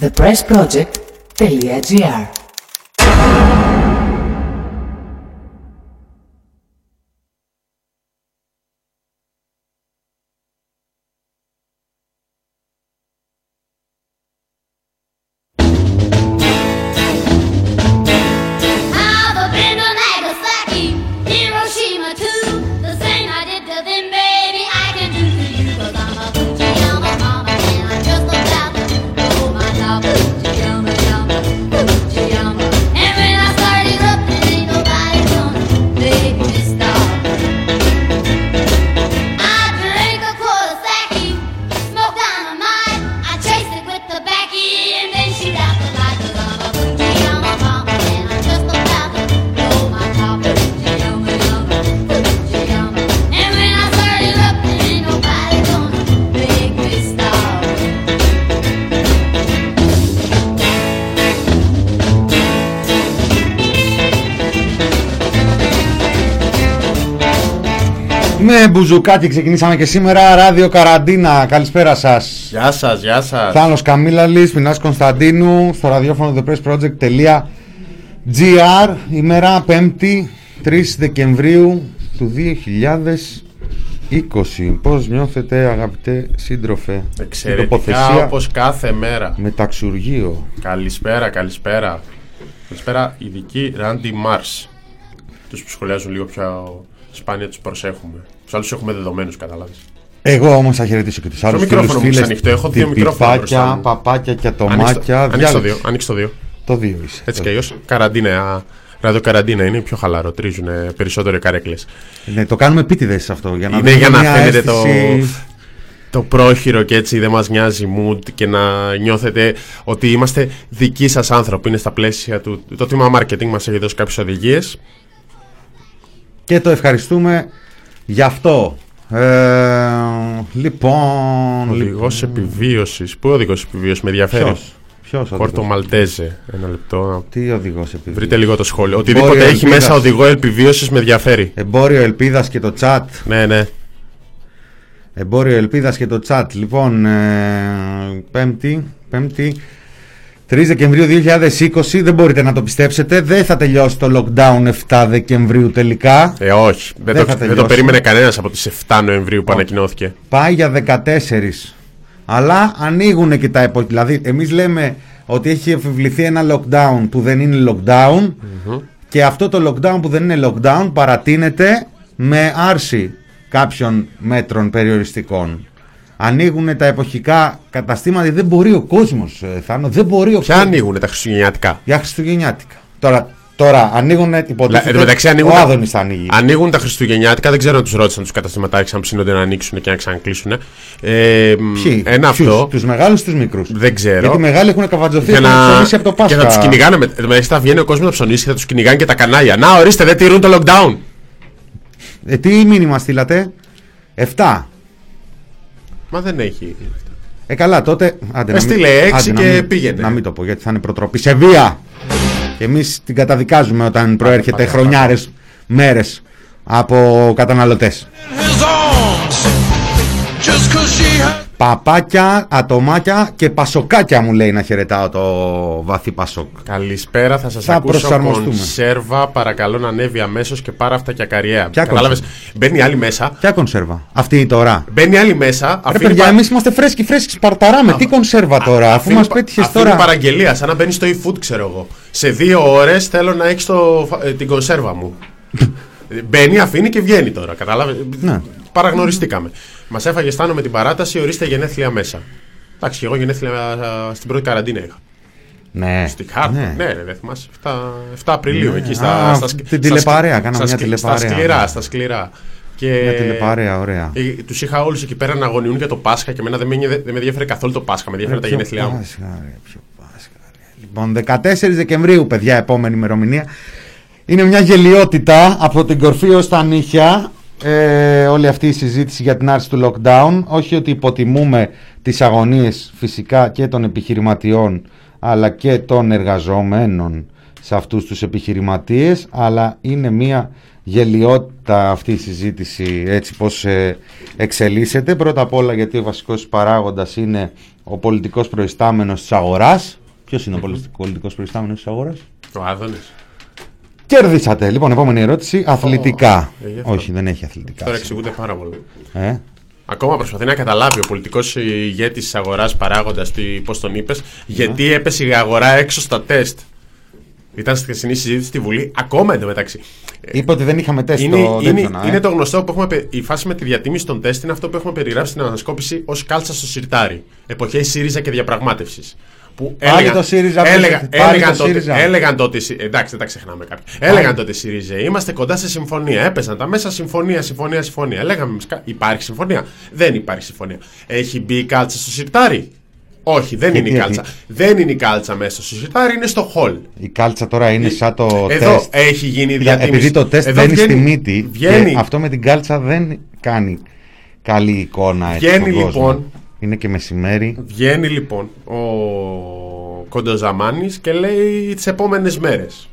thepressproject.gr Με μπουζουκάκι ξεκινήσαμε και σήμερα ράδιο καραντίνα. Καλησπέρα σας. Γεια σας, γεια σας. Θάνος Καμίλαλης, Μινά Κωνσταντίνου, στο ραδιόφωνο thepressproject.gr. Ημέρα 5η 3 Δεκεμβρίου του 2020. Πώς νιώθετε, αγαπητέ σύντροφε, Εξαιρετικά όπως κάθε μέρα. Μεταξουργείο. Καλησπέρα, καλησπέρα. Καλησπέρα, ειδική Ράντι Μάρς. Τους που σχολιάζουν λίγο πιο σπάνια τους προσέχουμε. Τους άλλους έχουμε δεδομένους, κατάλαβε. Εγώ όμως θα χαιρετήσω και τους άλλους. Το μικρόφωνο μου ανοιχτό. Έχω δύο μικρόφωνα. παπάκια και ατομάκια. Ανοίξτε το δύο. Ανοίξτε το δύο. Το δύο είσαι. Έτσι κι αλλιώς καραντίνα. Ραδιοκαραντίνα είναι πιο χαλαρό. Τρίζουν περισσότερο οι καρέκλες. Ναι, το κάνουμε επίτηδε αυτό. Για να είναι για να φαίνεται αίσθηση... το, το πρόχειρο και έτσι δεν μας νοιάζει mood και να νιώθετε ότι είμαστε δικοί σας άνθρωποι. Είναι στα πλαίσια του. Το τμήμα marketing μας έχει δώσει κάποιες οδηγίες και το ευχαριστούμε γι' αυτό. Ε, λοιπόν. Οδηγός λοιπόν... επιβίωσης. Πού οδηγός επιβίωσης, με ενδιαφέρει; Ποιος Πόρτο Μαλτέζε. Ένα λεπτό. Τι οδηγός επιβίωσης; Βρείτε λίγο το σχόλιο. Οτιδήποτε έχει μέσα οδηγό επιβίωσης με ενδιαφέρει. Εμπόριο ελπίδας και το chat. Ναι, ναι. Εμπόριο ελπίδας και το chat. Λοιπόν, ε, πέμπτη. Πέμπτη. 3 Δεκεμβρίου 2020, δεν μπορείτε να το πιστέψετε. Δεν θα τελειώσει το lockdown 7 Δεκεμβρίου τελικά. Ε, όχι. Δεν, δεν, το, δεν το περίμενε κανένας από τις 7 Νοεμβρίου που ανακοινώθηκε. Πάει για 14. Αλλά ανοίγουν και τα εποχή. Δηλαδή, εμείς λέμε ότι έχει επιβληθεί ένα lockdown που δεν είναι lockdown. Και αυτό το lockdown που δεν είναι lockdown παρατείνεται με άρση κάποιων μέτρων περιοριστικών ανοίγουν τα εποχικά καταστήματα. Δεν μπορεί ο κόσμος, ε, Θάνο, δεν μπορεί ο Ποια ανοίγουν τα Χριστουγεννιάτικα; Για Χριστουγεννιάτικα. Τώρα, τώρα ανοίγουν υποτίθεται. μεταξύ, ανοίγουν ο τα... Άδωνης θα ανοίγει. Ανοίγουν τα Χριστουγεννιάτικα, δεν ξέρω αν τους ρώτησαν τους καταστηματάρχες αν ψήνονται να ανοίξουν και να ξανακλείσουν. Ε, Ποιοι, ένα αυτό. Τους μεγάλους ή τους μικρούς; Δεν ξέρω. Γιατί οι μεγάλοι έχουν καβατζωθεί και να ψωνίσει από το Πάσχα. Και θα τους κυνηγάνε. Με, θα βγαίνει ο κόσμος να ψωνίσει και θα τους κυνηγάνε και τα κανάλια. Να ορίστε, δεν τηρούν το lockdown. Ε, τι μήνυμα στείλατε; 7. Μα δεν έχει. Ε, καλά, τότε. Άντε, Έστειλε έξι και μην, πήγαινε. Να μην το πω γιατί θα είναι προτροπή σε βία. Και εμείς την καταδικάζουμε όταν προέρχεται χρονιάρες μέρες από καταναλωτές. Παπάκια, ατομάκια και πασοκάκια μου λέει να χαιρετάω το βαθύ πασόκ. Καλησπέρα, θα σας ακούσω κονσέρβα. Παρακαλώ να ανέβει αμέσως και πάρα αυτά και ακαριέα. Κατάλαβε. Μπαίνει άλλη μέσα. Ποια κονσέρβα; Αυτή είναι τώρα. Μπαίνει άλλη μέσα. Ρε παιδιά, εμείς είμαστε φρέσκοι, φρέσκοι. Σπαρταράμε. Τι κονσέρβα τώρα, αφού μας πέτυχες τώρα. Είναι παραγγελία, σαν να μπαίνει στο e-food, ξέρω εγώ. Σε δύο ώρες θέλω να έχεις ε, την κονσέρβα μου. Μπαίνει, αφήνει και βγαίνει τώρα. Κατάλαβε. Ναι. Παραγνωριστήκαμε. Μας έφαγε στάνο με την παράταση, ορίστε γενέθλια μέσα. Εντάξει, εγώ γενέθλια στην πρώτη καραντίνα είχα. Ναι. Στην κάρτα. Ναι, ναι δεν θυμάσαι. 7, 7 Απριλίου ναι. εκεί στα, Α, στα, την τηλεπαρέα, κάναμε μια τηλεπαρέα. Στα σκληρά, στα σκληρά. Και... Μια τηλεπαρέα, ωραία. Ε, Τους είχα όλους εκεί πέρα να αγωνιούν για το Πάσχα και εμένα δεν με, δεν με ενδιαφέρει καθόλου το Πάσχα, με ενδιαφέρει τα γενέθλιά μου. Πάσχα, ρε, ποιο Πάσχα, ρε. Λοιπόν, 14 Δεκεμβρίου, παιδιά, επόμενη ημερομηνία. Είναι μια γελιότητα από την κορφή ως τα νύχια ε, όλη αυτή η συζήτηση για την άρση του lockdown. Όχι ότι υποτιμούμε τις αγωνίες φυσικά και των επιχειρηματιών αλλά και των εργαζομένων σε αυτούς τους επιχειρηματίες αλλά είναι μια γελιότητα αυτή η συζήτηση έτσι πως ε, εξελίσσεται. Πρώτα απ' όλα γιατί ο βασικός παράγοντας είναι ο πολιτικός προϊστάμενος της αγοράς. Ποιος είναι ο πολιτικός προϊστάμενος της αγοράς; Ο Άδωνης. Κερδίσατε. Λοιπόν, επόμενη ερώτηση. Αθλητικά. ε, Όχι, δεν έχει αθλητικά. Τώρα εξηγούνται πάρα πολύ. Ε; Ακόμα προσπαθεί να καταλάβει ο πολιτικός ηγέτης της αγοράς παράγοντας, πώς τον είπες, γιατί έπεσε η αγορά έξω στα τεστ. Ήταν στη χθεσινή συζήτηση στη Βουλή, ακόμα εντωμεταξύ. Είπε ότι δεν είχαμε τεστ Είναι, το είναι, τέτοιο, ε. είναι το γνωστό που έχουμε. πε- Η φάση με τη διατίμηση των τεστ είναι αυτό που έχουμε περιγράψει στην ανασκόπηση ως κάλτσα στο σιρτάρι. Εποχές ΣΥΡΙΖΑ και διαπραγμάτευσης. Που Πάλι το ΣΥΡΙΖΑ, έλεγα, πάλι έλεγαν, το τότε, ΣΥΡΙΖΑ. έλεγαν τότε. Εντάξει, δεν τα ξεχνάμε κάποιοι. Έλεγαν τότε ΣΥΡΙΖΑ. Είμαστε κοντά σε συμφωνία. Έπαιζαν τα μέσα συμφωνία, συμφωνία, συμφωνία. Λέγαμε εμείς, κα- υπάρχει συμφωνία. Δεν υπάρχει συμφωνία. Έχει μπει η κάλτσα στο σιρτάρι. Όχι, δεν είναι η Γιατί, κάλτσα. Δεν είναι η κάλτσα μέσα στο σιρτάρι, είναι στο χολ. Η κάλτσα τώρα είναι σαν το Εδώ τεστ. έχει γίνει Κοίτα, διατίμηση. Επειδή το τεστ Εδώ μπαίνει στη βγαίνει- μύτη Βγαίνει, και αυτό με την κάλτσα δεν κάνει καλή εικόνα έτσι Βγαίνει, στον κόσμο. Λοιπόν. Είναι και μεσημέρι. βγαίνει λοιπόν ο Κοντοζαμάνης και λέει τις επόμενες μέρες.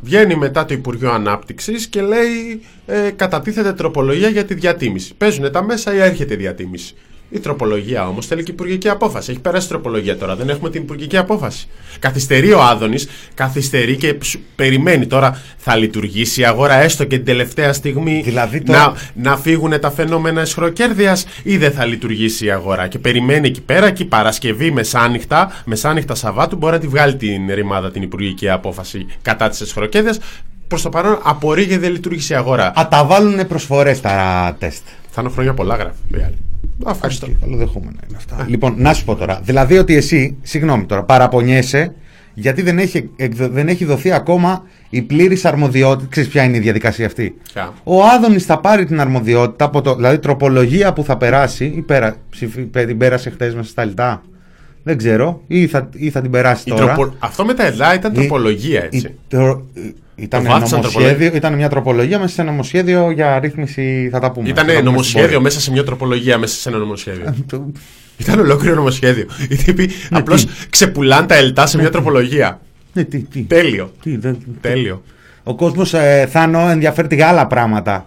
Βγαίνει μετά το Υπουργείο Ανάπτυξης και λέει ε, κατατίθεται τροπολογία για τη διατίμηση. Παίζουν τα μέσα ή έρχεται η διατίμηση. Η τροπολογία όμως θέλει και υπουργική απόφαση. Έχει περάσει η τροπολογία τώρα, δεν έχουμε την υπουργική απόφαση. Καθυστερεί ο Άδωνης, καθυστερεί και σου- περιμένει τώρα. Θα λειτουργήσει η αγορά έστω και την τελευταία στιγμή Δηλαδή το- να, να φύγουν τα φαινόμενα εσχροκέρδεια ή δεν θα λειτουργήσει η αγορά. Και περιμένει εκεί πέρα και η Παρασκευή μεσάνυχτα, μεσάνυχτα Σαββάτου μπορεί να τη βγάλει την ρημάδα την υπουργική απόφαση κατά της εσχροκέρδεια. Προς το παρόν απορεί γιατί δεν λειτουργήσε η αγορά. Α τα βάλουν προσφορές τα τεστ. Θα είναι χρόνια πολλά γράφει. Η άλλη. Α, Ευχαριστώ. Και καλοδεχόμενα είναι αυτά. Λοιπόν, να σου πω τώρα. Δηλαδή ότι εσύ, συγγνώμη τώρα, παραπονιέσαι γιατί δεν έχει, εκδο- δεν έχει δοθεί ακόμα η πλήρης αρμοδιότητα. Ξέρεις ποια είναι η διαδικασία αυτή; Ποια; Ο Άδωνης θα πάρει την αρμοδιότητα από το. Δηλαδή, τροπολογία που θα περάσει. Ή πέρα, ψηφι- πε- την πέρασε χθες μέσα στα λιτά. Δεν ξέρω. Ή θα, ή θα την περάσει Η τώρα. τροπο- Αυτό με τα ΕΛΑ ήταν Η- τροπολογία, η- έτσι. τρο- Ήταν, Το βάθησαν νομοσχέδιο, ήταν μια τροπολογία μέσα σε νομοσχέδιο για ρύθμιση. Θα τα πούμε. Θα τα Ήταν πούμε νομοσχέδιο στην μέσα σε μια τροπολογία, μέσα σε ένα νομοσχέδιο. πορεία. Το- Ήταν ολόκληρο νομοσχέδιο. Οι τύποι απλώς τι; ξεπουλάνε τα ΕΛΤΑ σε μια τροπολογία. Ναι, τι, τι, Τέλειο. τι, δεν- Τέλειο. Ο κόσμος, ε, Θάνο, ενδιαφέρεται για άλλα πράγματα.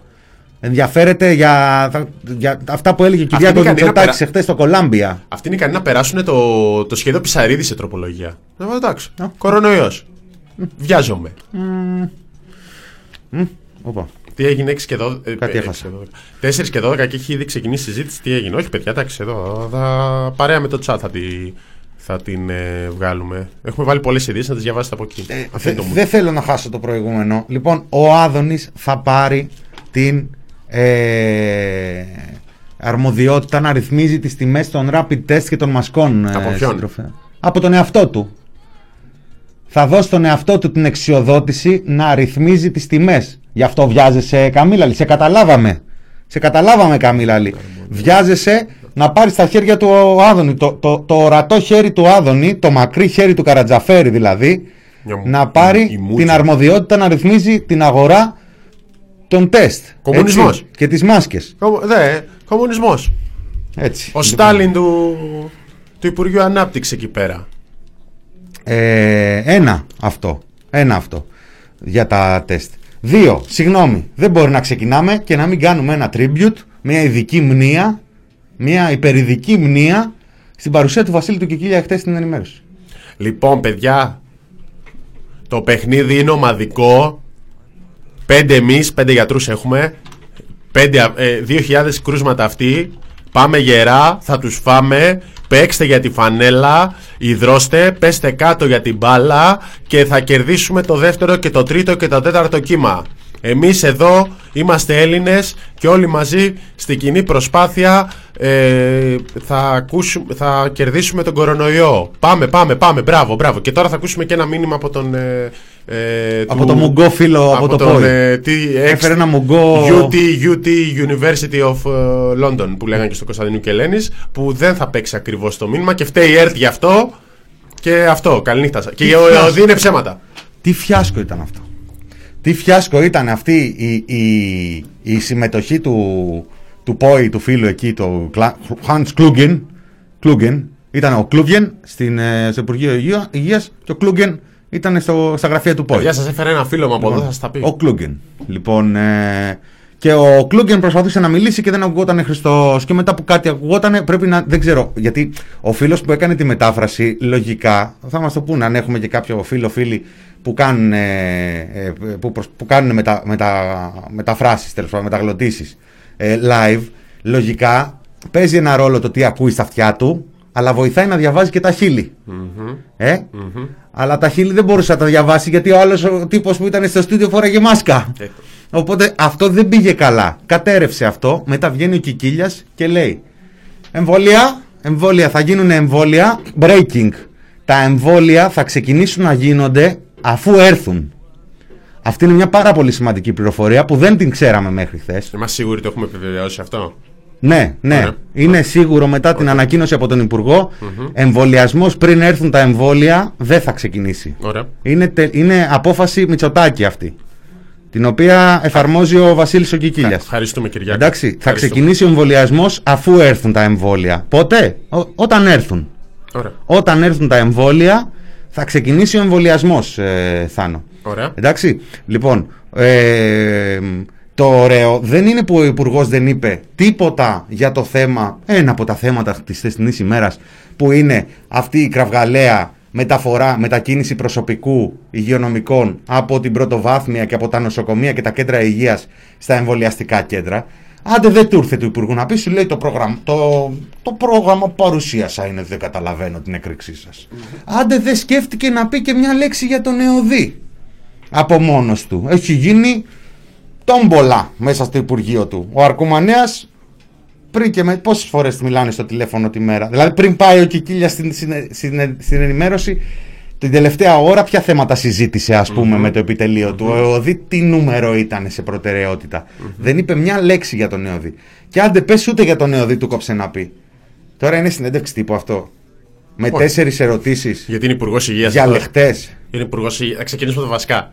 Ενδιαφέρεται για, θα- για αυτά που έλεγε η κυρία είναι ικανή να Κοντζοτάκη περα- εχθέ στο Κολάμπια. Αυτοί είναι ικανοί να περάσουν το, το σχέδιο Πισαρίδη σε τροπολογία. Ε, εντάξει. Κορονοϊός. Βιάζομαι. Όπα. Τι έγινε 6 και 12. Κάτι έχασα. 4 και 12 και έχει ήδη ξεκινήσει η συζήτηση. Τι έγινε. Όχι, παιδιά, εντάξει, εδώ. Θα, παρέα με το chat θα, τη, θα την ε, βγάλουμε. Έχουμε βάλει πολλές ιδέες να τις διαβάσετε από εκεί. Αυτό Δε- είναι το μου. Δεν θέλω να χάσω το προηγούμενο. Λοιπόν, ο Άδωνης θα πάρει την ε, αρμοδιότητα να ρυθμίζει τις τιμές των rapid test και των μασκών. ε, Από ποιον; συντροφέ. Από τον εαυτό του. Θα δώσει τον εαυτό του την εξιοδότηση να ρυθμίζει τις τιμές. Γι' αυτό βιάζεσαι Καμίλαλη. Σε καταλάβαμε. Σε καταλάβαμε Καμίλαλη. Βιάζεσαι να πάρεις στα χέρια του ο Άδωνη. Το, το, το ορατό χέρι του Άδωνη, το μακρύ χέρι του Καρατζαφέρη δηλαδή, Μια μου- να πάρει η- η μούτσα. την αρμοδιότητα να ρυθμίζει την αγορά των τεστ. Κομμουνισμός. Έτσι, Και τις μάσκες. Κομμου- Δε, κομμουνισμός. Έτσι. Ο Στάλιν του, του Υπουργείου Ανάπτυξης εκεί πέρα. Ε, ένα αυτό. Ένα αυτό για τα τεστ. Δύο, συγγνώμη, δεν μπορεί να ξεκινάμε και να μην κάνουμε ένα tribute, μια ειδική μνήα, μια υπερειδική μνήα στην παρουσία του Βασίλη του Κικίλια χτες στην ενημέρωση. Λοιπόν, παιδιά, το παιχνίδι είναι ομαδικό. Πέντε εμείς, πέντε γιατρούς έχουμε. Πέντε, α- ε, 2.000 κρούσματα αυτοί. Πάμε γερά, θα τους φάμε. Παίξτε για τη φανέλα, υδρώστε, πέστε κάτω για την μπάλα και θα κερδίσουμε το δεύτερο και το τρίτο και το τέταρτο κύμα. Εμείς εδώ είμαστε Έλληνες και όλοι μαζί στην κοινή προσπάθεια ε, θα, ακούσουμε, θα κερδίσουμε τον κορονοϊό. Πάμε, πάμε, πάμε, μπράβο, μπράβο. Και τώρα θα ακούσουμε και ένα μήνυμα από τον... Ε, ε, Από το μουγκό φίλο από το τον, ΠΟΗ. ε, τι, Έφερε ένα μουγκό... UT, UT University of ε, London που λέγανε και στο Κωνσταντινού και Ελένης που δεν θα παίξει ακριβώς το μήνυμα και φταίει η ΕΡΤ γι' αυτό και αυτό, καληνύχτα σας. Και ο φιάσκο. ΕΟΔΗ είναι ψέματα. Τι φιάσκο ήταν αυτό. Τι φιάσκο ήταν αυτή η, η, η συμμετοχή του, του ΠΟΗ, του φίλου εκεί, του Κλα- Hans Klugen. Klugen. Ήταν ο Klugen στην, ε, στο Υπουργείο Υγεία- Υγείας και ο Klugen ήταν στο, στα γραφεία του ΠΟΗ. Παιδιά, σας έφερε ένα φίλο μου από εδώ, θα σας τα πει. Ο Κλούγκεν. Λοιπόν, ε, και ο Κλούγκεν προσπαθούσε να μιλήσει και δεν ακουγόταν Χριστός. Και μετά που κάτι ακουγόταν, πρέπει να. Δεν ξέρω. Γιατί ο φίλος που έκανε τη μετάφραση, λογικά, θα μας το πούνε αν έχουμε και κάποιο φίλο φίλοι που κάνουν, ε, ε, που, προσ- που κάνουν μετα, μετα, μεταφράσεις, τέλος πάντων, μεταγλωτήσεις ε, live, λογικά παίζει ένα ρόλο το τι ακούει στα αυτιά του, αλλά βοηθάει να διαβάζει και τα χείλη. Ε; Αλλά τα χείλη δεν μπορούσε να τα διαβάσει γιατί ο άλλος ο τύπος που ήταν στο στούντιο φοράγε μάσκα. Ε. Οπότε αυτό δεν πήγε καλά. Κατέρευσε αυτό. Μετά βγαίνει ο Κικίλιας και λέει Εμβόλια, εμβόλια θα γίνουν εμβόλια breaking. Τα εμβόλια θα ξεκινήσουν να γίνονται αφού έρθουν. Αυτή είναι μια πάρα πολύ σημαντική πληροφορία που δεν την ξέραμε μέχρι χθες. Είμαστε σίγουροι ότι το έχουμε επιβεβαιώσει αυτό; Ναι, ναι. Ωραία. Είναι σίγουρο μετά την ανακοίνωση από τον Υπουργό, εμβολιασμός πριν έρθουν τα εμβόλια δεν θα ξεκινήσει. Ωραία. Είναι, τε- είναι απόφαση Μητσοτάκη αυτή. Την οποία εφαρμόζει ο Βασίλης ο Κικίλιας. Ευχαριστούμε, Κυριάκο. Εντάξει, θα Ευχαριστούμε. ξεκινήσει ο εμβολιασμός αφού έρθουν τα εμβόλια. Πότε; Ο- όταν έρθουν. Ωραία. Όταν έρθουν τα εμβόλια, θα ξεκινήσει ο εμβολιασμός, ε, Θάνο. Ωραία. Εντάξει. Λοιπόν, ε, το ωραίο δεν είναι που ο Υπουργός δεν είπε τίποτα για το θέμα, ένα από τα θέματα της θεσινής ημέρας, που είναι αυτή η κραυγαλαία μεταφορά, μετακίνηση προσωπικού υγειονομικών από την πρωτοβάθμια και από τα νοσοκομεία και τα κέντρα υγείας στα εμβολιαστικά κέντρα. Άντε δεν του ήρθε του Υπουργού να πει, σου λέει το πρόγραμμα, το, το πρόγραμμα που παρουσίασα είναι, δεν καταλαβαίνω την έκρηξή σας. Άντε δεν σκέφτηκε να πει και μια λέξη για τον ΕΟΔΗ από μόνος του. Έχει γίνει τόμπολα μέσα στο Υπουργείο του. Ο Αρκουμανέας πριν και με πόσες φορές μιλάνε στο τηλέφωνο τη μέρα. Δηλαδή πριν πάει ο Κικίλιας στην, στην, στην, στην ενημέρωση την τελευταία ώρα ποια θέματα συζήτησε ας πούμε με το επιτελείο του. Ο ΕΟΔΗ τι νούμερο ήταν σε προτεραιότητα. Δεν είπε μια λέξη για τον ΕΟΔΗ. Και άντε πες ούτε για τον ΕΟΔΗ του κόψε να πει. Τώρα είναι συνέντευξη τύπου αυτό. Με Όχι. τέσσερις ερωτήσεις Γιατί είναι υπουργός υγείας. για λεχτές. Είναι υπουργός υγείας. Θα ξεκινήσουμε από τα βασικά.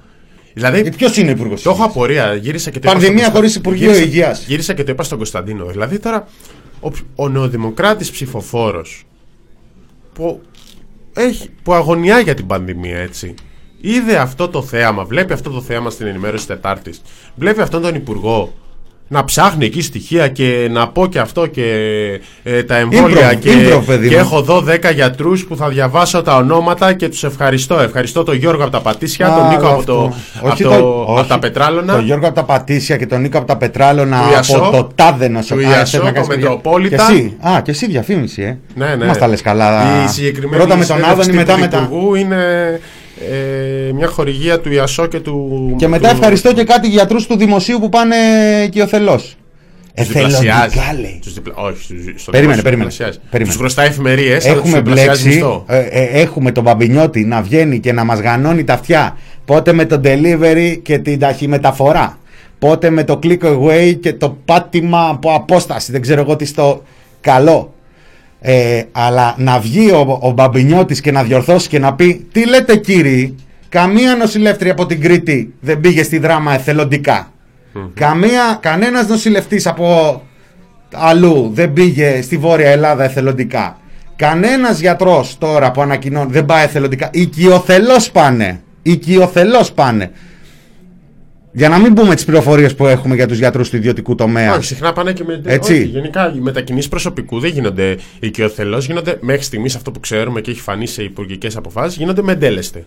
Δηλαδή, Ποιος είναι υπουργός. το έχω απορία. Γύρισα και το είπα Πανδημία στον χωρίς Κωνστα- Υπουργείο γύρισα- Υγείας. Γύρισα και το είπα στον Κωνσταντίνο. Δηλαδή τώρα ο, ο νεοδημοκράτης ψηφοφόρος που, έχει, που αγωνιά για την πανδημία έτσι είδε αυτό το θέαμα, βλέπει αυτό το θέαμα στην ενημέρωση Τετάρτης βλέπει αυτόν τον υπουργό να ψάχνει εκεί στοιχεία και να πω και αυτό και ε, τα εμβόλια Improv, και, improv, παιδί και μου. έχω εδώ 10 γιατρούς που θα διαβάσω τα ονόματα και τους ευχαριστώ. Ευχαριστώ τον Γιώργο από τα Πατήσια, τον Νίκο από, το, από, Όχι το, το- από όχι, τα Πετράλωνα. Τον Γιώργο από τα Πατήσια και τον Νίκο από τα Πετράλωνα Του Ιασό, από το τάδε νοσοκομείο. του Α, Ιασό, θέλω να το κάνεις παιδιά. Μετροπόλιτα. Και εσύ; Α, και εσύ διαφήμιση, ε. Ναι, ναι. Μας τα λες καλά. Η συγκεκριμένη Πρώτα με τον συνέντευξη Άδωνη, μετά του με τα... Υπουργού είναι ε, μια χορηγία του Ιασό και του. Και μετά του- ευχαριστώ και κάτι γιατρούς του δημοσίου που πάνε οικειοθελώς. τους διπλασιάζει. Εθελοντικά λέει. Τους διπλα... Όχι, στους- στο Περίμενε, δημόσιο περίμενε, διπλασιάζει. περίμενε. Τους χρωστάει εφημερίες, αλλά τους Έχουμε διπλασιάζει μπλέξει, μισθό. ε, ε, έχουμε τον Μπαμπινιώτη να βγαίνει και να μας γανώνει τα αυτιά. Πότε με το delivery και την ταχυμεταφορά. Πότε με το click away και το πάτημα από απόσταση. Δεν ξέρω εγώ τι στο καλό. Ε, αλλά να βγει ο, ο Μπαμπινιώτης και να διορθώσει και να πει Τι λέτε κύριοι, καμία νοσηλεύτρια από την Κρήτη δεν πήγε στη δράμα εθελοντικά. Καμία, κανένας νοσηλευτής από αλλού δεν πήγε στη Βόρεια Ελλάδα εθελοντικά. Κανένας γιατρός τώρα που ανακοινώνει δεν πάει εθελοντικά. Οικειοθελώς πάνε. Οικειοθελώς πάνε. Για να μην πούμε τις πληροφορίες που έχουμε για τους γιατρούς του ιδιωτικού τομέα. Όχι, συχνά πάνε και με. Έτσι. Όχι, γενικά οι μετακινήσεις προσωπικού δεν γίνονται οικειοθελώς, γίνονται μέχρι στιγμής αυτό που ξέρουμε και έχει φανεί σε υπουργικές αποφάσεις, γίνονται με εντέλεστε.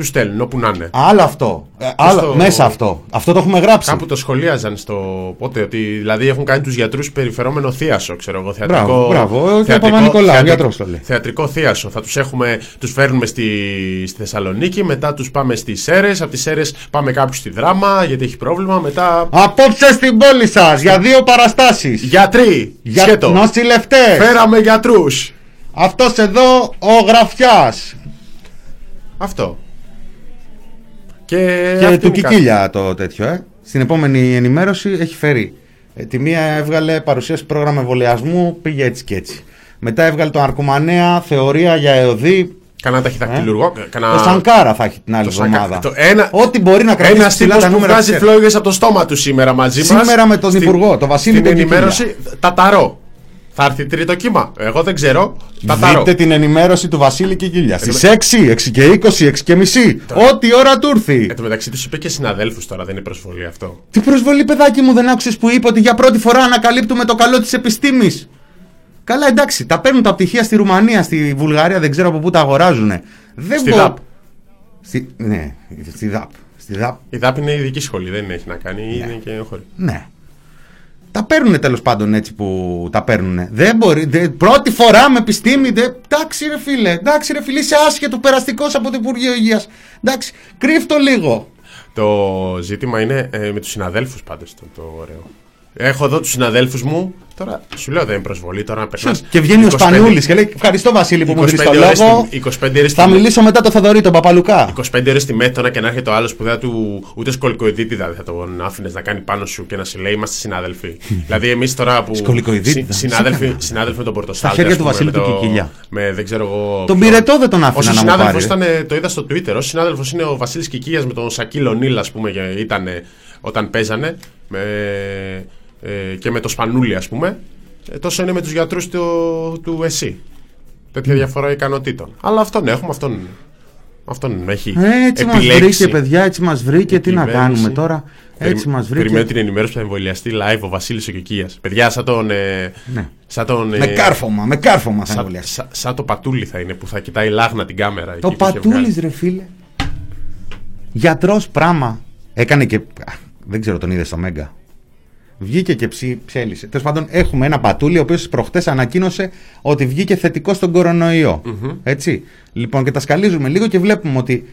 Του στέλνουν όπου να είναι. Άλλο αυτό. Ε, άλλο, στο- Μέσα αυτό. Αυτό το έχουμε γράψει. Κάπου το σχολίαζαν στο πότε, ότι δηλαδή έχουν κάνει τους γιατρούς περιφερόμενο θίασο, ξέρω εγώ. Θεατρικό, Μπράβο, μπράβο. Ο κ. θεατρικό- Παπα-Νικολάου, θεατρικό- γιατρός το λέει. Θεατρικό θίασο. Θα τους έχουμε, τους φέρνουμε στη, στη Θεσσαλονίκη, μετά τους πάμε στις Σέρες, από τις Σέρες πάμε κάπου στη Δράμα, γιατί έχει πρόβλημα, μετά. Απόψε στην πόλη σας για δύο παραστάσεις. Γιατροί! Για Σκέτο! νοσηλευτές. Φέραμε γιατρούς! Αυτός εδώ ο γραφιάς. Αυτό. Και, Και αυτή του είναι η Κικίλια το τέτοιο, ε. Στην επόμενη ενημέρωση έχει φέρει. Ε, τη μία έβγαλε παρουσίαση πρόγραμμα εμβολιασμού, πήγε έτσι και έτσι. Μετά έβγαλε τον Αρκουμανέα, θεωρία για ΕΟΔΗ. Κανένα ταχυδακτηλουργό. Ε, Κανένα... Το Σανκάρα θα έχει την άλλη το Σανκα- εβδομάδα. το ένα- Ό,τι μπορεί να κρατήσει Ένα ψηλά τύπο τα που νούμερα. βγάζει ξέρει. φλόγες από το στόμα του σήμερα μαζί μας. Σήμερα με τον Υπουργό, τον Βασίλη Στην τον Κικίλια. ενημέρωση, ταταρό. Θα έρθει τρίτο κύμα. Εγώ δεν ξέρω. Τα τάρω. Δείτε την ενημέρωση του Βασίλη Κικίλια. Εν Στι 6, 6 και 20, 6 και μισή. Ό,τι ώρα του έρθει. Εν τω μεταξύ τους είπε και συναδέλφους τώρα, δεν είναι προσβολή αυτό. Τι προσβολή, παιδάκι μου, δεν άκουσες που είπε ότι για πρώτη φορά ανακαλύπτουμε το καλό της επιστήμης; Καλά, εντάξει, τα παίρνουν τα πτυχία στη Ρουμανία, στη Βουλγαρία, δεν ξέρω από πού τα αγοράζουν. Δεν Στη μπο- ΔΑΠ. Στη... Ναι, στη ΔΑΠ. Στη ΔΑΠ. Η ΔΑΠ είναι ειδική σχολή, δεν έχει να κάνει. Είναι και χωρί. Ναι. Τα παίρνουν τέλος πάντων έτσι που τα παίρνουν. Δεν μπορεί. δεν- πρώτη φορά με επιστήμη. Δεν, εντάξει ρε φίλε. Εντάξει ρε φίλε. Είσαι άσχετο περαστικός από το Υπουργείο Υγείας. Εντάξει. Κρύφτο λίγο. Το ζήτημα είναι ε, με τους συναδέλφους πάντως το, το ωραίο. Έχω εδώ τους συναδέλφους μου. Τώρα σου λέω δεν είναι προσβολή, τώρα να περνάς. Και βγαίνει ο Σπανούλης και λέει: Ευχαριστώ Βασίλη που μου δίνεις το ώρες λόγο. στη- 25 ώρες Θα στη- μιλήσω μετά το Θοδωρή, τον Παπαλουκά. 25 ώρες στη μέτωνα και να έρχεται ο άλλος που δεν θα του. ούτε σκολικοειδίτιδα δεν θα τον άφηνες να κάνει πάνω σου και να σε λέει Είμαστε συνάδελφοι. δηλαδή, εμείς τώρα που. Σκολικοειδίτιδα, συ- τι συνάδελφοι, έκανα. συνάδελφοι με τον Πορτοστάλτη. χέρια ας του πούμε, Βασίλη με του το- Κικίλια. Με δεν ξέρω εγώ. Τον ποιον. πυρετό δεν τον άφηνα Όσο να μου συνάδελφο πάρει. ήταν, ε, το είδα στο Twitter. Όσο συνάδελφο είναι ο Βασίλης Κικίλιας με τον Σακίλ Ονίλ, ας πούμε, ήταν όταν παίζανε. Με, ε, και με το Σπανούλι, ας πούμε. Ε, τόσο είναι με τους γιατρούς του, του ΕΣΥ. Τέτοια διαφορά ικανοτήτων. Αλλά αυτόν έχουμε, αυτόν, αυτόν έχει Έτσι μας επιλέξει. βρήκε, παιδιά, έτσι μας βρήκε. Τι να κυβέρνηση. κάνουμε τώρα; Έτσι Περι- μα Περιμένω βρήκε. την ενημέρωση που θα εμβολιαστεί live ο Βασίλης ο Κικίας. Παιδιά, σαν τον. Ε, Ναι. σαν τον Με ε, κάρφωμα, με κάρφωμα θα Σαν, εμβολιάσει. σαν- σαν το πατούλι θα είναι που θα κοιτάει λάγνα την κάμερα. Το εκεί που είχε πατούλης, βγάλει. ρε φίλε. Γιατρός πράγμα. Έκανε και. α, Δεν ξέρω, τον είδε στο Μέγκα. Βγήκε και ψή, ψέλισε. Τέλος πάντων, έχουμε ένα πατούλι ο οποίος προχτές ανακοίνωσε ότι βγήκε θετικό στον κορονοϊό. Έτσι. Λοιπόν, και τα σκαλίζουμε λίγο και βλέπουμε ότι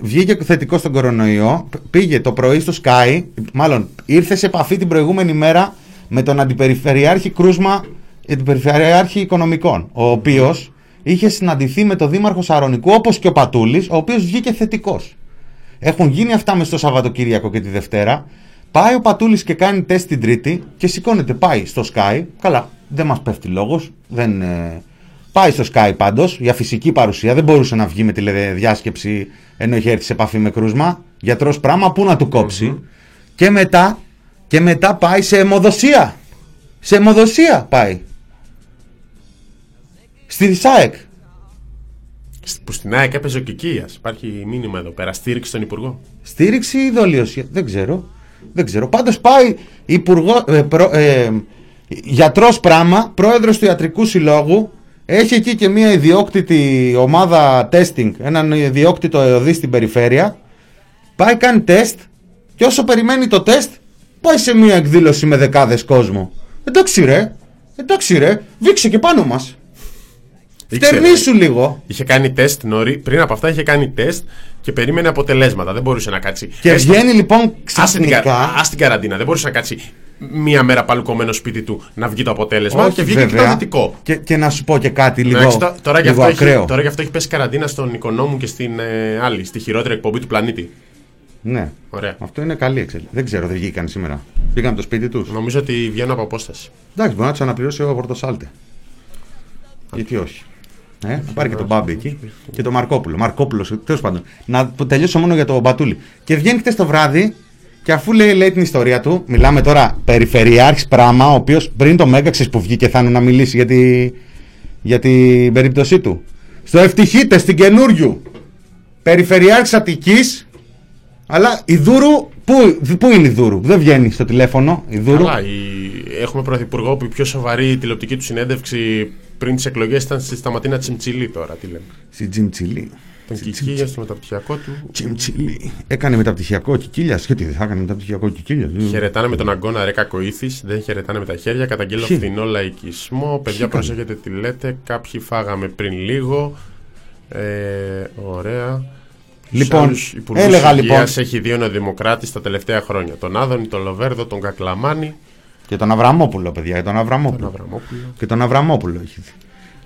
βγήκε θετικό στον κορονοϊό. π- Πήγε το πρωί στο Sky. Μάλλον ήρθε σε επαφή την προηγούμενη μέρα με τον αντιπεριφερειάρχη Κρούσμα, αντιπεριφερειάρχη Οικονομικών. Ο οποίος είχε συναντηθεί με τον Δήμαρχο Σαρονικού, όπως και ο Πατούλης, ο οποίος βγήκε θετικός. Έχουν γίνει αυτά μες στο Σαββατοκύριακο και τη Δευτέρα. Πάει ο Πατούλης και κάνει τεστ την Τρίτη και σηκώνεται, πάει στο Sky. Καλά, δεν μας πέφτει λόγος. Δεν, ε, Πάει στο Sky πάντως για φυσική παρουσία. Δεν μπορούσε να βγει με τηλεδιάσκεψη ενώ είχε έρθει σε επαφή με κρούσμα. Γιατρός πράγμα, πού να του κοψει Και μετά, και μετά πάει σε αιμοδοσία. Σε αιμοδοσία πάει. Στη ΣΑΕΚ. Σ- Που στην ΑΕΚ έπαιζε ο Κικίας. Υπάρχει μήνυμα εδώ πέρα. Στήριξη στον Υπουργό. Στήριξη ή δολιοσία. Δεν ξέρω. Δεν ξέρω. Πάντως πάει υπουργό, ε, προ- ε, γιατρός πράμα, πρόεδρος του Ιατρικού Συλλόγου. Έχει εκεί και μια ιδιόκτητη ομάδα testing, έναν ιδιόκτητο ΕΟΔΗ στην περιφέρεια. Πάει κάνει τεστ και όσο περιμένει το τεστ, πάει σε μια εκδήλωση με δεκάδες κόσμο. Εντάξει ρε, εντάξει ρε, βήξε και πάνω μας. Ήξερε. Φτερνίσου λίγο. Είχε κάνει τεστ νωρί... Πριν από αυτά είχε κάνει τεστ και περίμενε αποτελέσματα. Δεν μπορούσε να κάτσει. Και Έστω- βγαίνει λοιπόν Άσε την, κα- ξαφνικά. ας την καραντίνα. Δεν μπορούσε να κάτσει μία μέρα παλουκωμένο σπίτι του να βγει το αποτέλεσμα Όχι, και βγήκε και το βέβαια. θετικό. Και, και να σου πω και κάτι λίγο, Εντάξει, τω- τώρα, γι λίγο αυτό ακραίο. έχει, τώρα γι' αυτό έχει πέσει καραντίνα στον οικονόμου και στην ε, άλλη, στη χειρότερη εκπομπή του πλανήτη. Ναι. Ωραία. Αυτό είναι καλή εξέλιξη. Δεν ξέρω, δεν βγήκαν σήμερα. Πήγαν από το σπίτι τους. Νομίζω ότι βγαίνουν από απόσταση. Εντάξει, μπορεί να τους αναπληρώσει ο Πορτοσάλτε. Γιατί όχι. Ε, να πάρει και τον Μπάμπη εκεί και τον Μαρκόπουλο. Μαρκόπουλος, τέλος πάντων. Να τελειώσω μόνο για τον Μπατούλη. Και βγαίνει χτες το βράδυ και αφού λέει, λέει την ιστορία του, μιλάμε τώρα περιφερειάρχης πράγμα, ο οποίος πριν το Μέγκα ξέρει που βγήκε θα είναι να μιλήσει για, τη, για την περίπτωσή του. Στο ευτυχείτε στην καινούριου. Περιφερειάρχης Αττικής, αλλά η Δούρου. Πού, πού είναι η Δούρου, δεν βγαίνει στο τηλέφωνο η Δούρου. Καλά, η... έχουμε πρωθυπουργό που η πιο σοβαρή τηλεοπτική του συνέντευξη πριν τις εκλογές ήταν στη Σταματίνα Τσιμτσιλή τώρα. Τι λέμε. Στη Τζιμτσιλή. Τον Κικίλια στο μεταπτυχιακό του. Τσιμτσιλή. Έκανε μεταπτυχιακό ο Κικίλια. Γιατί δεν θα έκανε μεταπτυχιακό ο Κικίλιας. Χαιρετάνε με τον αγκώνα ρε κακοήθη, δεν χαιρετάνε με τα χέρια. Καταγγέλλω Ποιοι; φθηνό λαϊκισμό. Παιδιά, έκανε; προσέχετε τι λέτε. Κάποιοι φάγαμε πριν λίγο. Ε, ωραία. Λοιπόν, Σε άλλους υπουργούς έλεγα υγείας λοιπόν- Έχει δύο νεοδημοκράτε τα τελευταία χρόνια. Τον Άδωνη, τον Λοβέρδο, τον Κακλαμάνη. Και τον Αβραμόπουλο, παιδιά. Και τον Αβραμόπουλο. Τον Αβραμόπουλο. Και τον Αβραμόπουλο έχει.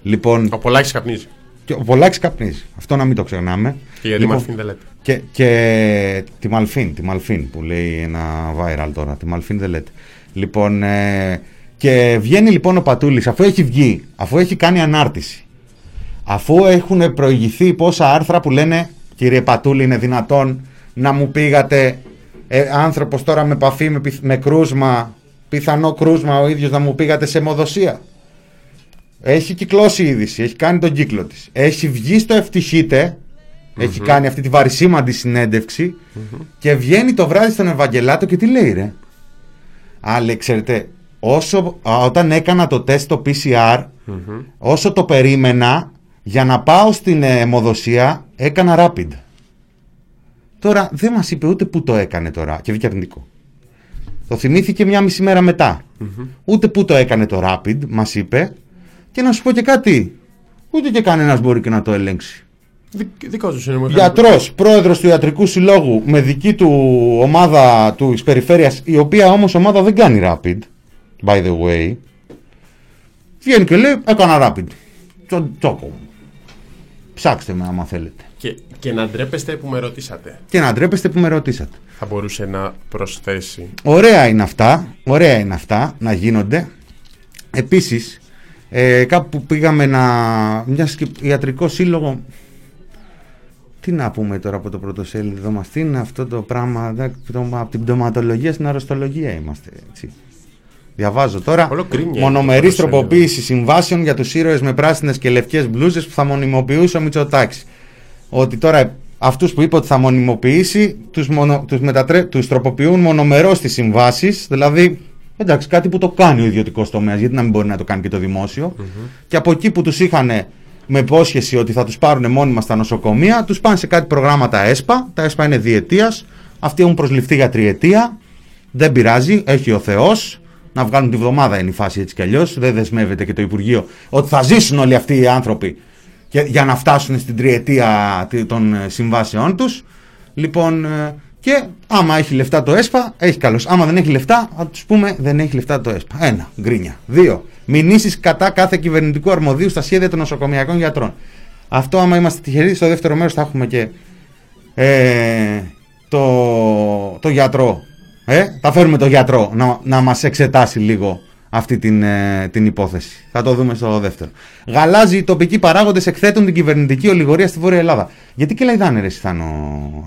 Λοιπόν, Ο Πολάκης καπνίζει. και ο Πολάκης καπνίζει. Αυτό να μην το ξεχνάμε. Και γιατί Λοιπόν, Μαρφίν δεν λέτε. Και, και τη Μαλφίν, τη Μαλφίν που λέει ένα viral τώρα. Τη Μαλφίν δεν λέτε. Λοιπόν, ε, και βγαίνει λοιπόν ο Πατούλης αφού έχει βγει, αφού έχει κάνει ανάρτηση, αφού έχουν προηγηθεί πόσα άρθρα που λένε κύριε Πατούλη είναι δυνατόν να μου πήγατε ε, άνθρωπος τώρα με επαφή με, πιθ- με κρούσμα, πιθανό κρούσμα ο ίδιος να μου πήγατε σε αιμοδοσία. Έχει κυκλώσει η είδηση, έχει κάνει τον κύκλο της. Έχει βγει στο ευτυχείτε, έχει κάνει αυτή τη βαρισίμαντη συνέντευξη και βγαίνει το βράδυ στον Ευαγγελάτο και τι λέει ρε. Αλλά ξέρετε, όσο, α, όταν έκανα το τεστ το PCR, όσο το περίμενα για να πάω στην ε, αιμοδοσία, έκανα rapid. Τώρα δεν μας είπε ούτε που το έκανε τώρα και βγήκε αρνητικό. Το θυμήθηκε μια μισή μέρα μετά. Ούτε που το έκανε το rapid, μας είπε. Και να σου πω και κάτι, ούτε και κανένας μπορεί και να το ελέγξει. Δι- δικός τους είναι μηχανικό. Γιατρός, πρόεδρος του ιατρικού συλλόγου με δική του ομάδα του περιφέρειας, η οποία όμως ομάδα δεν κάνει rapid, by the way. Βγαίνει και λέει: Έκανα rapid. Τσο- Τσόκο. μου. Ψάξτε με άμα θέλετε. Και, και να ντρέπεστε που με ρωτήσατε. Και να ντρέπεστε που με ρωτήσατε. Θα μπορούσε να προσθέσει. Ωραία είναι αυτά. Ωραία είναι αυτά να γίνονται. Επίσης, ε, κάπου που πήγαμε να... Μια ιατρικό σύλλογο... Τι να πούμε τώρα από το πρωτοσέλιδο μας, τι είναι αυτό το πράγμα, δε- το- από την πτωματολογία στην αρρωστολογία είμαστε, έτσι. Διαβάζω τώρα. Όλο γκρίνια είναι το Μονομερής πρωτοσέλιδο. τροποποίησης συμβάσεων για τους ήρωες με πράσινες και λευκές μπλούζες που θα μονιμοποιούσε ο Μητσοτάκης. Ότι τώρα αυτούς που είπε ότι θα μονιμοποιήσει τους, μονο, τους, μετατρέ, τους τροποποιούν μονομερώς τις συμβάσεις, δηλαδή εντάξει κάτι που το κάνει ο ιδιωτικός τομέας, γιατί να μην μπορεί να το κάνει και το δημοσιο και από εκεί που τους είχαν με υπόσχεση ότι θα τους πάρουν μόνιμα στα νοσοκομεία, τους πάνε σε κάτι προγράμματα ΕΣΠΑ, τα ΕΣΠΑ είναι διετίας, αυτοί έχουν προσληφθεί για τριετία, δεν πειράζει, έχει ο Θεός, να βγάλουν τη βδομάδα είναι η φάση έτσι κι αλλιώς. Δεν δεσμεύεται και το Υπουργείο ότι θα ζήσουν όλοι αυτοί οι άνθρωποι και, για να φτάσουν στην τριετία τη- των ε, συμβάσεών τους. Λοιπόν, ε, και άμα έχει λεφτά το ΕΣΠΑ, έχει καλώς. Άμα δεν έχει λεφτά, θα τους πούμε δεν έχει λεφτά το ΕΣΠΑ. Ένα, γκρίνια. Δύο, μηνύσεις κατά κάθε κυβερνητικού αρμοδίου στα σχέδια των νοσοκομιακών γιατρών. Αυτό άμα είμαστε τυχεροί, στο δεύτερο μέρος θα έχουμε και ε, το, το γιατρό. Ε, θα φέρουμε το γιατρό να, να μας εξετάσει λίγο αυτή την, ε, την υπόθεση. Θα το δούμε στο δεύτερο. Γαλάζοι οι τοπικοί παράγοντες εκθέτουν την κυβερνητική ολιγορία στη Βόρεια Ελλάδα. Γιατί και λαϊδάνε ρε Σιθάνο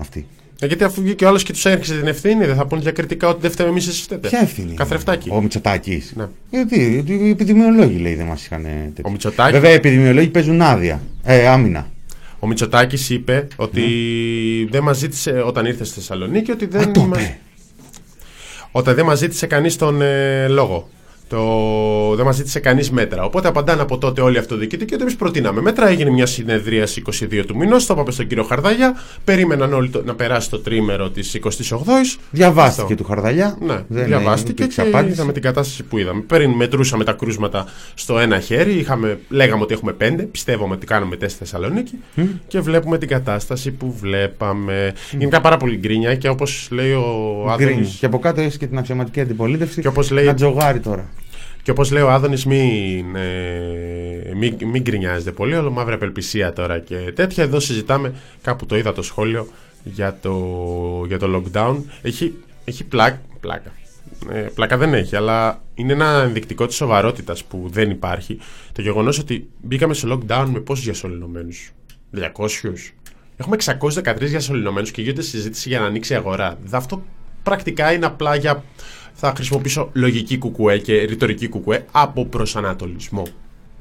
αυτή. Ε, γιατί αφού βγήκε ο άλλος και τους έριξε την ευθύνη, δεν θα πούνε διακριτικά ότι δεν φταίμε εμείς, εσείς φταίτε. Ποια ευθύνη; Καθρεφτάκι. Ο Μητσοτάκης. Ναι. Γιατί γιατί οι επιδημιολόγοι λέει δεν μας είχαν. τέτοιο. Ο Μητσοτάκης- Βέβαια οι επιδημιολόγοι παίζουν άδεια. Ε, άμυνα. Ο Μητσοτάκης είπε ότι δεν μας ζήτησε όταν ήρθε στη Θεσσαλονίκη ότι δεν. Α, το μας- είπε. Όταν δεν μας ζήτησε κανείς τον ε, λόγο. Το... Δεν μας ζήτησε κανείς μέτρα. Οπότε απαντάνε από τότε όλοι οι αυτοδιοικητικοί ότι εμείς προτείναμε μέτρα. Έγινε μια συνεδρίαση 22 του μηνός. Το είπαμε στον κύριο Χαρδαγιά. Περίμεναν όλοι το- να περάσει το τρίμερο της 28η. Διαβάστηκε του Χαρδαλιά. Ναι, Δεν διαβάστηκε υπήρξε και απάντηση. είδαμε την κατάσταση που είδαμε. Πριν μετρούσαμε τα κρούσματα στο ένα χέρι, είχαμε, λέγαμε ότι έχουμε πέντε, πιστεύαμε ότι κάνουμε τεστ στη Θεσσαλονίκη και βλέπουμε την κατάσταση που βλέπαμε. Είναι μια πάρα πολύ γκρίνια και όπως λέει ο Γκρίνι. Άδωνης, Και από κάτω έχεις και την αξιωματική αντιπολίτευση. Και όπως λέει- Να τζογάρει τώρα. Και όπως λέει ο Άδωνης μην, ε, μην, μην γκρινιάζετε πολύ, όλο μαύρη απελπισία τώρα και τέτοια. Εδώ συζητάμε, κάπου το είδα το σχόλιο για το, για το lockdown. Έχει, έχει πλάκα, πλάκα. Ε, πλάκα δεν έχει, αλλά είναι ένα ενδεικτικό της σοβαρότητας που δεν υπάρχει. Το γεγονός ότι μπήκαμε σε lockdown με πόσους διασωληνωμένους; 200. Έχουμε 613 διασωληνωμένους και γίνεται συζήτηση για να ανοίξει η αγορά. Δε Αυτό πρακτικά είναι απλά για. Θα χρησιμοποιήσω λογική κουκουέ και ρητορική κουκουέ από προσανατολισμό.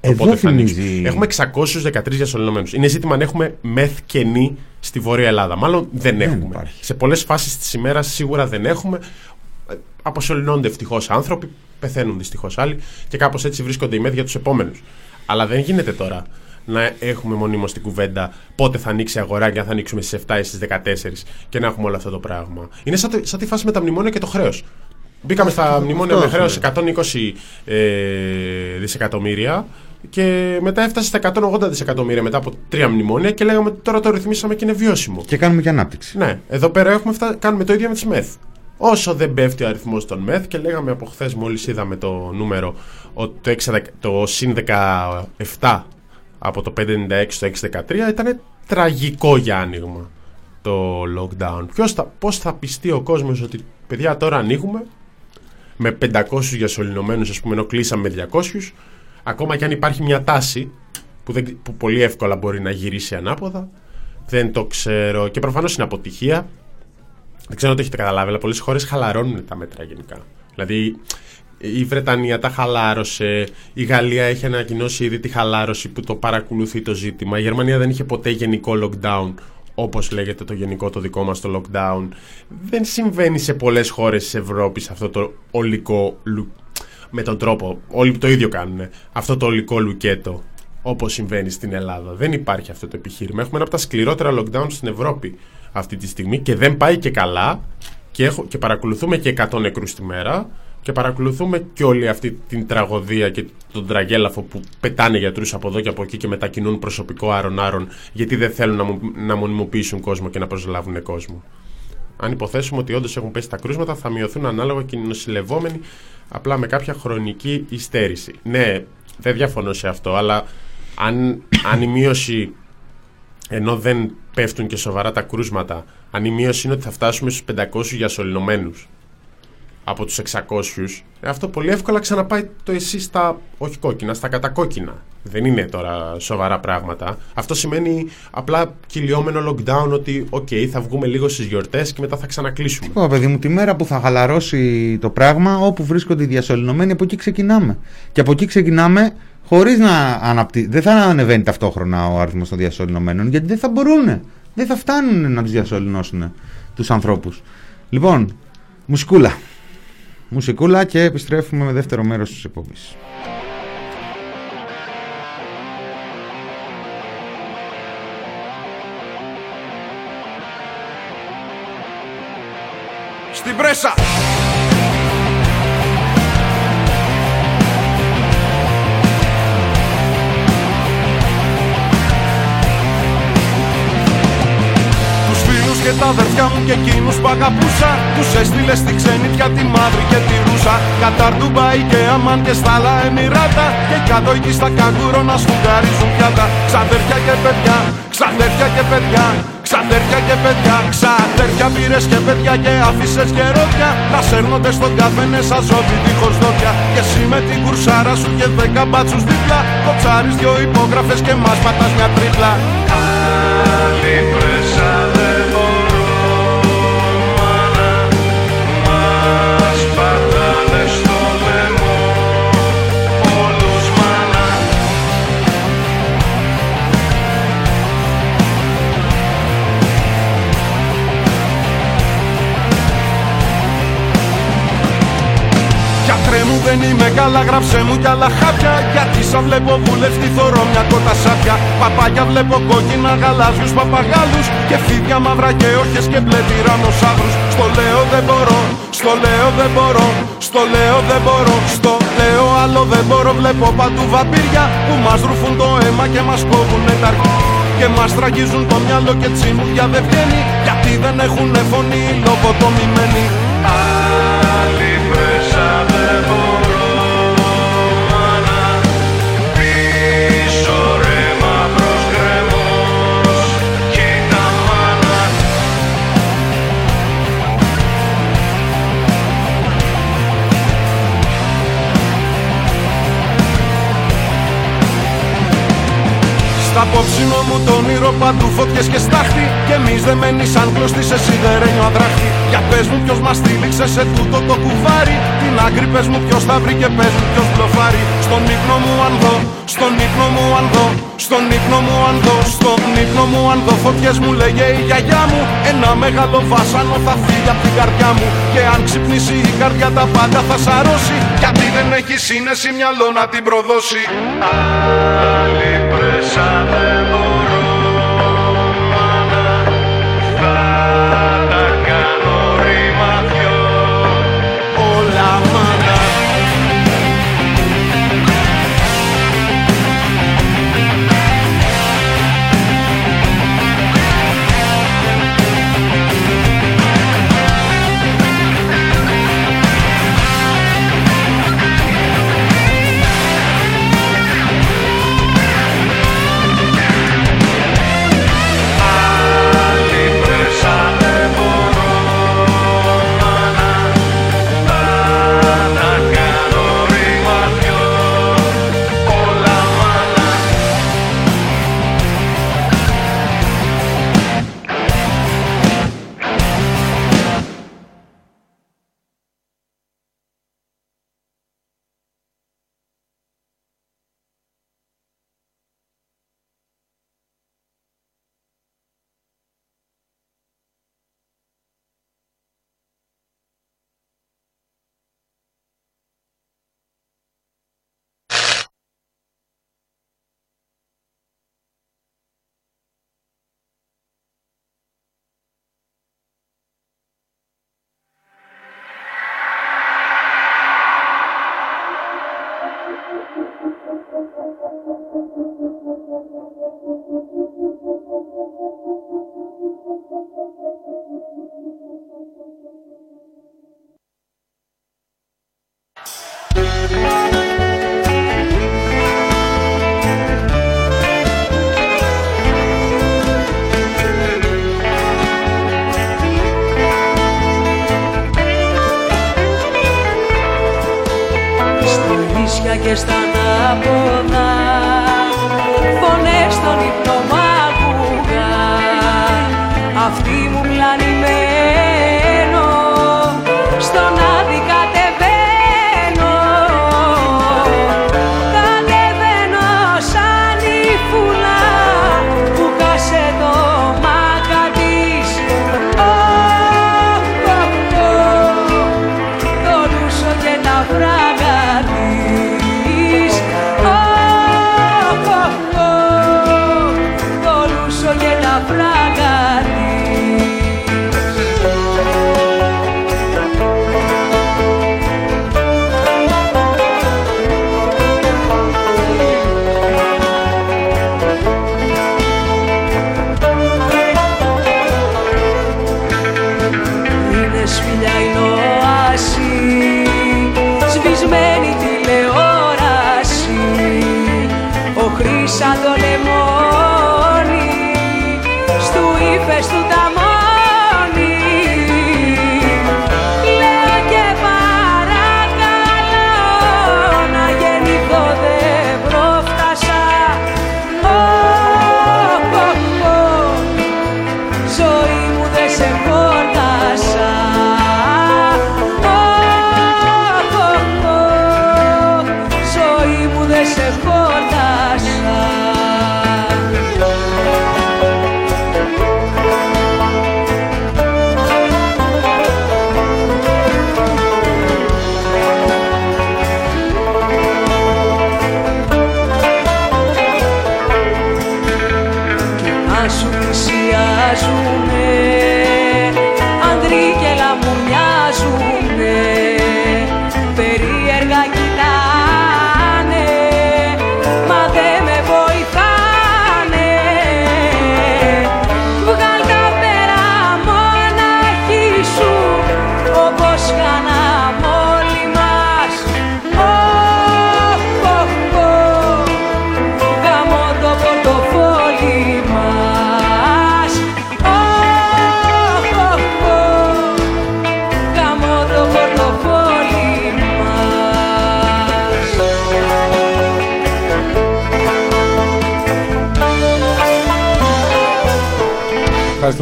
Εδώ Οπότε θα ανοίξει. θυμίζει- Έχουμε 613 διασωληνωμένους. Είναι ζήτημα αν έχουμε μεθ κενή στη Βόρεια Ελλάδα. Μάλλον δεν, έχουμε. υπάρχει. Σε πολλές φάσεις της ημέρας σίγουρα δεν έχουμε. Ε, Αποσωληνώνται ευτυχώς άνθρωποι, πεθαίνουν δυστυχώς άλλοι και κάπως έτσι βρίσκονται οι μεθ για τους επόμενους. Αλλά δεν γίνεται τώρα να έχουμε μονίμως την κουβέντα πότε θα ανοίξει η αγορά και αν θα ανοίξουμε στις 7 ή στις 14 και να έχουμε όλο αυτό το πράγμα. Είναι σαν, το, σαν τη φάση με τα μνημόνια και το χρέος. Μπήκαμε στα μνημόνια με χρέος 120 ε, δισεκατομμύρια και μετά έφτασε στα 180 δισεκατομμύρια μετά από τρία μνημόνια και λέγαμε ότι τώρα το ρυθμίσαμε και είναι βιώσιμο. Και κάνουμε και ανάπτυξη. Ναι, εδώ πέρα έχουμε φτά... κάνουμε το ίδιο με τις ΜΕΘ. Όσο δεν πέφτει ο αριθμός των ΜΕΘ και λέγαμε από χθες, μόλις είδαμε το νούμερο, ότι το, 6, το συν 17 από το 596 στο 613 ήταν τραγικό για άνοιγμα το lockdown. Ποιος θα, πώς θα πιστεί ο κόσμος ότι παιδιά τώρα ανοίγουμε; Με 500 διασωληνωμένους ας πούμε ενώ κλείσαμε με 200 ακόμα και αν υπάρχει μια τάση που, δεν, που πολύ εύκολα μπορεί να γυρίσει ανάποδα δεν το ξέρω και προφανώς είναι αποτυχία δεν ξέρω αν το έχετε καταλάβει αλλά πολλές χώρες χαλαρώνουν τα μέτρα γενικά δηλαδή η Βρετανία τα χαλάρωσε, η Γαλλία έχει ανακοινώσει ήδη τη χαλάρωση που το παρακολουθεί το ζήτημα. Η Γερμανία δεν είχε ποτέ γενικό lockdown όπως λέγεται το γενικό το δικό μας το lockdown. Δεν συμβαίνει σε πολλές χώρες της Ευρώπης αυτό το ολικό με τον τρόπο, όλοι το ίδιο κάνουν, αυτό το ολικό λουκέτο όπως συμβαίνει στην Ελλάδα. Δεν υπάρχει αυτό το επιχείρημα. Έχουμε ένα από τα σκληρότερα lockdown στην Ευρώπη αυτή τη στιγμή και δεν πάει και καλά και, έχω, και παρακολουθούμε και 100 νεκρούς τη μέρα και παρακολουθούμε και όλη αυτή την τραγωδία και τον τραγέλαφο που πετάνε γιατρούς από εδώ και από εκεί και μετακινούν προσωπικό άρον-άρον γιατί δεν θέλουν να, να μονιμοποιήσουν κόσμο και να προσλάβουν κόσμο. Αν υποθέσουμε ότι όντως έχουν πέσει τα κρούσματα, θα μειωθούν ανάλογα και οι νοσηλευόμενοι απλά με κάποια χρονική υστέρηση. Ναι, δεν διαφωνώ σε αυτό, αλλά αν, αν η μείωση ενώ δεν πέφτουν και σοβαρά τα κρούσματα, αν η μείωση είναι ότι θα φτάσουμε στους 500 διασωληνωμένους από τους 600, ε, αυτό πολύ εύκολα ξαναπάει το ΕΣΥ στα όχι κόκκινα, στα κατακόκκινα. Δεν είναι τώρα σοβαρά πράγματα. Αυτό σημαίνει απλά κυλιόμενο lockdown ότι OK, okay, θα βγούμε λίγο στις γιορτές και μετά θα ξανακλείσουμε. Ω παιδί μου, τη μέρα που θα χαλαρώσει το πράγμα, όπου βρίσκονται οι διασωληνωμένοι, από εκεί ξεκινάμε. Και από εκεί ξεκινάμε χωρίς να αναπτύσσει. Δεν θα ανεβαίνει ταυτόχρονα ο αριθμός των διασωληνωμένων, γιατί δεν θα μπορούν. Δεν θα φτάνουν να τους διασωληνώσουν τους ανθρώπους. Λοιπόν, μουσικούλα μουσικούλα και επιστρέφουμε με δεύτερο μέρος της εκπομπής. Στην πρέσα! Και τα αδερφιά μου και εκείνους που αγαπούσα. Τους έστειλε στη ξενιτιά τη μαύρη και τη ρούσα. Κατάρ Ντουμπάι και Αμάν και στα άλλα Εμμυράτα. Και κάτω εκεί στα καγκούρο να σφουγγαρίζουν πιάτα. Ξαδέρφια και παιδιά, ξαδέρφια και παιδιά Ξαδέρφια και παιδιά, ξαδέρφια πήρες και παιδιά και άφησες και ρόδια. Να σέρνονται στον καφέ σαν ζώδι δίχως δόντια. Και εσύ με την κουρσάρα σου και δέκα μπάτσους δίπλα. Κοτσάρεις δυο υπόγραφες και μας πατάς μια τρίπλα. Άλλη δεν είμαι καλά, γράψε μου κι άλλα χάπια. Γιατί σαν βλέπω βουλευτή θωρώ μια κότα σάπια. Παπάγια βλέπω κόκκινα γαλάζιους παπαγάλους. Και φίδια μαύρα και όχες και μπλε τυρανοσαύρου. Στο λέω δεν μπορώ, στο λέω δεν μπορώ, στο λέω δεν μπορώ, στο λέω άλλο δεν μπορώ. Βλέπω παντού βαμπύρια που μας ρουφούν το αίμα και μας κόβουν τα και μας τραγίζουν το μυαλό και τσιμουδιά δεν βγαίνει Γιατί δεν έχουν φωνή λογοτομημένοι απόψινο μου το όνειρο παντού φωτιές και στάχτη. Και εμείς δεμένοι σαν κλωστοί σε σιδερένιο αδράχτη. Για πες μου ποιος μας στήλιξε σε τούτο το κουβάρι. Την άκρη πες μου ποιος θα βρει και πες μου ποιος μπλοφάρει. Στον ύπνο μου αν δω, στον ύπνο μου αν δω στον ύπνο μου αν δω, στον ύπνο μου αν δω Φωτιές μου λέγε η γιαγιά μου. Ένα μεγάλο βάσανο θα φύγει από την καρδιά μου. Και αν ξυπνήσει η καρδιά τα πάντα θα σαρώσει. Γιατί δεν έχει σύνεση μυαλό να την προδώσει. Άλλη πρέσα δεν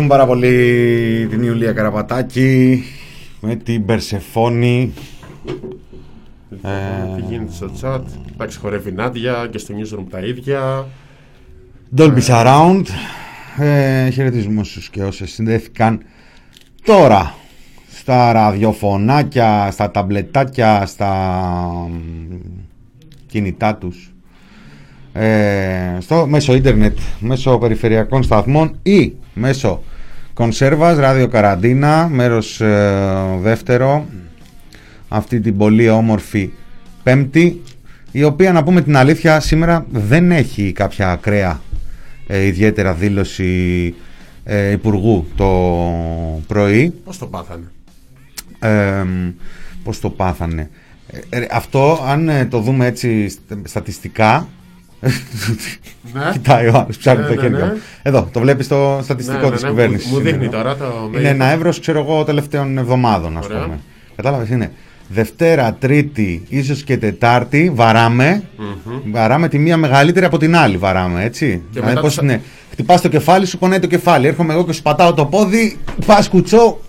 Ευχαριστούμε πάρα πολύ την Ιουλία Καραπατάκη με την Περσεφόνη. Ε, Τι γίνεται στο chat; Εντάξει, χορεύει η Νάντια και στο newsroom τα ίδια. Dolby Surround. Ε, χαιρετισμούς στους και όσες συνδέθηκαν τώρα στα ραδιοφωνάκια, στα ταμπλετάκια, στα μ, κινητά τους ε, στο, μέσω ίντερνετ, μέσω περιφερειακών σταθμών ή μέσω κονσέρβας, ράδιο καραντίνα, μέρος ε, δεύτερο αυτή την πολύ όμορφη πέμπτη η οποία να πούμε την αλήθεια σήμερα δεν έχει κάποια ακραία ε, ιδιαίτερα δήλωση ε, υπουργού το πρωί Πώς το πάθανε; ε, πώς το πάθανε; Ε, ρε, αυτό αν ε, το δούμε έτσι στε- στατιστικά Ναι. κοιτάει ο άλλος ψάχνει Ναι, το ναι, χέρι ναι. του. εδώ το βλέπεις στο στατιστικό Ναι, ναι, της ναι, κυβέρνησης Μου, μου είναι δείχνει εδώ. τώρα το είναι μέγεθος. ένα εύρος ξέρω εγώ τελευταίων εβδομάδων ας Ωραία. πούμε κατάλαβες είναι Δευτέρα, Τρίτη, ίσως και Τετάρτη βαράμε Βαράμε τη μία μεγαλύτερη από την άλλη βαράμε έτσι δηλαδή μετά πώς τους- είναι Χτυπάς το κεφάλι σου πονάει το κεφάλι Έρχομαι εγώ και σου πατάω το πόδι Πας κουτσό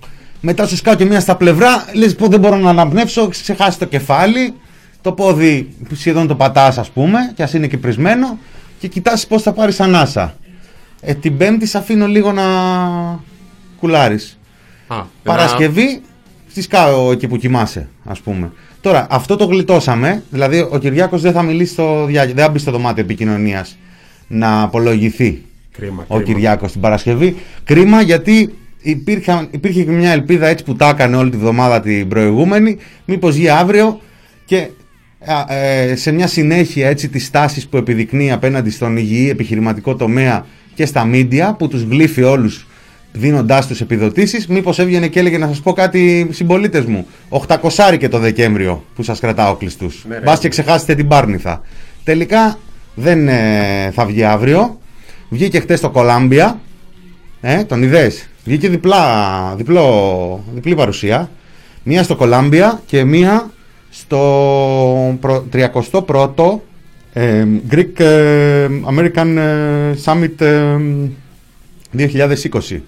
Μετά σου σκάω και μία στα πλευρά Λες πω δεν μπορώ να αναπνεύσω Ξεχάσει το κεφάλι Το πόδι σχεδόν το πατάς ας πούμε Και ας είναι και πρισμένο Και κοιτάς πώς θα πάρεις ανάσα ε, Την πέμπτη σε αφήνω λίγο να κουλάρεις Α, Παρασκευή στη σκάω εκεί που κοιμάσαι, ας πούμε. Τώρα, αυτό το γλιτώσαμε. Δηλαδή, ο Κυριάκος δεν θα μιλήσει στο διάγει, δεν θα μπει στο δωμάτιο επικοινωνίας να απολογηθεί Κρίμα, ο κρίμα. Κυριάκος την Παρασκευή. Κρίμα γιατί υπήρχε, υπήρχε και μια ελπίδα έτσι που τα έκανε όλη τη βδομάδα την προηγούμενη. Μήπως βγει αύριο και α, ε, σε μια συνέχεια έτσι της τάσης που επιδεικνύει απέναντι στον υγιή επιχειρηματικό τομέα και στα μίντια που τους γλύφει όλους δίνοντάς τους επιδοτήσεις μήπως έβγαινε και έλεγε να σας πω κάτι συμπολίτες μου. 800 και το Δεκέμβριο που σας κρατάω κλειστούς. Ναι, ρε. Μπας και ξεχάσετε την Πάρνηθα τελικά δεν ε, θα βγει αύριο. Βγήκε χτες το Κολάμπια. Ε, τον είδες; Βγήκε διπλά, διπλό, διπλή παρουσία. Μία στο Κολάμπια και μία στο προ- 31ο ε, Greek ε, American ε, Summit ε, 2020.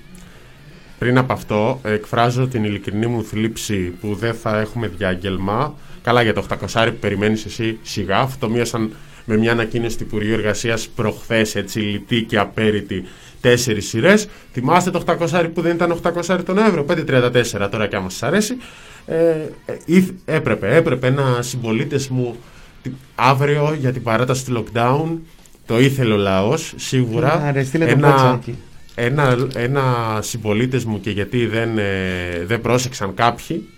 Πριν από αυτό, εκφράζω την ειλικρινή μου θλίψη που δεν θα έχουμε διάγγελμα. Καλά για το 800 που περιμένεις εσύ, σιγά. Αυτό μείωσαν με μια ανακοίνωση του Υπουργείου Εργασίας προχθές, έτσι λιτή και απέριτη, τέσσερις σειρές. Θυμάστε το 800 που δεν ήταν 800 τον ευρώ, 5,34 τώρα και άμα σας αρέσει. Ε, ε, ήθ- έπρεπε, έπρεπε ένα συμπολίτες μου τι- αύριο για την παράταση του lockdown. Το ήθελε ο λαός, σίγουρα. Άρα, στείλε το πότσακι. ένα, ένα συμπολίτες μου και γιατί δεν, ε, δεν πρόσεξαν κάποιοι,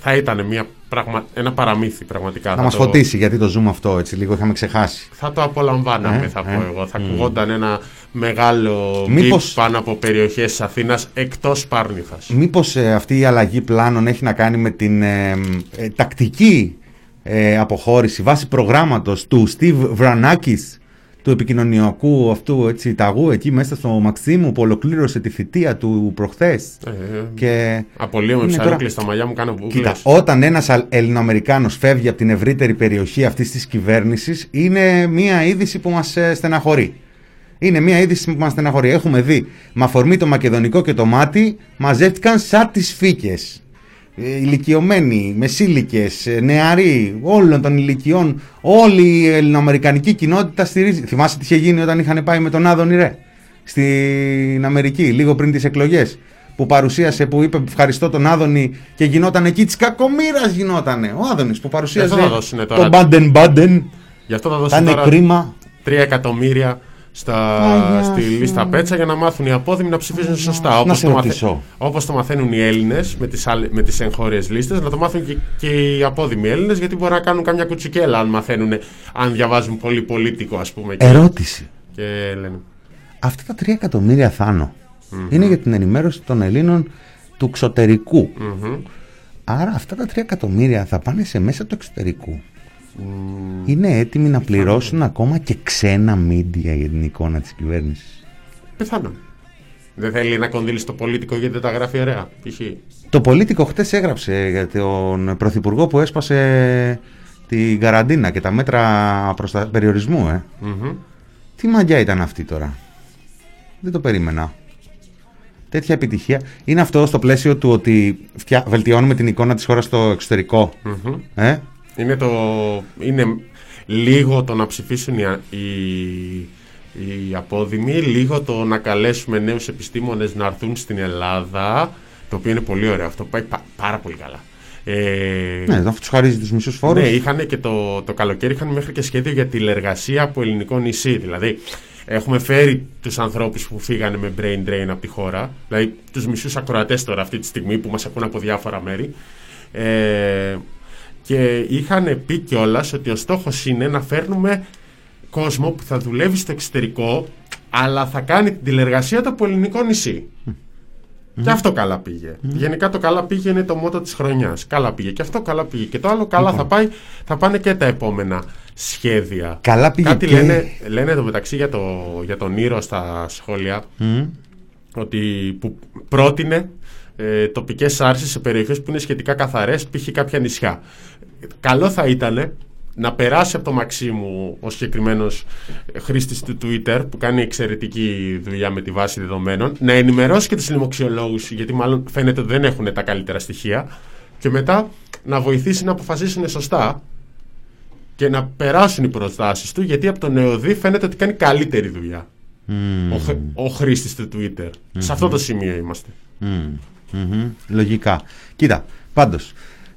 θα ήταν μια πραγμα... ένα παραμύθι πραγματικά. Θα μας το, φωτίσει γιατί το zoom αυτό έτσι λίγο είχαμε ξεχάσει. Θα το απολαμβάναμε, Ε, θα ε, πω εγώ. Θα ακουγόταν ένα μεγάλο Μήπως- μπιπ πάνω από περιοχές της Αθήνας εκτός Πάρνηθας. Μήπως ε, αυτή η αλλαγή πλάνων έχει να κάνει με την ε, ε, τακτική ε, αποχώρηση βάσει προγράμματος του Steve Βρανάκης του επικοινωνιακού αυτού έτσι, ταγού εκεί μέσα στο Μαξίμου που ολοκλήρωσε τη θητεία του προχθές Ε, και Απολύομαι Είναι ψαρόκλη τώρα- στα μαλλιά μου, κάνω μπουκλες. Κοίτα, όταν ένας Α- Ελληνοαμερικάνος φεύγει από την ευρύτερη περιοχή αυτής της κυβέρνησης είναι μια είδηση που μας ε, στεναχωρεί. Είναι μια είδηση που μας στεναχωρεί. Έχουμε δει με αφορμή το μακεδονικό και το μάτι μαζεύτηκαν σαν τις φύκες. Ε, ηλικιωμένοι, μεσήλικες, ε, νεαροί, όλων των ηλικιών, όλη η ελληνοαμερικανική κοινότητα στηρίζει. Θυμάσαι τι είχε γίνει όταν είχαν πάει με τον Άδωνη ρε στην Αμερική, λίγο πριν τις εκλογές που παρουσίασε, που είπε ευχαριστώ τον Άδωνη και γινόταν εκεί της κακομήρα γινότανε. Ο Άδωνης που παρουσίασε αυτό θα δώσουνε τώρα. τον Μπάντεν Μπάντεν. Γι' αυτό θα Θα δώσω είναι τώρα κρίμα. 3 εκατομμύρια στα, Αγιά στη σου. λίστα πέτσα για να μάθουν οι απόδημοι να ψηφίζουν σωστά. Να Όπως σε το, ρωτήσω. όπως το μαθαίνουν οι Έλληνες με τις, άλλε- με τις εγχώριες λίστες, να το μάθουν και, και οι απόδημοι Έλληνες γιατί μπορεί να κάνουν καμιά κουτσικέλα αν μαθαίνουν, αν διαβάζουν πολύ πολίτικο ας πούμε. Και, Ερώτηση. και λένε. Αυτά τα 3 εκατομμύρια θάνο είναι για την ενημέρωση των Ελλήνων του εξωτερικού. Μμμ. Άρα αυτά τα 3 εκατομμύρια θα πάνε σε μέσα του εξωτερικού. Είναι έτοιμοι να πληρώσουν ακόμα και ξένα μίντια για την εικόνα της κυβέρνησης. Πιθανόν. Δεν θέλει να κονδύλει στο πολίτικο γιατί δεν τα γράφει ωραία. Π.χ. Το Πολίτικο χτες έγραψε για τον Πρωθυπουργό που έσπασε την καραντίνα και τα μέτρα προστα... περιορισμού. Ε. Μμμ. Τι μαγιά ήταν αυτή τώρα. Δεν το περίμενα. Τέτοια επιτυχία. Είναι αυτό στο πλαίσιο του ότι φτια... βελτιώνουμε την εικόνα της χώρας στο εξωτερικό. Μμμ. Ε; Είναι, το, είναι λίγο το να ψηφίσουν οι, α- οι, οι απόδημοι, λίγο το να καλέσουμε νέους επιστήμονες να έρθουν στην Ελλάδα, το οποίο είναι πολύ ωραίο αυτό, πάει πα- πάρα πολύ καλά. Ε, Ναι, αυτό τους χαρίζει τους μισούς φόρους. ναι, είχαν και το, το καλοκαίρι είχαν μέχρι και σχέδιο για τηλεργασία από ελληνικό νησί. Δηλαδή, έχουμε φέρει τους ανθρώπους που φύγανε με brain drain από τη χώρα, δηλαδή τους μισούς ακροατές τώρα αυτή τη στιγμή που μας ακούν από διάφορα μέρη. Ε, και είχαν πει κιόλας ότι ο στόχος είναι να φέρνουμε κόσμο που θα δουλεύει στο εξωτερικό, αλλά θα κάνει την τηλεργασία του από ελληνικό νησί. Και αυτό καλά πήγε. Γενικά το καλά πήγε είναι το μότο της χρονιάς. Καλά πήγε. Και αυτό καλά πήγε. Και το άλλο καλά θα, πάει, θα πάνε και τα επόμενα σχέδια. Καλά πήγε Κάτι και- λένε, λένε εδώ μεταξύ για, το, για τον Ήρο στα σχόλια Μμ. ότι που πρότεινε ε, τοπικές άρσεις σε περιοχές που είναι σχετικά καθαρές, π.χ. κάποια νησιά. Καλό θα ήταν να περάσει από το Μαξίμου ο συγκεκριμένος χρήστης του Twitter που κάνει εξαιρετική δουλειά με τη βάση δεδομένων, να ενημερώσει και τους λοιμοξιολόγους, γιατί μάλλον φαίνεται ότι δεν έχουν τα καλύτερα στοιχεία, και μετά να βοηθήσει να αποφασίσουν σωστά και να περάσουν οι προτάσεις του, γιατί από τον ΕΟΔΗ φαίνεται ότι κάνει καλύτερη δουλειά Μμ. ο, χρ- ο χρήστης του Twitter. Σε αυτό το σημείο είμαστε. Μμμ. Μμμ. Λογικά. Κοίτα, πάντως,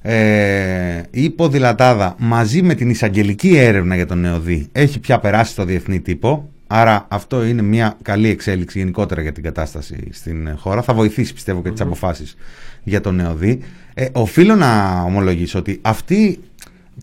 ε, η ποδηλατάδα μαζί με την εισαγγελική έρευνα για τον ΝεΟΔΗ έχει πια περάσει στο διεθνή τύπο. Άρα αυτό είναι μια καλή εξέλιξη γενικότερα για την κατάσταση στην χώρα. Θα βοηθήσει πιστεύω και τις αποφάσεις για τον ΝεΟΔΗ. Ε, οφείλω να ομολογήσω ότι αυτή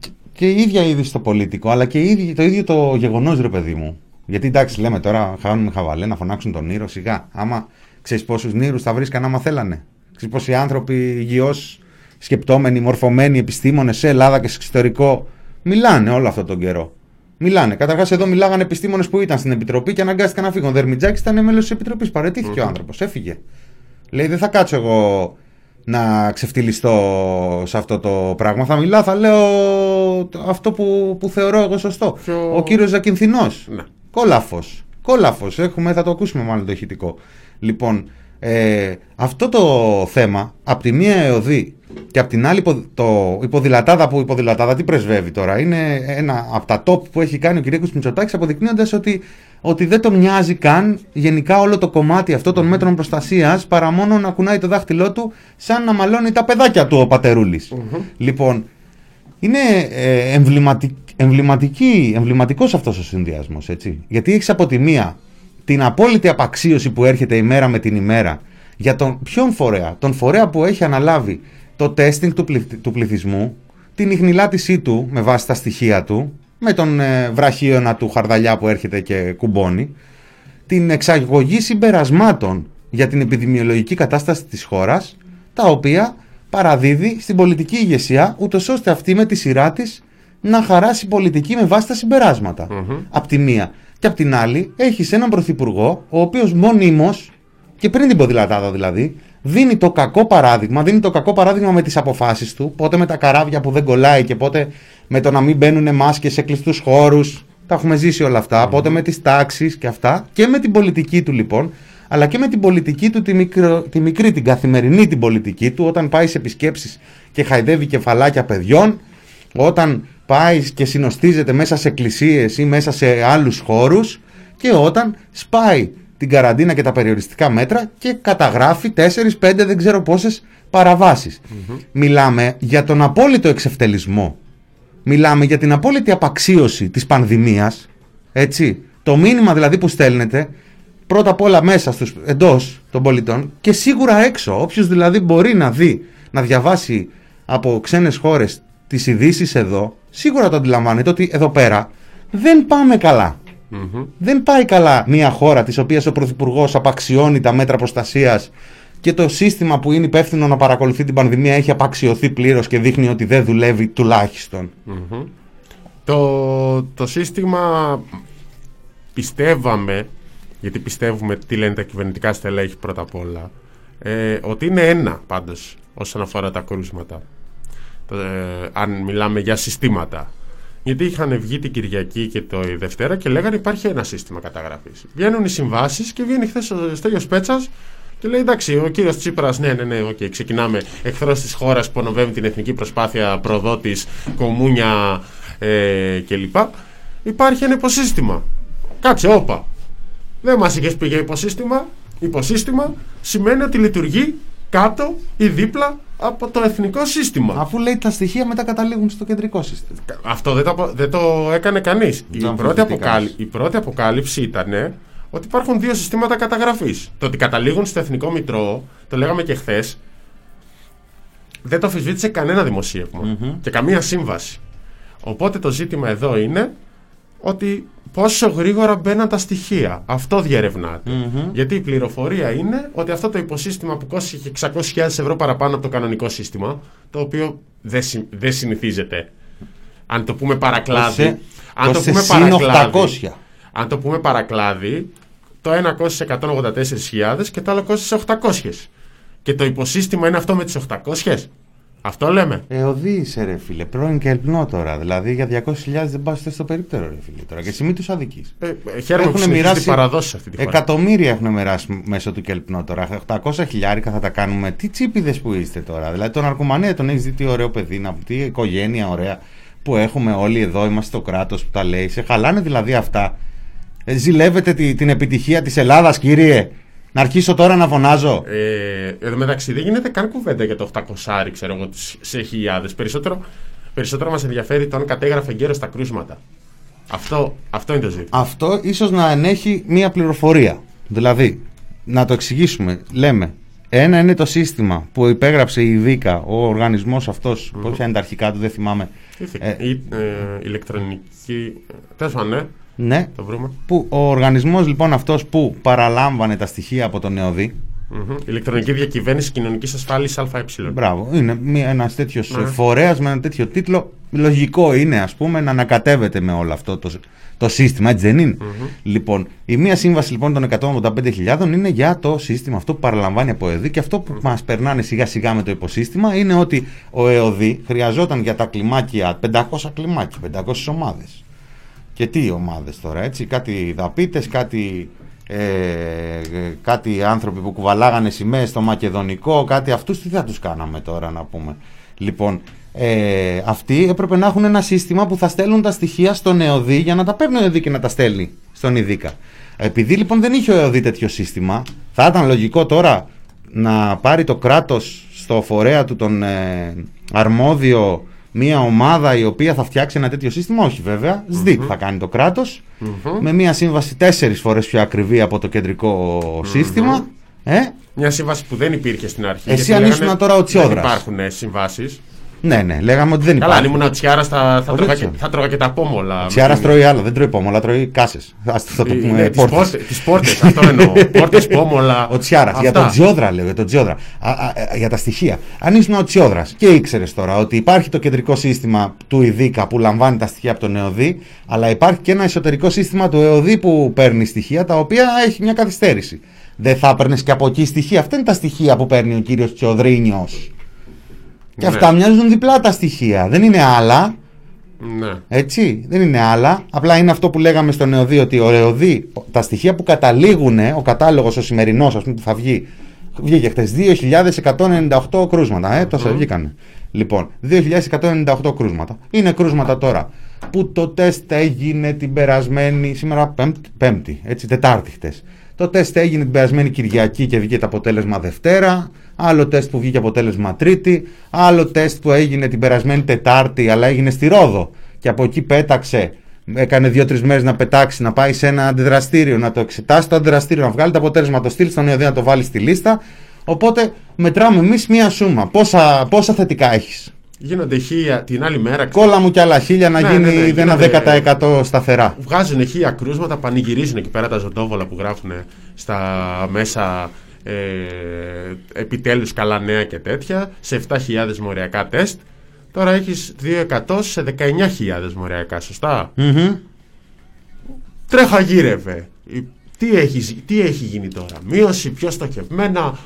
και- και η ίδια είδη στο πολίτικο, αλλά και η ίδια- το ίδιο το γεγονός ρε παιδί μου. Γιατί εντάξει, λέμε τώρα, χάνουμε χαβαλέ να φωνάξουν τον Νύρο σιγά. Άμα ξέρεις πόσους Νύρους θα βρίσκαν άμα θέλανε. Ξέρεις πόσοι άνθρωποι υγιώς σκεπτόμενοι, μορφωμένοι επιστήμονες σε Ελλάδα και σε εξωτερικό μιλάνε όλο αυτόν τον καιρό. Μιλάνε. Καταρχάς, εδώ μιλάγανε επιστήμονες που ήταν στην επιτροπή και αναγκάστηκαν να φύγουν. Ο Δερμιτζάκης ήταν μέλος της επιτροπής. Παρετήθηκε ο άνθρωπος, έφυγε. Λέει, δεν θα κάτσω εγώ να ξεφτυλιστώ σε αυτό το πράγμα. Θα μιλάω, θα λέω το- αυτό που, που θεωρώ εγώ σωστό. Ποιο- Ο κύριος Ζακυνθινός. Ναι. Κόλαφος. Κόλαφος. Έχουμε, θα το ακούσουμε μάλλον το ηχητικό. Λοιπόν, ε, αυτό το θέμα, από τη μία ΕΟΔΗ και από την άλλη υπο, το υποδηλατάδα που υποδηλατάδα τι πρεσβεύει τώρα; Είναι ένα από τα top που έχει κάνει ο κ. Μητσοτάκης αποδεικνύοντας ότι, ότι δεν τον νοιάζει καν γενικά όλο το κομμάτι αυτό των μέτρων προστασίας παρά μόνο να κουνάει το δάχτυλό του σαν να μαλώνει τα παιδάκια του ο πατερουλης Λοιπόν, είναι ε, εμβληματικ, εμβληματική, εμβληματικός αυτός ο συνδυασμός, έτσι. Γιατί έχεις από τη μία την απόλυτη απαξίωση που έρχεται ημέρα με την ημέρα για τον ποιον φορέα, τον φορέα που έχει αναλάβει το τέστινγκ του, πληθ- του πληθυσμού, την ιχνηλάτησή του με βάση τα στοιχεία του, με τον ε, βραχίωνα του χαρδαλιά που έρχεται και κουμπώνει, την εξαγωγή συμπερασμάτων για την επιδημιολογική κατάσταση της χώρας, τα οποία παραδίδει στην πολιτική ηγεσία, ούτως ώστε αυτή με τη σειρά της να χαράσει πολιτική με βάση τα συμπεράσματα. Απ' τη μία. Και απ' την άλλη, έχεις έναν πρωθυπουργό, ο οποίος μονίμως, και πριν την ποδηλατάδα δηλαδή, δίνει το κακό παράδειγμα, δίνει το κακό παράδειγμα με τις αποφάσεις του, πότε με τα καράβια που δεν κολλάει και πότε με το να μην μπαίνουν μάσκες σε κλειστούς χώρους. Τα έχουμε ζήσει όλα αυτά, πότε με τις τάξεις και αυτά, και με την πολιτική του λοιπόν, αλλά και με την πολιτική του τη, μικρο, τη μικρή, την καθημερινή την πολιτική του, όταν πάει σε επισκέψεις και χαϊδεύει κεφαλάκια παιδιών, όταν πάει και συνοστίζεται μέσα σε εκκλησίες ή μέσα σε άλλους χώρους και όταν σπάει την καραντίνα και τα περιοριστικά μέτρα και καταγράφει 4-5 δεν ξέρω πόσες παραβάσεις. Μιλάμε για τον απόλυτο εξευτελισμό. Μιλάμε για την απόλυτη απαξίωση της πανδημίας. Έτσι. Το μήνυμα δηλαδή που στέλνετε πρώτα απ' όλα μέσα στους, εντός των πολιτών και σίγουρα έξω. Όποιος δηλαδή μπορεί να δει, να διαβάσει από ξένες χώρες τις ειδήσει εδώ, σίγουρα το αντιλαμβάνεται ότι εδώ πέρα δεν πάμε καλά. Δεν πάει καλά μια χώρα της οποίας ο Πρωθυπουργός απαξιώνει τα μέτρα προστασίας και το σύστημα που είναι υπεύθυνο να παρακολουθεί την πανδημία έχει απαξιωθεί πλήρως και δείχνει ότι δεν δουλεύει τουλάχιστον. Το, το σύστημα πιστεύαμε, γιατί πιστεύουμε τι λένε τα κυβερνητικά στελέχη πρώτα απ' όλα, ε, ότι είναι ένα πάντως όσον αφορά τα κρούσματα. Το, ε, αν μιλάμε για συστήματα. Γιατί είχαν βγει την Κυριακή και το η Δευτέρα και λέγανε υπάρχει ένα σύστημα καταγραφής. Βγαίνουν οι συμβάσεις και βγαίνει χθες ο Στέλιος Πέτσας και λέει εντάξει, ο κύριος Τσίπρας, ναι, ναι, ναι, οκ, ξεκινάμε εχθρός της χώρας που υπονομεύει την εθνική προσπάθεια, προδότης, κομμούνια ε, κλπ. Υπάρχει ένα υποσύστημα. Κάτσε, όπα. Δεν μας είχες πει για υποσύστημα. Υποσύστημα σημαίνει ότι λειτουργεί κάτω ή δίπλα από το εθνικό σύστημα. Αφού λέει τα στοιχεία μετά καταλήγουν στο κεντρικό σύστημα. Αυτό δεν το, απο- δεν το έκανε κανείς. Η, το πρώτη αμφισβητεί αποκάλυ- κανείς. η πρώτη αποκάλυψη ήταν ότι υπάρχουν δύο συστήματα καταγραφής. Το ότι καταλήγουν στο Εθνικό Μητρό, το λέγαμε και χθες, δεν το αμφισβήτησε κανένα δημοσίευμα και καμία σύμβαση. Οπότε το ζήτημα εδώ είναι ότι πόσο γρήγορα μπαίναν τα στοιχεία. Αυτό διερευνάται. Γιατί η πληροφορία είναι ότι αυτό το υποσύστημα που κόστησε 600.000 ευρώ παραπάνω από το κανονικό σύστημα, το οποίο δεν, συ- δεν συνηθίζεται. Αν το πούμε παρακλάδι. Κόστησε- αν το κόστησε πούμε συν παρακλάδι. 800. Αν το πούμε παρακλάδι, το ένα κόστησε 184.000 και το άλλο κόστησε 800. Και το υποσύστημα είναι αυτό με τις 800. Αυτό λέμε. Ε, οδή είσαι ρε φίλε, πρώην και ελπνό τώρα. Δηλαδή για 200.000 δεν πας στο περίπτερο ρε φίλε τώρα. Και εσύ μην τους αδικείς. Ε, ε, χαίρομαι που συνεχίζει παραδόσει αυτή τη χώρα. εκατομμύρια έχουν μοιράσει μέσω του Κελπνό τώρα. 800 χιλιάρικα θα τα κάνουμε. Τι τσίπηδε που είστε τώρα. Δηλαδή τον Αρκουμανέα τον έχεις δει τι ωραίο παιδί, να τι οικογένεια ωραία που έχουμε όλοι εδώ. Είμαστε το κράτος που τα λέει. Σε χαλάνε δηλαδή αυτά. Ε, ζηλεύετε τη- την επιτυχία της Ελλάδας, κύριε. Να αρχίσω τώρα να φωνάζω. Ε, εδώ μεταξύ δεν γίνεται καν κουβέντα για το 800 ξέρω εγώ τις- σε χιλιάδες. Περισσότερο, περισσότερο μας ενδιαφέρει το αν κατέγραφε γέρο τα κρούσματα. Αυτό, αυτό είναι το ζήτημα. Αυτό ίσως να ενέχει μία πληροφορία. Δηλαδή, να το εξηγήσουμε. Λέμε, ένα είναι το σύστημα που υπέγραψε η ΔΙΚΑ, ο οργανισμός αυτός, mm ποια είναι τα αρχικά του, δεν θυμάμαι. Ήθη- Ε, η, ε, ηλεκτρονική. Τέλος πάντων, ναι, ναι, το βρούμε. που ο οργανισμός λοιπόν αυτός που παραλάμβανε τα στοιχεία από τον ΕΟΔΗ, Μμμ. Ηλεκτρονική διακυβέρνηση κοινωνικής ασφάλισης ΑΕ. Μπράβο. Είναι ένας τέτοιος φορέας με ένα τέτοιο τίτλο. Λογικό είναι, ας πούμε, να ανακατεύεται με όλο αυτό το, το σύστημα, έτσι δεν ειναι Λοιπόν, η μία σύμβαση λοιπόν των 185.000 είναι για το σύστημα αυτό που παραλαμβάνει από ΕΔΗ και αυτό που μας περνάνε σιγά σιγά με το υποσύστημα είναι ότι ο ΕΟΔΗ χρειαζόταν για τα κλιμάκια 500 κλιμάκια, 500 ομάδες. Και τι ομάδες τώρα, έτσι, κάτι δαπίτες, κάτι ε, κάτι άνθρωποι που κουβαλάγανε σημαίες στο μακεδονικό, κάτι αυτούς τι θα τους κάναμε τώρα να πούμε. Λοιπόν, ε, αυτοί έπρεπε να έχουν ένα σύστημα που θα στέλνουν τα στοιχεία στον ΕΟΔΗ για να τα παίρνει ο ΕΟΔΗ και να τα στέλνει στον ΙΔΙΚΑ. Επειδή λοιπόν δεν είχε ο ΕΟΔΗ τέτοιο σύστημα, θα ήταν λογικό τώρα να πάρει το κράτος στο φορέα του τον ε, αρμόδιο μια ομάδα η οποία θα φτιάξει ένα τέτοιο σύστημα. Όχι βέβαια, ΣΔΙΤ θα κάνει το κράτος με μια σύμβαση τέσσερις φορές πιο ακριβή από το κεντρικό σύστημα. Ε; Μια σύμβαση που δεν υπήρχε στην αρχή. Εσύ γιατί αν ήσουν λέγανε τώρα ο Τσιόδρας. Δεν υπάρχουν συμβάσεις. Ναι, ναι, λέγαμε ότι δεν Καλά, αν υπάρχει. ήμουν ο Τσιάρας θα, θα, Ο τρώγα και, Ρίτσο. θα τρώγα και τα πόμολα. Τσιάρας τρώει άλλο, δεν τρώει πόμολα, τρώει κάσες. Α το το πούμε. Ναι, τις πόρτες. πόρτες, αυτό εννοώ. Πόρτες, πόμολα. Ο Τσιάρας. Για αυτά. τον Τζιόδρα λέω, για τον Τζιόδρα. Α, α, α, για τα στοιχεία. Αν ήσουν ο Τσιόδρας και ήξερες τώρα ότι υπάρχει το κεντρικό σύστημα του ΙΔΙΚΑ που λαμβάνει τα στοιχεία από τον ΕΟΔΗ, αλλά υπάρχει και ένα εσωτερικό σύστημα του ΕΟΔΗ που παίρνει στοιχεία τα οποία έχει μια καθυστέρηση. Δεν θα έπαιρνες και από εκεί στοιχεία. Αυτά είναι τα στοιχεία που παίρνει ο κύριος Τσιοδρίνιος. Και Ναι. αυτά μοιάζουν διπλά τα στοιχεία. Δεν είναι άλλα. Ναι. Έτσι, δεν είναι άλλα. Απλά είναι αυτό που λέγαμε στον ΕΟΔΗ ότι ο ΕΟΔΗ, τα στοιχεία που καταλήγουν, ο κατάλογος ο σημερινός, ας πούμε, που θα βγει, βγήκε χθες 2.198 κρούσματα. Ε, τόσα βγήκανε. Λοιπόν, 2.198 κρούσματα. Είναι κρούσματα τώρα που το τεστ έγινε την περασμένη, σήμερα πέμπτη, πέμπτη έτσι, Τετάρτη χτες. Το τεστ έγινε την περασμένη Κυριακή και βγήκε το αποτέλεσμα Δευτέρα. Άλλο τεστ που βγήκε αποτέλεσμα Τρίτη. Άλλο τεστ που έγινε την περασμένη Τετάρτη, αλλά έγινε στη Ρόδο. Και από εκεί πέταξε. Έκανε δύο-τρεις μέρες να πετάξει, να πάει σε ένα αντιδραστήριο, να το εξετάσει το αντιδραστήριο, να βγάλει το αποτέλεσμα, να το στείλει στον ΕΟΔΗ να το βάλει στη λίστα. Οπότε μετράμε εμείς μία σούμα. Πόσα, πόσα θετικά έχεις; Γίνονται χίλια την άλλη μέρα. Κόλλα μου κι άλλα χίλια να Ναι, γίνει ναι, ναι, ένα γίνονται- 10% σταθερά. Βγάζουν χίλια κρούσματα, πανηγυρίζουν εκεί πέρα τα ζωντόβολα που γράφουν στα μέσα ε, επιτέλους καλά νέα και τέτοια σε 7.000 μοριακά τεστ. Τώρα έχεις 2% σε 19.000 μοριακά, σωστά; Μμμ. Τρέχα γύρευε. Η- Τι έχεις, τι έχει γίνει τώρα; Μείωση πιο στοχευμένα.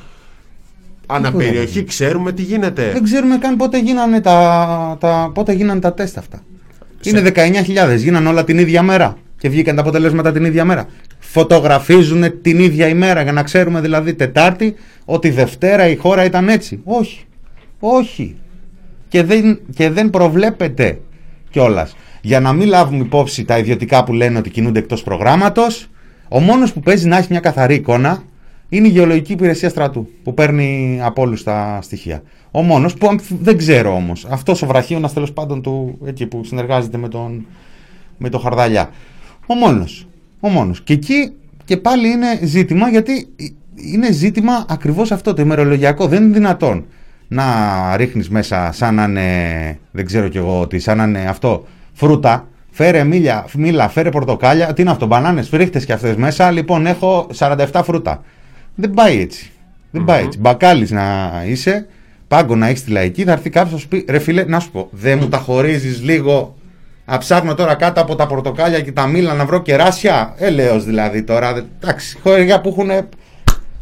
Αναπεριοχή ξέρουμε τι γίνεται. Δεν ξέρουμε καν πότε γίνανε τα, τα, πότε γίνανε τα τεστ αυτά. Είναι 19.000, γίνανε όλα την ίδια μέρα και βγήκαν τα αποτελέσματα την ίδια μέρα. Φωτογραφίζουν την ίδια ημέρα για να ξέρουμε δηλαδή Τετάρτη ότι Δευτέρα η χώρα ήταν έτσι. Όχι. Όχι. Και δεν, και δεν προβλέπεται κιόλας. Για να μην λάβουμε υπόψη τα ιδιωτικά που λένε ότι κινούνται εκτός προγράμματος, ο μόνος που παίζει να έχει μια καθαρή εικόνα είναι η Γεωλογική Υπηρεσία Στρατού που παίρνει από όλους τα στοιχεία. Ο μόνος που αμφι- δεν ξέρω όμως, αυτός ο βραχίωνας τέλος πάντων του εκεί που συνεργάζεται με τον, με τον Χαρδαλιά. Ο μόνος. Ο μόνος. Και εκεί και πάλι είναι ζήτημα γιατί είναι ζήτημα ακριβώς αυτό το ημερολογιακό. Δεν είναι δυνατόν να ρίχνεις μέσα σαν να είναι, δεν ξέρω κι εγώ τι, σαν να είναι αυτό, φρούτα. Φέρε μήλια, μήλα, φέρε πορτοκάλια. Τι είναι αυτό, μπανάνες, φρίχτες και αυτές μέσα. Λοιπόν, έχω 47 φρούτα. Δεν πάει έτσι. Δεν πάει έτσι. Μπακάλης να είσαι, πάγκο να έχεις τη λαϊκή, θα έρθει κάποιος να σου πει ρε φίλε, να σου πω, δεν μου τα χωρίζεις λίγο. Α ψάχνω τώρα κάτω από τα πορτοκάλια και τα μήλα να βρω κεράσια. Έλεος δηλαδή τώρα. δε- Εντάξει, χωριά που έχουν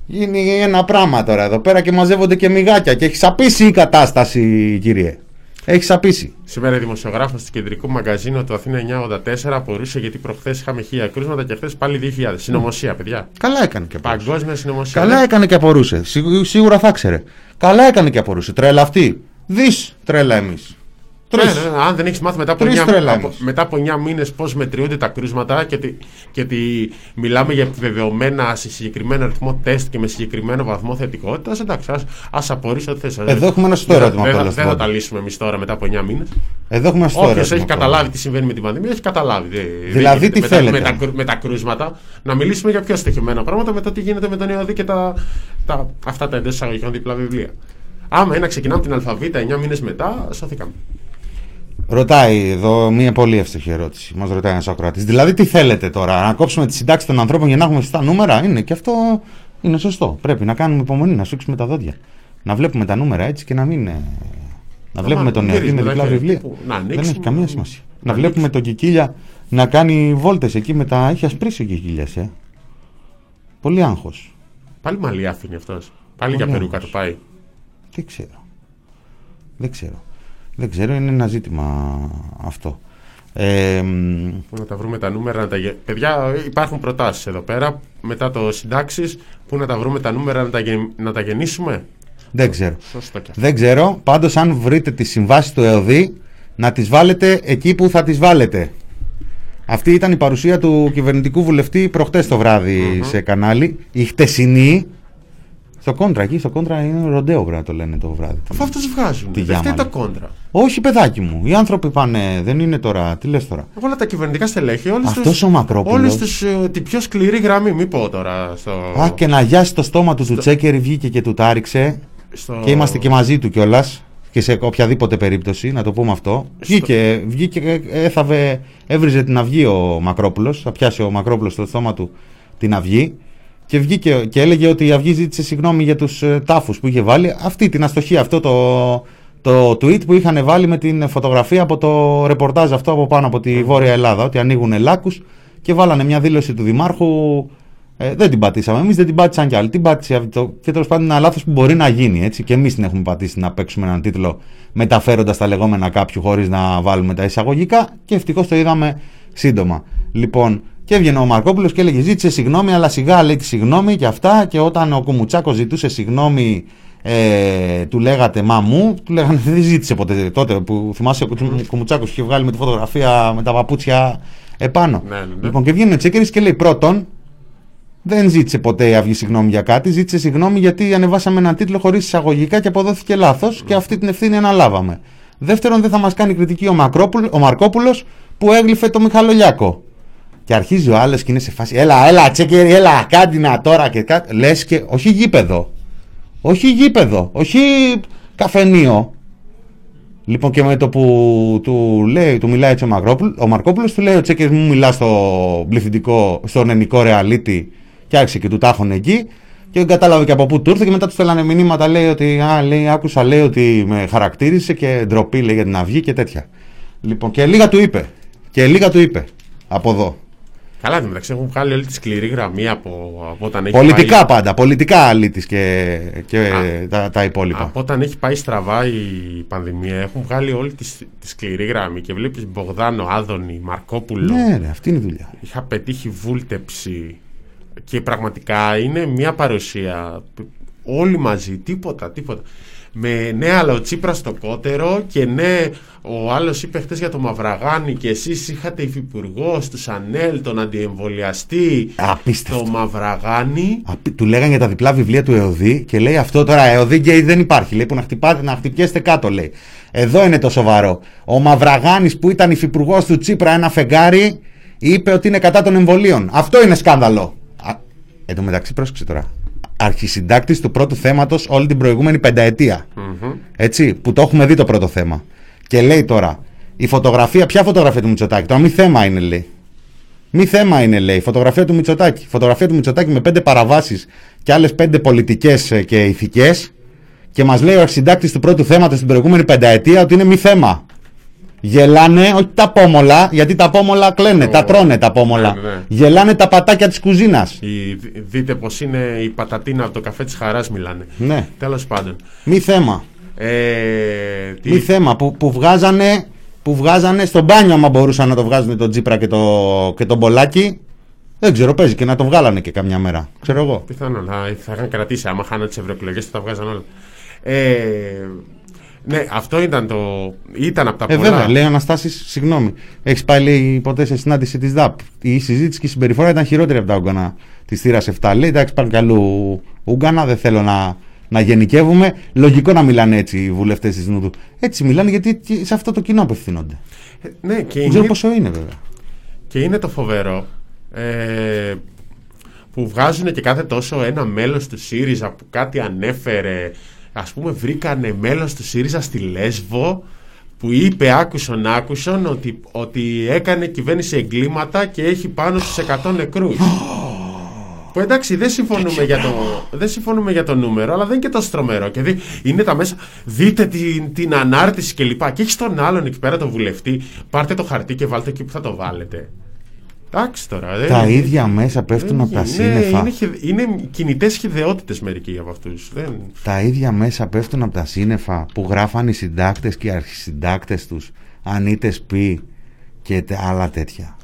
γίνει ένα πράγμα τώρα εδώ πέρα και μαζεύονται και μυγάκια. Και έχει σαπίσει η κατάσταση, κύριε. Έχεις σαπίσει. Σήμερα η δημοσιογράφο του κεντρικού μαγκαζίνου του Αθήνα 984 απορούσε γιατί προχθές είχαμε χίλια κρούσματα και χθες πάλι 2.000. Συνωμοσία, παιδιά. Καλά έκανε και απορούσε. Παγκόσμια συνωμοσία. Καλά έκανε και απορούσε. Σίγου- Σίγουρα θα ξέρε. Καλά έκανε και απορούσε. Τρέλα αυτή. Δεις τρέλα εμείς. Ναι, ναι, ναι, αν δεν έχεις μάθει μετά από, Τρεις 9, τρέλα από, εμείς. μετά από 9 μήνες πώς μετριούνται τα κρούσματα και ότι, και ότι μιλάμε για επιβεβαιωμένα σε συγκεκριμένο αριθμό τεστ και με συγκεκριμένο βαθμό θετικότητας, εντάξει, α απορρίσει ό,τι θες. Εδώ έχουμε ένα σωστό ερώτημα, Δεν, θα- τέλος δεν θα πάντων. τα λύσουμε εμείς τώρα μετά από 9 μήνες. Εδώ έχουμε στο Όποιος ερώτημα έχει ακόμα. καταλάβει τι συμβαίνει με την πανδημία, έχει καταλάβει. Δεν- δεν Δηλαδή, γίνεται. τι με, τα, θέλετε; με, τα, κρου- με τα κρούσματα να μιλήσουμε για πιο στοχευμένα πράγματα με το τι γίνεται με τον ΕΟΔΗ και τα, τα, αυτά τα εντός εισαγωγικών διπλά βιβλία. Άμα είναι να ξεκινάμε την αλφαβήτα 9 μήνες μετά, σωθήκαμε. Ρωτάει εδώ μια πολύ εύστοχη ερώτηση. Μας ρωτάει ένας ακροατής. Δηλαδή, τι θέλετε τώρα, να κόψουμε τη συντάξη των ανθρώπων για να έχουμε σωστά νούμερα; Είναι και αυτό Είναι σωστό. Πρέπει να κάνουμε υπομονή, να σφίξουμε τα δόντια. Να βλέπουμε τα νούμερα έτσι και να μην. ε, Να βλέπουμε τον γυρίζουμε Νεατή με τα διπλά χέρια βιβλία. τύπου, να Δεν ανοίξουμε, έχει καμία σημασία. Να, να βλέπουμε τον Κικίλια να κάνει βόλτες εκεί μετά. Έχει ασπρίσει ο Κικίλιας, ε. Πολύ άγχος. Πάλι μαλλιά αφήνει αυτός. Πάλι για Πολύ περούκα το άγχος. πάει. Δεν ξέρω. Δεν ξέρω. Δεν ξέρω, είναι ένα ζήτημα αυτό. Ε, μ, Πού να τα βρούμε τα νούμερα. Να τα... γε- Παιδιά, υπάρχουν προτάσεις εδώ πέρα. Μετά το συντάξεις, πού να τα βρούμε τα νούμερα να τα, γε- να τα γεννήσουμε; δεν ξέρω. Σωστό και αυτό. Δεν ξέρω. Πάντως, αν βρείτε τις συμβάσεις του ΕΟΔΗ, να τις βάλετε εκεί που θα τις βάλετε. Αυτή ήταν η παρουσία του κυβερνητικού βουλευτή προχτές το βραδυ σε κανάλι. Η χτεσινή. Στο κόντρα, εκεί στο κόντρα είναι ροντέο πρέπει να το λένε το βράδυ. Αφού αυτούς βγάζουν. Τι Δεν φταίει γιάμα, το λέει. κόντρα. Όχι, παιδάκι μου. Οι άνθρωποι πάνε. Δεν είναι τώρα. Τι λες τώρα; Όλα τα κυβερνητικά στελέχη, όλου Αυτός ο Μακρόπουλος. Όλους τους, ε, τη πιο σκληρή γραμμή, μην πω τώρα. Στο, Α, και να γιάσει το στόμα του του Τσέκερ βγήκε και του τάριξε. στο... Και είμαστε και μαζί του κιόλας. Και σε οποιαδήποτε περίπτωση, να το πούμε αυτό. Βγήκε, βγήκε έθαβε, έβριζε την αυγή ο Μακρόπουλος. Θα πιάσει ο Μακρόπουλος στο στόμα του την αυγή. Και βγήκε και έλεγε ότι η αυγή ζήτησε συγγνώμη για τους ε, τάφους που είχε βάλει. Αυτή την αστοχή, αυτό το, το tweet που είχαν βάλει με την φωτογραφία από το ρεπορτάζ αυτό από πάνω από τη Βόρεια Ελλάδα. Ότι ανοίγουν λάκους και βάλανε μια δήλωση του Δημάρχου. Ε, δεν την πατήσαμε. Εμείς δεν την πάτησαν κι άλλοι. Την πάτησε αυτό. Και τέλος πάντων είναι ένα λάθος που μπορεί να γίνει. Έτσι. Και εμείς την έχουμε πατήσει να παίξουμε έναν τίτλο μεταφέροντας τα λεγόμενα κάποιου χωρίς να βάλουμε τα εισαγωγικά. Και ευτυχώς το είδαμε σύντομα. Λοιπόν, και έβγαινε ο Μαρκόπουλος και έλεγε: Ζήτησε συγγνώμη, αλλά σιγά λέει τη συγγνώμη και αυτά. Και όταν ο Κουμουτσάκος ζητούσε συγγνώμη, ε, του λέγατε Μα μου, του λέγανε Δεν ζήτησε ποτέ τότε που θυμάσαι ο Κουμουτσάκος είχε βγάλει με τη φωτογραφία με τα παπούτσια επάνω. Ναι, ναι, ναι. Λοιπόν, και βγαίνει ο Τσέκερη και λέει: Πρώτον, δεν ζήτησε ποτέ η Αυγή συγγνώμη για κάτι. Ζήτησε συγγνώμη γιατί ανεβάσαμε έναν τίτλο χωρίς εισαγωγικά και αποδόθηκε λάθος και αυτή την ευθύνη αναλάβαμε. Δεύτερον, δεν θα μας κάνει κριτική ο, Μακρόπουλ, ο Μαρκόπουλος που έγλυφε το Μιχαλολιάκο. Και αρχίζει ο άλλος και είναι σε φάση. Έλα, έλα, τσέκερι, έλα, κάντινα τώρα και κάτι. Λες και. Όχι γήπεδο. Όχι γήπεδο. Όχι καφενείο. Λοιπόν και με το που του, λέει, του μιλάει έτσι ο, Μακρόπουλ, ο Μαρκόπουλος του λέει ο Τσέκερ μου μιλά στο πληθυντικό, στον ελληνικό ρεαλίτη και άρχισε και του τάχωνε εκεί και δεν κατάλαβε και από πού του ήρθε και μετά του στέλνανε μηνύματα λέει ότι α, λέει, άκουσα λέει ότι με χαρακτήρισε και ντροπή λέει για την αυγή και τέτοια. Λοιπόν και λίγα του είπε. Και λίγα του είπε. Από εδώ. Καλά, εν τω μεταξύ έχουν βγάλει όλη τη σκληρή γραμμή από, από όταν έχει Πολιτικά πάει, πάντα. Πολιτικά αλήτης και, και τα, τα υπόλοιπα. Από όταν έχει πάει στραβά η πανδημία, έχουν βγάλει όλη τη, τη σκληρή γραμμή και βλέπεις Μπογδάνο, Άδωνη, Μαρκόπουλο. Ναι, ρε, αυτή είναι η δουλειά. Είχα πετύχει βούλτεψη και πραγματικά είναι μια παρουσία όλοι μαζί, τίποτα, τίποτα. Με ναι, αλλά ο Τσίπρας στο κότερο και ναι, ο άλλος είπε χθε για το Μαυραγάνη και εσείς είχατε υφυπουργό του Σανέλ, τον αντιεμβολιαστή. Απίστευτο. Το Μαυραγάνη. Απ- Του λέγανε για τα διπλά βιβλία του ΕΟΔΗ και λέει αυτό τώρα ΕΟΔΗ γκέι δεν υπάρχει. Λέει που να χτυπάτε, να χτυπιέστε κάτω λέει. Εδώ είναι το σοβαρό. Ο Μαυραγάνης που ήταν υφυπουργός του Τσίπρα ένα φεγγάρι είπε ότι είναι κατά των εμβολίων. Αυτό είναι σκάνδαλο. Α, εν τω μεταξύ πρόσεξε τώρα. Αρχισυντάκτης του πρώτου θέματος όλη την προηγούμενη πενταετία. Έτσι, που το έχουμε δει το πρώτο θέμα. Και λέει τώρα, η φωτογραφία, ποια φωτογραφία του Μητσοτάκη, τώρα μη θέμα είναι λέει. Μη θέμα είναι, λέει, η φωτογραφία του Μητσοτάκη. Φωτογραφία του Μητσοτάκη με πέντε παραβάσεις και άλλες πέντε πολιτικές και ηθικές. Και μας λέει ο αρχισυντάκτης του πρώτου θέματος την προηγούμενη πενταετία ότι είναι μη θέμα. Γελάνε, όχι τα πόμολα, γιατί τα πόμολα κλαίνε, τα τρώνε τα πόμολα. Ναι, ναι. Γελάνε τα πατάκια της κουζίνας. Η- δείτε πως είναι η πατατίνα από το καφέ της χαράς μιλάνε. Ναι. Τέλος πάντων. Μη θέμα. Ε, τι- Μη θέμα που, που, βγάζανε, που βγάζανε στο μπάνιο, άμα μπορούσαν να το βγάζουν τον Τζίπρα και, το, και τον Μπολάκη. Δεν ξέρω, παίζει και να το βγάλανε και καμιά μέρα. Ξέρω εγώ. Πιθανόν να θα είχαν κρατήσει. Άμα χάνανε τις ευρωεκλογές, θα τα βγάζαν όλα. Ε, ναι, αυτό ήταν το. ήταν από τα Ε, πολλά. βέβαια, λέει ο Αναστάσης, συγγνώμη. Έχεις πάει λέει, ποτέ σε συνάντηση της ΔΑΠ. Η συζήτηση και η συμπεριφορά ήταν χειρότερη από τα Ούγκανα της θύρας 7. Λέει, εντάξει, υπάρχουν κι αλλού Ούγκανα, δεν θέλω να, να γενικεύουμε. Λογικό να μιλάνε έτσι οι βουλευτές της Νουδού. Έτσι μιλάνε γιατί και σε αυτό το κοινό απευθύνονται. Ε, ναι, και Δεν ξέρω είναι, πόσο είναι βέβαια. και είναι το φοβερό. Ε, που βγάζουν και κάθε τόσο ένα μέλος του ΣΥΡΙΖΑ που κάτι ανέφερε. Ας πούμε βρήκανε μέλος του ΣΥΡΙΖΑ στη Λέσβο που είπε άκουσον άκουσον ότι, ότι έκανε κυβέρνηση εγκλήματα και έχει πάνω στους 100 νεκρούς. Που εντάξει, δεν συμφωνούμε, για το, δεν συμφωνούμε για το νούμερο, αλλά δεν είναι και τόσο τρομερό. Και δει, είναι τα μέσα. Δείτε την, την ανάρτηση κλπ. Και, και έχει τον άλλον εκεί πέρα τον βουλευτή. Πάρτε το χαρτί και βάλτε εκεί που θα το βάλετε. Εντάξει τώρα. Δεν, Τα ίδια μέσα πέφτουν από τα είναι, σύννεφα. Είναι, χε- είναι κινητές χειδαιότητε μερικοί από αυτούς. Δεν... Τα ίδια μέσα πέφτουν από τα σύννεφα που γράφαν οι συντάκτες και οι αρχισυντάκτες τους ανήτες πει και τε- άλλα τέτοια.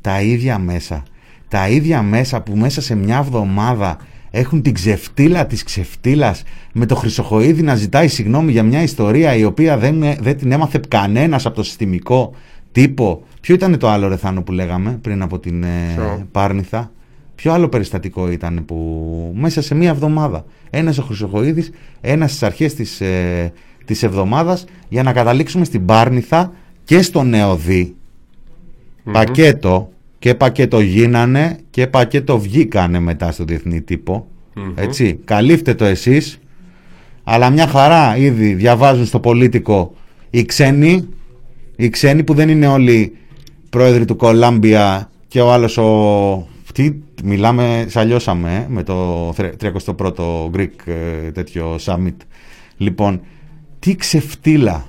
Τα ίδια μέσα. Τα ίδια μέσα που μέσα σε μια εβδομάδα έχουν την ξεφτύλα της ξεφτύλας με το Χρυσοχοίδη να ζητάει συγγνώμη για μια ιστορία η οποία δεν, ε- δεν την έμαθε κανένας από το συστημικό τύπο. Ποιο ήταν το άλλο ρεθάνο που λέγαμε πριν από την ε, Ποιο; Πάρνηθα; Ποιο άλλο περιστατικό ήταν που μέσα σε μία εβδομάδα ένας ο Χρυσοχοίδης, ένας στις αρχές της, ε, της εβδομάδας για να καταλήξουμε στην Πάρνηθα και στο Νεοδί πακέτο και πακέτο γίνανε και πακέτο βγήκανε μετά στο διεθνή τύπο. Έτσι, καλύφτε το εσείς αλλά μια χαρά ήδη διαβάζουν στο πολίτικο οι ξένοι οι ξένοι που δεν είναι όλοι πρόεδροι του Κολάμπια και ο άλλος ο... Τι, μιλάμε, σαλιώσαμε ε, με το 31ο Greek ε, τέτοιο summit. Λοιπόν, τι ξεφτύλα,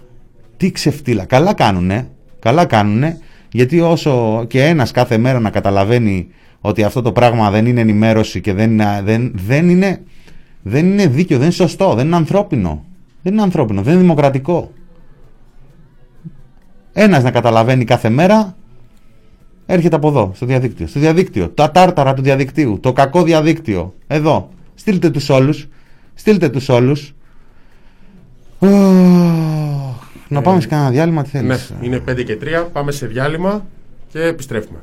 τι ξεφτύλα. Καλά κάνουνε, καλά κάνουνε, γιατί όσο και ένας κάθε μέρα να καταλαβαίνει ότι αυτό το πράγμα δεν είναι ενημέρωση και δεν, είναι- δεν, δεν, είναι, δεν είναι δίκαιο, δεν είναι σωστό, δεν είναι ανθρώπινο. Δεν είναι ανθρώπινο, δεν είναι δημοκρατικό. Ένας να καταλαβαίνει κάθε μέρα έρχεται από εδώ, στο διαδίκτυο. Στο διαδίκτυο, τα τάρταρα του διαδικτύου, το κακό διαδίκτυο. Εδώ, στείλτε τους όλους, στείλτε τους όλους. Ω, να πάμε σε κανένα διάλειμμα, τι Ναι, θέλεις. είναι 5 και 3. Πάμε σε διάλειμμα και επιστρέφουμε.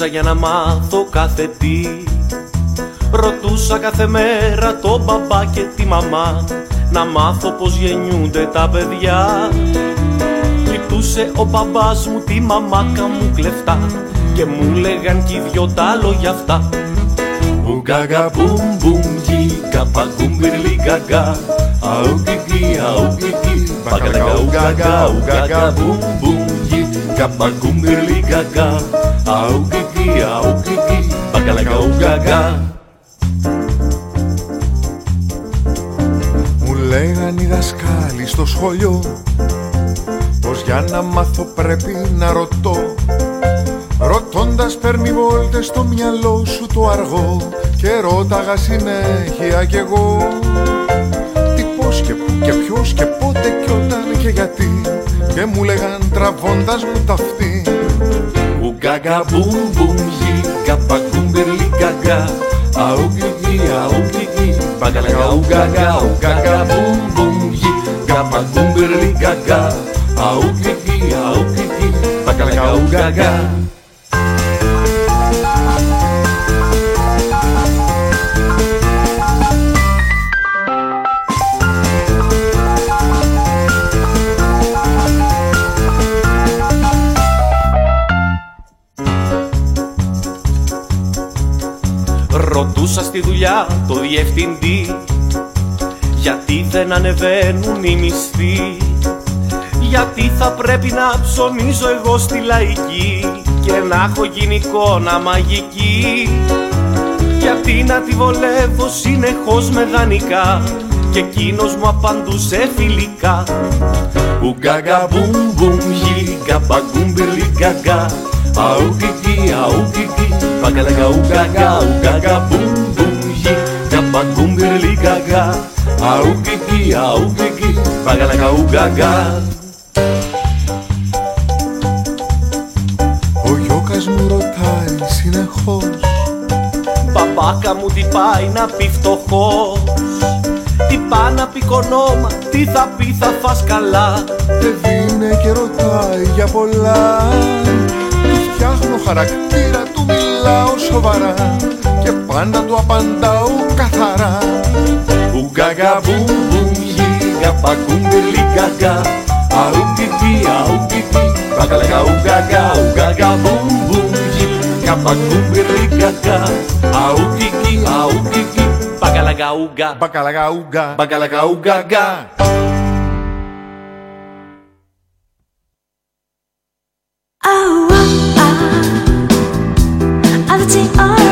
Ρωτούσα για να μάθω κάθε τι. Ρωτούσα κάθε μέρα τον μπαμπά και τη μαμά Να μάθω πως γεννιούνται τα παιδιά. Γλιτούσε ο μπαμπάς μου τη μαμάκα μου κλεφτά Και μου λέγαν κι οι δυο τα λόγια αυτά. Ουγγαγα μπουμ μπουμ γι Καπαγκούμ μπιρλι γαγα Αουκικι αουκικι Μπακαλακα ουγγαγα ουγγαγα μπουμ μπουμ γι Καπαγκούμ μπιρλι γαγα Αουκικι αουκικι Μπακαλακα ουγγαγα Μου λέγαν οι δασκάλοι στο σχολείο Πως για να μάθω πρέπει να ρωτώ. Ρωτώντας παίρνει βόλτες στο μυαλό σου το αργό Και ρώταγα συνέχεια κι εγώ. Τι πώς και πού και ποιος και πότε και όταν και γιατί Και μου λέγαν τραβώντας μου τα αυτή Ουγγαγα μπουμ μπουμ γι Καπαγκούμ μπιρλι γαγα Αουκικι αουκικι Μπακαλακα ουγγαγα ουγγαγα μπουμ μπουμ γι Καπαγκούμ μπιρλι γαγα Αουκικι αουκικι Μπακαλακά Ρωτούσα στη δουλειά το διευθυντή. Γιατί δεν ανεβαίνουν οι μισθοί. Γιατί θα πρέπει να ψωνίζω εγώ στη λαϊκή Και να έχω γίνει εικόνα μαγική. Γιατί να τη βολεύω συνεχώς με δανεικά Και εκείνος μου απαντούσε φιλικά. Ουγγαγα μπουμ μπουμ γίγα μπαγκούμ μπιρλιγκαγα Αουκικι αουκικι Μπακαλαγα ουγγαγα ουγγαγα μπουμ μπουμ γίγα μπαγκούμ μπιρλιγκαγα Αουκικι αουκικι Μπακαλαγα ουγγαγα Ο γιώκας μου ρωτάει συνεχώς. Μπαμπάκα μου τι πάει να πει φτωχός; Τι πάει να πει κονόμα, τι θα πει θα φας καλά. Παιδί είναι και ρωτάει για πολλά Του φτιάχνω χαρακτήρα, του μιλάω σοβαρά Και πάντα του απαντάω καθαρά Ουγγαγα μπουμ μπουμ γίγα παγκούμ μπιρλιγκαγα Αουκικι αουκικι Μπακαλαγα ουγγαγα ουγγαγα μπουμ μπουμ γίγα παγκούμ μπιρλιγκαγα Αουκικι αουκικι Μπακαλαγα ουγγα Μπακαλαγα ουγγα Μπακαλαγα ουγγαγα Oh, dancing all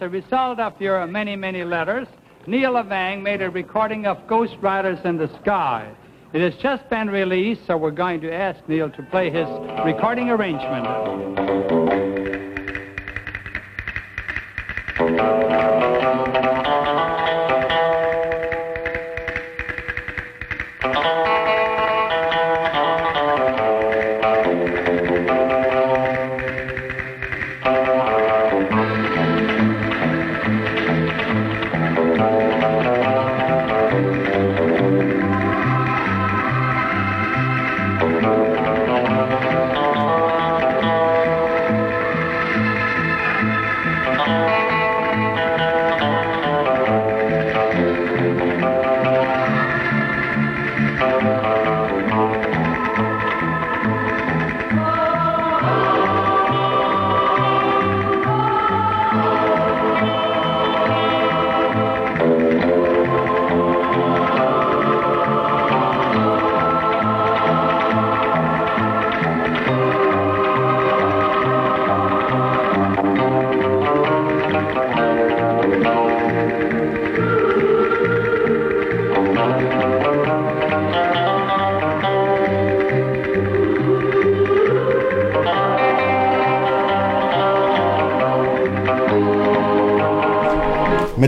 a result of your many, many letters, Neil Levang made a recording of Ghost Riders in the Sky. It has just been released, so we're going to ask Neil to play his recording arrangement.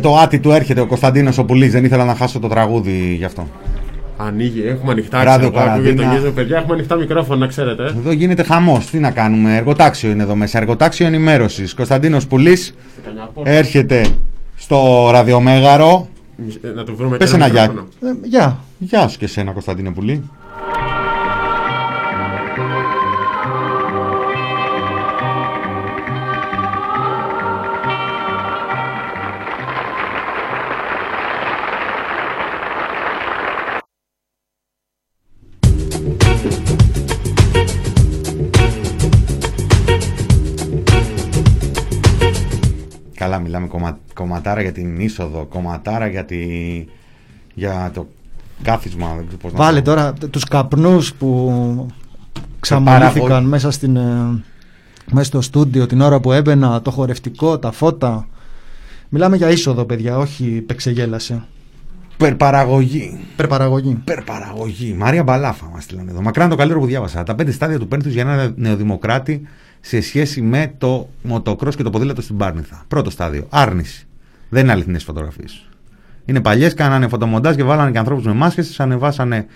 Το άτι του έρχεται ο Κωνσταντίνος ο Πουλής. Δεν ήθελα να χάσω το τραγούδι γι' αυτό. Ανοίγει, έχουμε ανοιχτά Ράδιο ξέρω, εγώ, ακούγεται Καραντίνα. το παιδιά, έχουμε ανοιχτά μικρόφωνα, να ξέρετε. Εδώ γίνεται χαμός. Τι να κάνουμε. Εργοτάξιο είναι εδώ μέσα. Εργοτάξιο ενημέρωσης. Κωνσταντίνος Πουλής έρχεται στο ραδιομέγαρο. Ε, Να του βρούμε Πες και ένα γεια. μικρόφωνο. Ε, Γεια. Γεια σου και εσένα Κωνσταντίνε Πουλή. Κομματάρα για την είσοδο, κομματάρα για, τη... για το κάθισμα. Δεν ξέρω πώς να Βάλε το- τώρα τ- τους καπνούς που παραγωγή. ξαμολύθηκαν μέσα, στην, ε, μέσα στο στούντιο την ώρα που έμπαινα, το χορευτικό, τα φώτα. Μιλάμε για είσοδο, παιδιά, όχι πεξεγέλασε. Περπαραγωγή. Περπαραγωγή. Περπαραγωγή. Μαρία Μπαλάφα μας στείλανε εδώ. Μακράν το καλύτερο που διάβασα. Τα πέντε στάδια του Πένθου για ένα νεοδημοκράτη σε σχέση με το μοτοκρός και το ποδήλατο στην Πάρνηθα. Πρώτο στάδιο. Άρνηση. Δεν είναι αληθινές φωτογραφίες. Είναι παλιές, κάνανε φωτομοντάζ και βάλανε και ανθρώπους με μάσκες, τις ανεβάσανε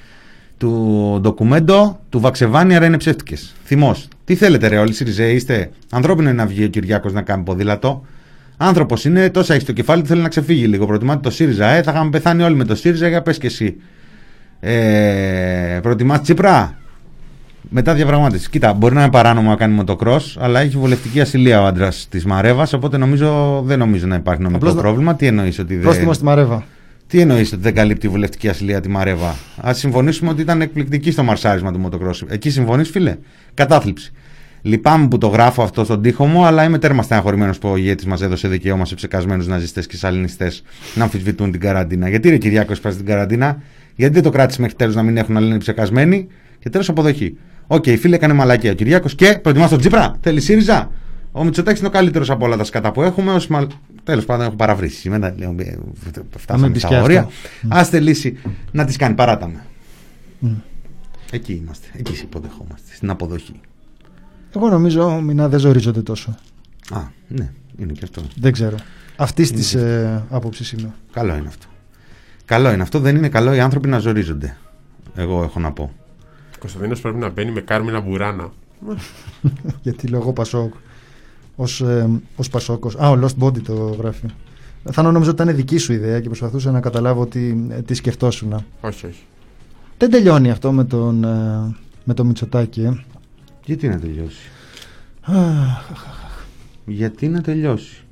του ντοκουμέντο του Βαξεβάνη, άρα είναι ψεύτικες. Θυμός. Τι θέλετε, ρε, όλοι οι Σιριζέοι είστε. Ανθρώπινο είναι να βγει ο Κυριάκος να κάνει ποδήλατο. Άνθρωπος είναι, τόσα έχεις στο κεφάλι του, θέλει να ξεφύγει λίγο. Προτιμάτε το ΣΥΡΙΖΑ, ε, θα είχαμε πεθάνει όλοι με το ΣΥΡΙΖΑ, για πες και εσύ. Ε, προτιμάς Τσίπρα; Μετά διαπραγμάτευση. Κοίτα, μπορεί να είναι παράνομο να κάνει μοτοκρό, αλλά έχει βολευτική ασυλία ο άντρας της Μαρέβας, οπότε νομίζω, δεν νομίζω να υπάρχει νομικό Απλώς να- πρόβλημα. Τι εννοείς ότι δεν. Πρόστιμο στη Μαρέβα. Τι εννοείς ότι δεν καλύπτει η βουλευτική ασυλία τη Μαρέβα; Α συμφωνήσουμε ότι ήταν εκπληκτική στο μαρσάρισμα του μοτοκρό. Εκεί συμφωνείς, φίλε; Κατάθλιψη. Λυπάμαι που το γράφω αυτό στον τοίχο μου, αλλά είμαι τέρμα στεναχωρημένος που ο ηγέτης μας έδωσε δικαίωμα σε ψεκασμένους ναζιστές και σαλινιστές να αμφισβητούν την καραντίνα. Γιατί ρε Κυριάκος έσπασε την καραντίνα, γιατί δεν το κράτησες μέχρι τέλου να μην έχουν να λένε ψεκασμένοι; Και τέλος αποδοχή. Οκ, φίλε, έκανε μαλακία ο Κυριάκος και προτιμάς τον Τζίπρα; Θέλει ΣΥΡΙΖΑ; Ο Μητσοτάκης είναι ο καλύτερος από όλα τα σκατά που έχουμε. Ως μαλ... Τέλος πάντων, έχω παραβρήσει. Σήμερα λέω, ε, φτάσαμε πεις στα και όρια. αυτό. Άστε λύση να τις κάνει. Παράταμε. Εκεί είμαστε. Εκεί σε υποδεχόμαστε. Στην αποδοχή. Εγώ νομίζω μηνά δεν ζορίζονται τόσο. Α, ναι, είναι και αυτό. Δεν ξέρω. Αυτή της ε, άποψης είμαι. Καλό είναι αυτό. Καλό είναι αυτό. Δεν είναι καλό οι άνθρωποι να ζορίζονται. Εγώ έχω να πω. Κωνσταντίνος πρέπει να μπαίνει με κάρμινα μπουράνα. Γιατί λέω εγώ Πασόκ. Ως, ε, ως Πασόκος. Α, ο Lost Body το γράφει. Θα νόμιζα ότι ήταν δική σου ιδέα και προσπαθούσα να καταλάβω τι, ε, τι σκεφτόσουν. Όχι, όχι. Δεν τελειώνει αυτό με τον, ε, με τον Μητσοτάκη. Ε. Γιατί να τελειώσει; Αχ, Γιατί να τελειώσει;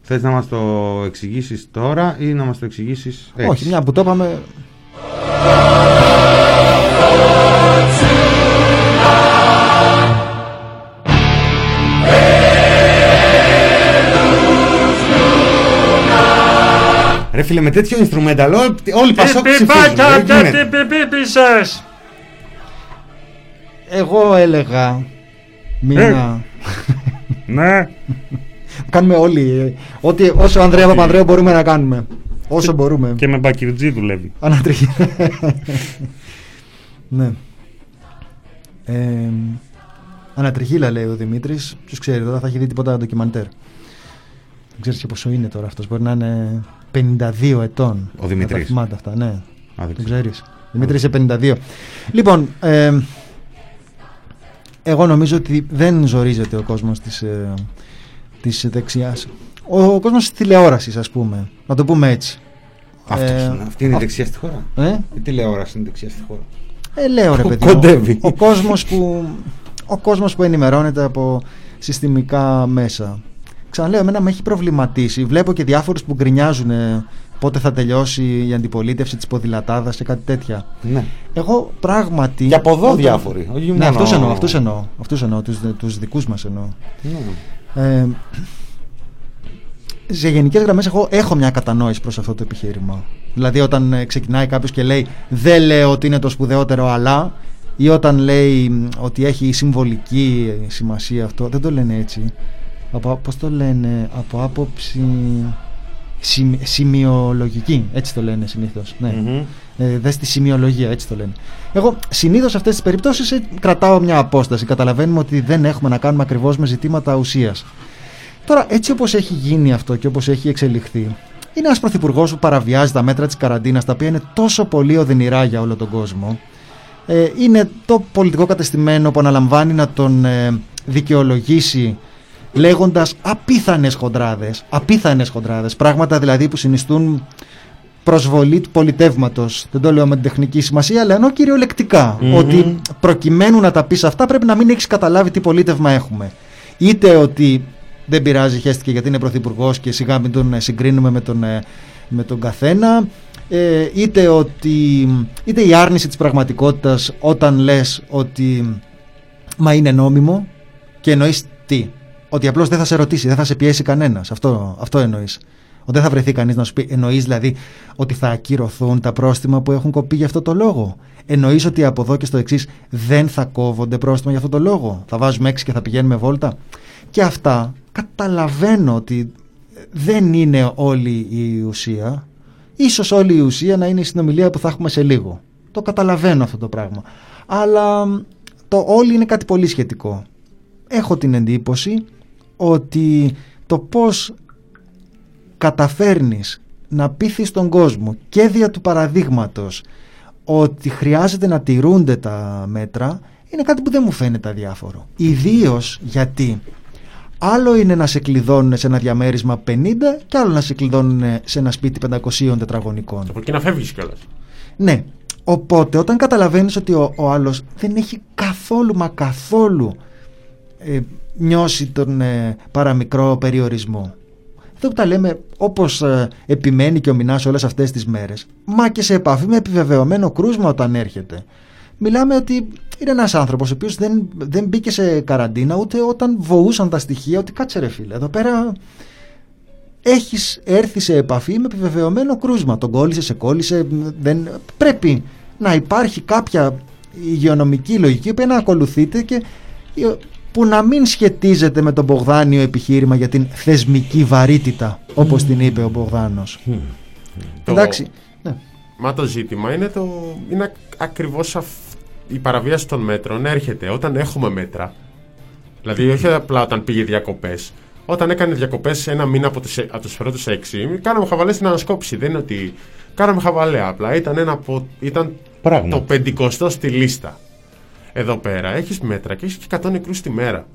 Θες να μας το εξηγήσεις τώρα ή να μας το εξηγήσεις έτσι; Όχι, μια που το είπαμε. Ρε φίλε με τέτοιο instrumental όλοι, όλοι Ε, πασόκ ψηφίζουν. Δεν γίνεται. πιπίπισες! Εγώ έλεγα. Μήνα. Ναι. κάνουμε όλοι. ε, Ό,τι, όσο Ανδρέα Παπανδρέου μπορούμε να κάνουμε. Όσο μπορούμε. Και με μπακυρτζή δουλεύει. Ανατριχή. ναι. Ε, ανατριχίλα λέει ο Δημήτρης. Ποιος ξέρει τώρα, θα έχει δει τίποτα ντοκιμαντέρ. Δεν ξέρεις και πόσο είναι τώρα αυτός. Μπορεί να είναι 52 ετών. Ο Δημήτρης. Να τα θυμάται αυτά, ναι. Α, δεν Το ξέρω. ξέρεις. Δημήτρης είσαι 52. Λοιπόν, ε, εγώ νομίζω ότι δεν ζορίζεται ο κόσμος της ε, της δεξιάς. Ο, ο κόσμος της τηλεόρασης, ας πούμε. Να το πούμε έτσι. Αυτός Ε, είναι. Αυτή είναι η α- δεξιά στη χώρα. Ε; Η τηλεόραση είναι δεξιά στη χώρα. Ε, λέω ρε Κο- παιδί. μου, κοντεύει. Ο, κόσμος που, ο κόσμος που ενημερώνεται από συστημικά μέσα. Ξαναλέω, εμένα με έχει προβληματίσει. Βλέπω και διάφορους που γκρινιάζουν ε, πότε θα τελειώσει η αντιπολίτευση της ποδηλατάδας και κάτι τέτοια. Ναι. Εγώ πράγματι... Και από εδώ διάφοροι, όχι Ναι, μόνο- αυτούς εννοώ, αυτούς εννοώ. Αυτούς εννοώ, τους, τους δικούς μας εννοώ. Ναι. Ε, σε γενικές γραμμές εγώ έχω μια κατανόηση προς αυτό το επιχείρημα. Δηλαδή όταν ε, ξεκινάει κάποιος και λέει δεν λέω ότι είναι το σπουδαιότερο αλλά ή όταν λέει μ, ότι έχει συμβολική ε, σημασία αυτό, δεν το λένε έτσι. Από, πώς το λένε, από άποψη σημει- σημειολογική, έτσι το λένε συνήθως. Ναι. Μμμ. Ε, δες τη σημειολογία, έτσι το λένε. Εγώ συνήθως σε αυτές τις περιπτώσεις ε, κρατάω μια απόσταση. Καταλαβαίνουμε ότι δεν έχουμε να κάνουμε ακριβώς με ζητήματα ουσίας. Τώρα, έτσι όπως έχει γίνει αυτό και όπως έχει εξελιχθεί, είναι ένας πρωθυπουργός που παραβιάζει τα μέτρα της καραντίνας, τα οποία είναι τόσο πολύ οδυνηρά για όλο τον κόσμο. Ε, είναι το πολιτικό κατεστημένο που αναλαμβάνει να τον ε, δικαιολογήσει λέγοντας απίθανες χοντράδες, απίθανες χοντράδες, πράγματα δηλαδή που συνιστούν προσβολή του πολιτεύματος. Δεν το λέω με την τεχνική σημασία, αλλά εννοώ κυριολεκτικά. Μμμ. Ότι προκειμένου να τα πεις αυτά πρέπει να μην έχεις καταλάβει τι πολίτευμα έχουμε. Είτε ότι δεν πειράζει, χέστηκε γιατί είναι πρωθυπουργός και σιγά μην τον ε, συγκρίνουμε με τον, ε, με τον καθένα. Ε, είτε ότι είτε η άρνηση της πραγματικότητας όταν λες ότι μα είναι νόμιμο και εννοείς τι. Ότι απλώς δεν θα σε ρωτήσει, δεν θα σε πιέσει κανένας. Αυτό, αυτό εννοείς. Ότι δεν θα βρεθεί κανείς να σου πει εννοείς δηλαδή ότι θα ακυρωθούν τα πρόστιμα που έχουν κοπεί για αυτό το λόγο. Εννοείς ότι από εδώ και στο εξής δεν θα κόβονται πρόστιμα για αυτό το λόγο. Θα βάζουμε έξι και θα πηγαίνουμε βόλτα. Και αυτά καταλαβαίνω ότι δεν είναι όλη η ουσία Ίσως όλη η ουσία να είναι η συνομιλία που θα έχουμε σε λίγο. Το καταλαβαίνω αυτό το πράγμα. Αλλά μ, το όλοι είναι κάτι πολύ σχετικό. Έχω την εντύπωση ότι το πώς καταφέρνεις να πείθεις τον κόσμο και δια του παραδείγματος ότι χρειάζεται να τηρούνται τα μέτρα είναι κάτι που δεν μου φαίνεται αδιάφορο. Ιδίως γιατί άλλο είναι να σε κλειδώνουν σε ένα διαμέρισμα 50 και άλλο να σε κλειδώνουν σε ένα σπίτι 500 τετραγωνικών. Από εκεί να φεύγεις κιόλας. Ναι. Οπότε όταν καταλαβαίνεις ότι ο, ο άλλος δεν έχει καθόλου μα καθόλου ε, νιώσει τον ε, παραμικρό περιορισμό. Αυτό που τα λέμε όπως ε, επιμένει και ο Μινάς όλες αυτές τις μέρες μα και σε επαφή με επιβεβαιωμένο κρούσμα όταν έρχεται. Μιλάμε ότι είναι ένας άνθρωπος ο οποίος δεν, δεν μπήκε σε καραντίνα ούτε όταν βοούσαν τα στοιχεία ότι κάτσε ρε φίλε εδώ πέρα έχεις έρθει σε επαφή με επιβεβαιωμένο κρούσμα. Τον κόλλησε, σε κόλλησε. Δεν... Πρέπει να υπάρχει κάποια υγειονομική λογική που να ακολουθείτε και που να μην σχετίζεται με τον Μπογδάνιο επιχείρημα για την θεσμική βαρύτητα, όπως την είπε ο Μπογδάνος. Το- Εντάξει. Ναι. Μα το ζήτημα είναι, το, είναι ακριβώς η παραβίαση των μέτρων έρχεται όταν έχουμε μέτρα. Δηλαδή, όχι απλά όταν πήγε διακοπές. Όταν έκανε διακοπές ένα μήνα από του από τους πρώτου έξι, κάναμε χαβαλές στην ανασκόπηση. Δεν είναι ότι. Κάναμε χαβαλέ απλά. Ήταν, ένα από, ήταν Πράγμα. το πεντηκοστό στη λίστα. Εδώ πέρα έχεις μέτρα και έχεις και 100 νεκρούς τη μέρα.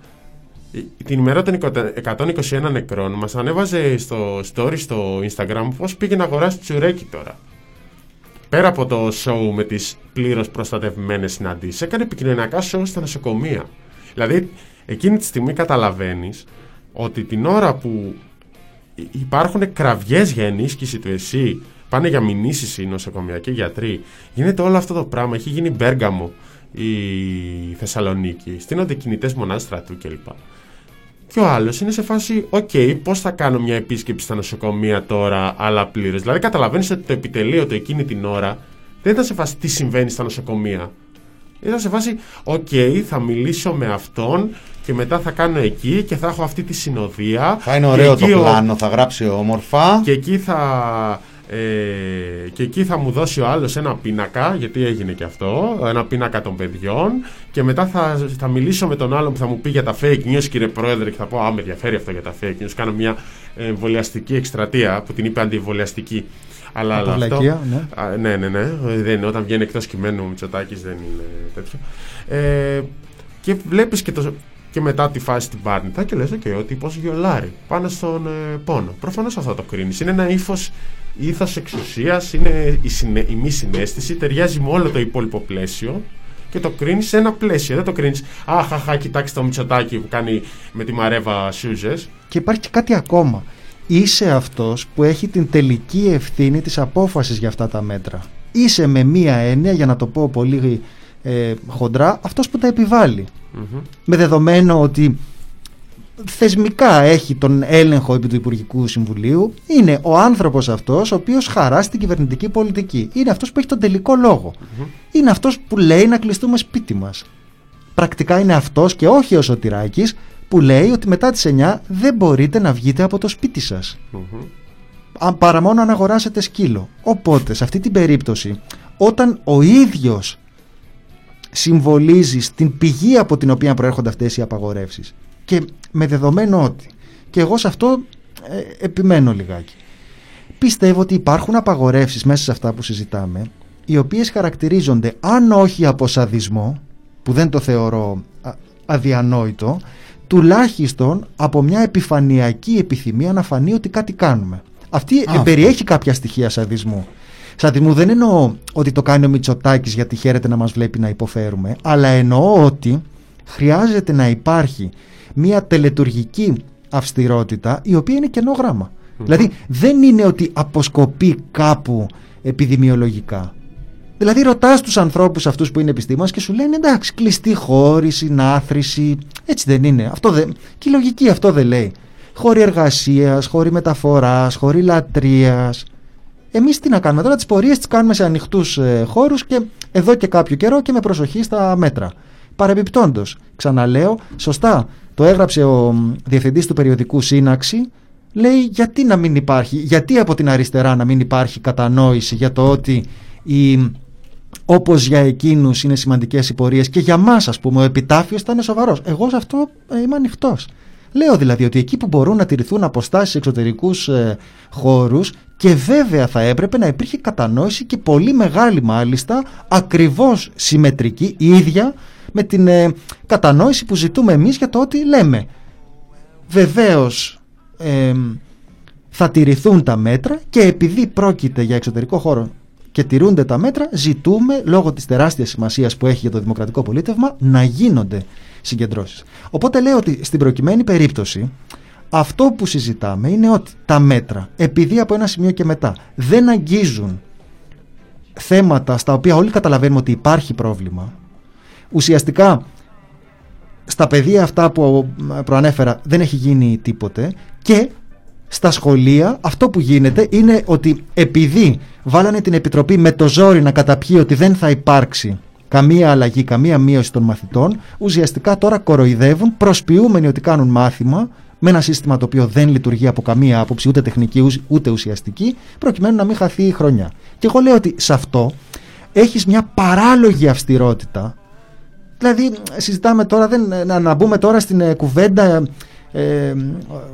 Η- Την ημέρα των 121 νεκρών μας ανέβαζε στο story στο Instagram πώς πήγε να αγοράσει τσουρέκι τώρα. Πέρα από το show με τις πλήρως προστατευμένες συναντήσεις, έκανε επικοινωνιακά show στα νοσοκομεία. Δηλαδή, εκείνη τη στιγμή καταλαβαίνεις ότι την ώρα που υ- υπάρχουν κραυγές για ενίσχυση του ΕΣΥ, πάνε για μηνύσεις οι νοσοκομιακοί γιατροί, γίνεται όλο αυτό το πράγμα. Έχει γίνει Μπέργαμο η Θεσσαλονίκη, στήνονται κινητές μονάδες στρατού κλπ. Και ο άλλος είναι σε φάση, οκ, πώς θα κάνω μια επίσκεψη στα νοσοκομεία τώρα, αλλά πλήρω. Δηλαδή, καταλαβαίνεις ότι το επιτελείο του εκείνη την ώρα δεν ήταν σε φάση τι συμβαίνει στα νοσοκομεία. Ήταν σε φάση, οκ, θα μιλήσω με αυτόν και μετά θα κάνω εκεί και θα έχω αυτή τη συνοδεία. Θα είναι και ωραίο το εκεί ο- πλάνο, θα γράψει όμορφα. και εκεί θα. Ε, και εκεί θα μου δώσει ο άλλος ένα πίνακα, γιατί έγινε και αυτό, ένα πίνακα των παιδιών και μετά θα, θα μιλήσω με τον άλλον που θα μου πει για τα fake news κύριε Πρόεδρε και θα πω α με ενδιαφέρει αυτό για τα fake news, κάνω μια ε, εμβολιαστική εκστρατεία που την είπε αντιεμβολιαστική. Αλλά, Από αλλά αυτό, βλακεία, ναι. Α, ναι, ναι, ναι. Ε, Δεν είναι, όταν βγαίνει εκτός κειμένου ο Μητσοτάκης δεν είναι τέτοιο. Ε, και βλέπεις και, το, και μετά τη φάση την πάρνηθα και λες okay, ότι πως γιολάρει πάνω στον ε, πόνο. Προφανώς αυτό το κρίνεις. Είναι ένα ύφος ήθος εξουσίας, είναι η, συνε, η μη συνέστηση, ταιριάζει με όλο το υπόλοιπο πλαίσιο και το κρίνεις σε ένα πλαίσιο. Δεν το κρίνεις, αχ, αχ, αχ, κοιτάξτε το Μητσοτάκη που κάνει με τη Μαρέβα Σούζες. Και υπάρχει και κάτι ακόμα. Είσαι αυτός που έχει την τελική ευθύνη της απόφασης για αυτά τα μέτρα. Είσαι με μία έννοια, για να το πω πολύ ε, χοντρά, αυτός που τα επιβάλλει. Με δεδομένο ότι θεσμικά έχει τον έλεγχο επί του Υπουργικού Συμβουλίου, είναι ο άνθρωπος αυτός ο οποίος χαράσει την κυβερνητική πολιτική. Είναι αυτός που έχει τον τελικό λόγο. Είναι αυτός που λέει να κλειστούμε σπίτι μας. Πρακτικά είναι αυτός και όχι ο Σωτηράκης που λέει ότι μετά τις 9 δεν μπορείτε να βγείτε από το σπίτι σας. Αν παρά μόνο αν αγοράσετε σκύλο. Οπότε, σε αυτή την περίπτωση, όταν ο ίδιος συμβολίζεις στην πηγή από την οποία προέρχονται αυτές οι απαγορεύσεις και με δεδομένο ότι και εγώ σε αυτό ε, επιμένω λιγάκι πιστεύω ότι υπάρχουν απαγορεύσεις μέσα σε αυτά που συζητάμε οι οποίες χαρακτηρίζονται αν όχι από σαδισμό που δεν το θεωρώ α- αδιανόητο τουλάχιστον από μια επιφανειακή επιθυμία να φανεί ότι κάτι κάνουμε. Αυτή ε, αυτό. περιέχει κάποια στοιχεία σαδισμού. Σαδισμού δεν εννοώ ότι το κάνει ο Μητσοτάκης γιατί χαίρεται να μας βλέπει να υποφέρουμε, αλλά εννοώ ότι χρειάζεται να υπάρχει μια τελετουργική αυστηρότητα η οποία είναι κενό γράμμα. Δηλαδή δεν είναι ότι αποσκοπεί κάπου επιδημιολογικά. Δηλαδή ρωτάς τους ανθρώπους αυτούς που είναι επιστήμονες και σου λένε εντάξει κλειστή χώρη, συνάθρηση, έτσι δεν είναι. Αυτό δεν, και η λογική αυτό δεν λέει. Χώροι εργασίας, χώροι μεταφοράς, χώροι λατρείας. Εμείς τι να κάνουμε τώρα, τις πορείες τις κάνουμε σε ανοιχτούς ε, χώρους και εδώ και κάποιο καιρό και με προσοχή στα μέτρα. Παρεμπιπτόντως, ξαναλέω, σωστά, το έγραψε ο μ, διευθυντής του περιοδικού Σύναξη, λέει γιατί να μην υπάρχει, γιατί από την αριστερά να μην υπάρχει κατανόηση για το ότι η, όπως για εκείνους είναι σημαντικές οι πορείες και για μας ας πούμε ο επιτάφιος θα είναι σοβαρός. Εγώ σε αυτό ε, είμαι ανοιχτός. Λέω δηλαδή ότι εκεί που μπορούν να τηρηθούν αποστάσεις σε εξωτερικούς ε, χώρους και βέβαια θα έπρεπε να υπήρχε κατανόηση και πολύ μεγάλη μάλιστα ακριβώς συμμετρική ίδια με την ε, κατανόηση που ζητούμε εμείς για το ότι λέμε βεβαίως ε, θα τηρηθούν τα μέτρα και επειδή πρόκειται για εξωτερικό χώρο και τηρούνται τα μέτρα, ζητούμε λόγω της τεράστιας σημασίας που έχει για το δημοκρατικό πολίτευμα να γίνονται συγκεντρώσεις. Οπότε λέω ότι στην προκειμένη περίπτωση αυτό που συζητάμε είναι ότι τα μέτρα, επειδή από ένα σημείο και μετά δεν αγγίζουν θέματα στα οποία όλοι καταλαβαίνουμε ότι υπάρχει πρόβλημα, ουσιαστικά στα πεδία αυτά που προανέφερα δεν έχει γίνει τίποτε και στα σχολεία αυτό που γίνεται είναι ότι επειδή βάλανε την Επιτροπή με το ζόρι να καταπιεί ότι δεν θα υπάρξει καμία αλλαγή, καμία μείωση των μαθητών, ουσιαστικά τώρα κοροϊδεύουν προσποιούμενοι ότι κάνουν μάθημα με ένα σύστημα το οποίο δεν λειτουργεί από καμία άποψη, ούτε τεχνική ούτε ουσιαστική, προκειμένου να μην χαθεί η χρονιά. Και εγώ λέω ότι σε αυτό έχεις μια παράλογη αυστηρότητα Δηλαδή, συζητάμε τώρα, δεν, να, να μπούμε τώρα στην ε, κουβέντα ε,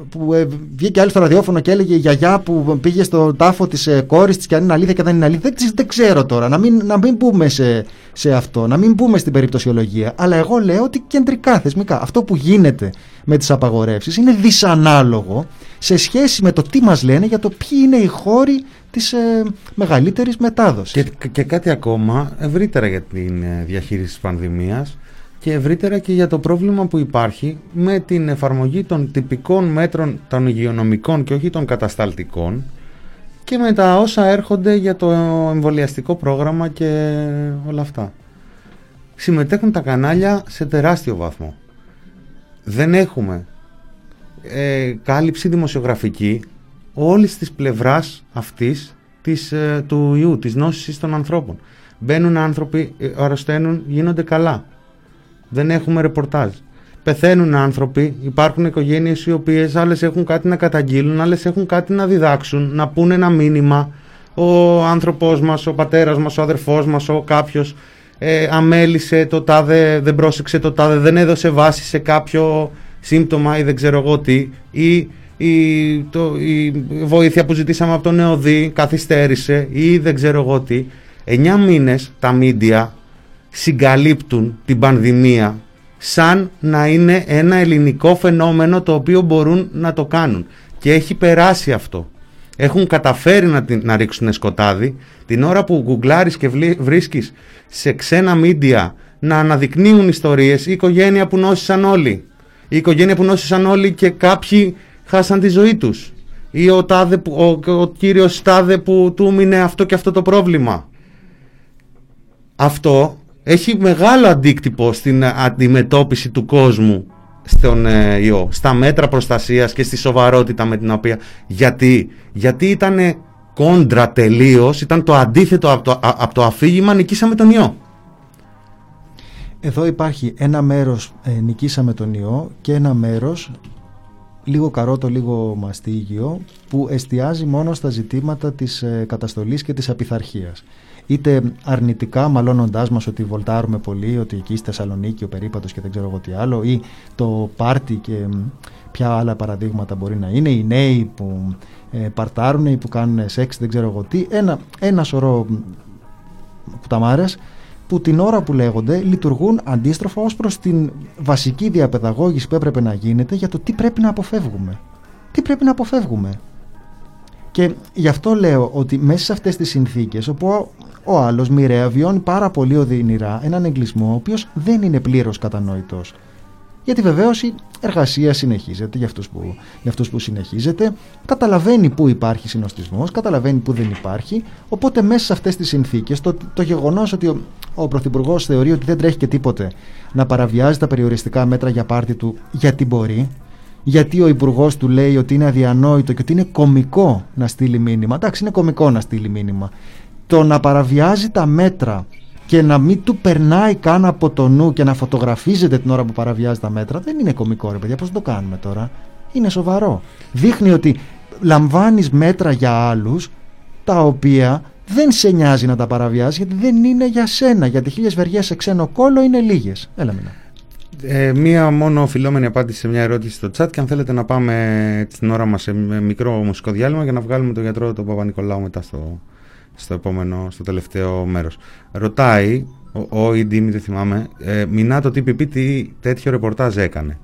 που ε, βγήκε άλλη στο ραδιόφωνο και έλεγε η γιαγιά που πήγε στο τάφο της ε, κόρης της και αν είναι αλήθεια και δεν είναι αλήθεια. Δεν, δεν ξέρω τώρα, να μην, να μην μπούμε σε, σε αυτό, να μην μπούμε στην περιπτωσιολογία. Αλλά εγώ λέω ότι κεντρικά θεσμικά αυτό που γίνεται με τις απαγορεύσεις είναι δυσανάλογο σε σχέση με το τι μας λένε για το ποιοι είναι οι χώροι της ε, μεγαλύτερης μετάδοσης. Και, και κάτι ακόμα ευρύτερα για την ε, διαχείριση της πανδημίας και ευρύτερα και για το πρόβλημα που υπάρχει με την εφαρμογή των τυπικών μέτρων των υγειονομικών και όχι των κατασταλτικών και με τα όσα έρχονται για το εμβολιαστικό πρόγραμμα και όλα αυτά. Συμμετέχουν τα κανάλια σε τεράστιο βαθμό. Δεν έχουμε ε, κάλυψη δημοσιογραφική όλης της πλευράς αυτής της, ε, του ιού, της νόσης των ανθρώπων. Μπαίνουν άνθρωποι, ε, αρρωσταίνουν, γίνονται καλά. Δεν έχουμε ρεπορτάζ. Πεθαίνουν άνθρωποι, υπάρχουν οικογένειες οι οποίες άλλες έχουν κάτι να καταγγείλουν, άλλες έχουν κάτι να διδάξουν, να πούνε ένα μήνυμα. Ο άνθρωπός μας, ο πατέρας μας, ο αδερφός μας, ο κάποιος ε, αμέλησε το τάδε, δεν πρόσεξε το τάδε, δεν έδωσε βάση σε κάποιο σύμπτωμα ή δεν ξέρω εγώ τι. Ή η, το, η βοήθεια που ζητήσαμε από τον ΕΟΔΗ καθυστέρησε ή δεν ξέρω εγώ τι. Εννιά μήνες τα μίντια συγκαλύπτουν την πανδημία σαν να είναι ένα ελληνικό φαινόμενο το οποίο μπορούν να το κάνουν. Και έχει περάσει αυτό. Έχουν καταφέρει να, την, να ρίξουν σκοτάδι την ώρα που γκουγκλάρεις και βλή- βρίσκεις σε ξένα μίντια να αναδεικνύουν ιστορίες η οικογένεια που νόσησαν όλοι. Η οικογένεια που νόσησαν όλοι και κάποιοι χάσαν τη ζωή τους. Ή ο, τάδε, που- ο, ο κύριος τάδε που του μείνε αυτό και αυτό το πρόβλημα αυτό έχει μεγάλο αντίκτυπο στην ε, αντιμετώπιση του κόσμου στον ε, ιό, στα μέτρα προστασίας και στη σοβαρότητα με την οποία γιατί, γιατί ήταν κόντρα τελείως, ήταν το αντίθετο από το, α- από το αφήγημα νικήσαμε τον ιό. Εδώ υπάρχει ένα μέρος ε, νικήσαμε τον ιό και ένα μέρος λίγο καρότο, λίγο μαστίγιο που εστιάζει μόνο στα ζητήματα της ε, καταστολής και της απειθαρχίας. Είτε αρνητικά μαλώνοντάς μας ότι βολτάρουμε πολύ, ότι εκεί στη Θεσσαλονίκη ο περίπατος και δεν ξέρω εγώ τι άλλο ή το πάρτι και μ, ποια άλλα παραδείγματα μπορεί να είναι, οι νέοι που ε, παρτάρουν ή που κάνουν σεξ δεν ξέρω εγώ τι, ένα, ένα σωρό μ, κουταμάρες που την ώρα που λέγονται λειτουργούν αντίστροφα ως προς την βασική διαπαιδαγώγηση που έπρεπε να γίνεται για το τι πρέπει να αποφεύγουμε. Τι πρέπει να αποφεύγουμε. Και γι' αυτό λέω ότι μέσα σε αυτές τις συνθήκες όπου ο, ο άλλος μοιραία βιώνει πάρα πολύ οδυνηρά έναν εγκλισμό ο οποίος δεν είναι πλήρως κατανόητος. Γιατί βεβαίως η εργασία συνεχίζεται για αυτούς, που, για αυτούς που συνεχίζεται, καταλαβαίνει πού υπάρχει συνοστισμός, καταλαβαίνει πού δεν υπάρχει, οπότε μέσα σε αυτές τις συνθήκες το, το γεγονός ότι ο, ο Πρωθυπουργός θεωρεί ότι δεν τρέχει και τίποτε να παραβιάζει τα περιοριστικά μέτρα για πάρτι του γιατί μπορεί, γιατί ο Υπουργός του λέει ότι είναι αδιανόητο και ότι είναι κομικό να στείλει μήνυμα. Εντάξει, είναι κομικό να στείλει μήνυμα. Το να παραβιάζει τα μέτρα και να μην του περνάει καν από το νου και να φωτογραφίζεται την ώρα που παραβιάζει τα μέτρα δεν είναι κομικό ρε παιδιά. Πώς το κάνουμε τώρα; Είναι σοβαρό. Δείχνει ότι λαμβάνεις μέτρα για άλλους τα οποία δεν σε νοιάζει να τα παραβιάζεις γιατί δεν είναι για σένα. Γιατί χίλιες βεργές σε ξένο κόλλο είναι λίγες. Έλα μήνα. Ε, μία μόνο οφειλόμενη απάντηση σε μια ερώτηση στο chat και αν θέλετε να πάμε την ώρα μας σε μικρό μουσικό διάλειμμα για να βγάλουμε τον γιατρό τον Παπα-Νικολάου μετά στο, στο επόμενο, στο τελευταίο μέρος. Ρωτάει, ο, ο ED, μην δεν θυμάμαι, ε, μηνά το TPP τι τέτοιο ρεπορτάζ έκανε;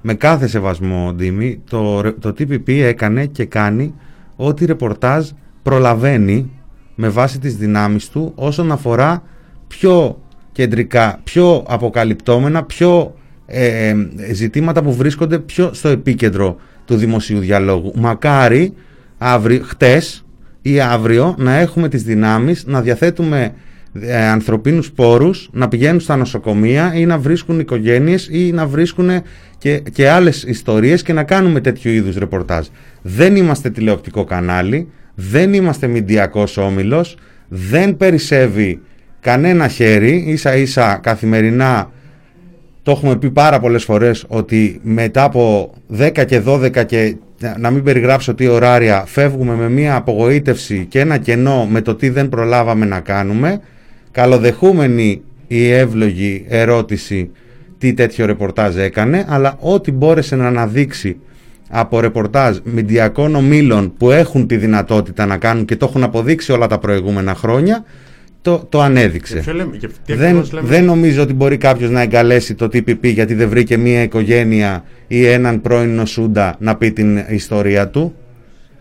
Με κάθε σεβασμό, Ντίμη, το, ρε- το TPP έκανε και κάνει ό,τι ρεπορτάζ προλαβαίνει με βάση τις δυνάμεις του όσον αφορά πιο κεντρικά, πιο αποκαλυπτόμενα, πιο ε, ε, ζητήματα που βρίσκονται πιο στο επίκεντρο του δημοσίου διαλόγου. Μακάρι αύριο, χτες ή αύριο να έχουμε τις δυνάμεις να διαθέτουμε ε, ανθρωπίνους πόρους να πηγαίνουν στα νοσοκομεία ή να βρίσκουν οικογένειες ή να βρίσκουν και, και άλλες ιστορίες και να κάνουμε τέτοιου είδους ρεπορτάζ. Δεν είμαστε τηλεοπτικό κανάλι, δεν είμαστε μηντιακός όμιλος, δεν περισσεύει κανένα χέρι, ίσα ίσα καθημερινά το έχουμε πει πάρα πολλές φορές ότι μετά από 10 και 12 και να μην περιγράψω τι ωράρια φεύγουμε με μια απογοήτευση και ένα κενό με το τι δεν προλάβαμε να κάνουμε. Καλοδεχούμενη η εύλογη ερώτηση τι τέτοιο ρεπορτάζ έκανε αλλά ό,τι μπόρεσε να αναδείξει από ρεπορτάζ μηντιακών ομίλων που έχουν τη δυνατότητα να κάνουν και το έχουν αποδείξει όλα τα προηγούμενα χρόνια το, το ανέδειξε. Και ποιο λέμε- και τι δεν, ακριβώς λέμε; δεν νομίζω ότι μπορεί κάποιος να εγκαλέσει το TPP γιατί δεν βρήκε μία οικογένεια ή έναν πρώην νοσούντα να πει την ιστορία του.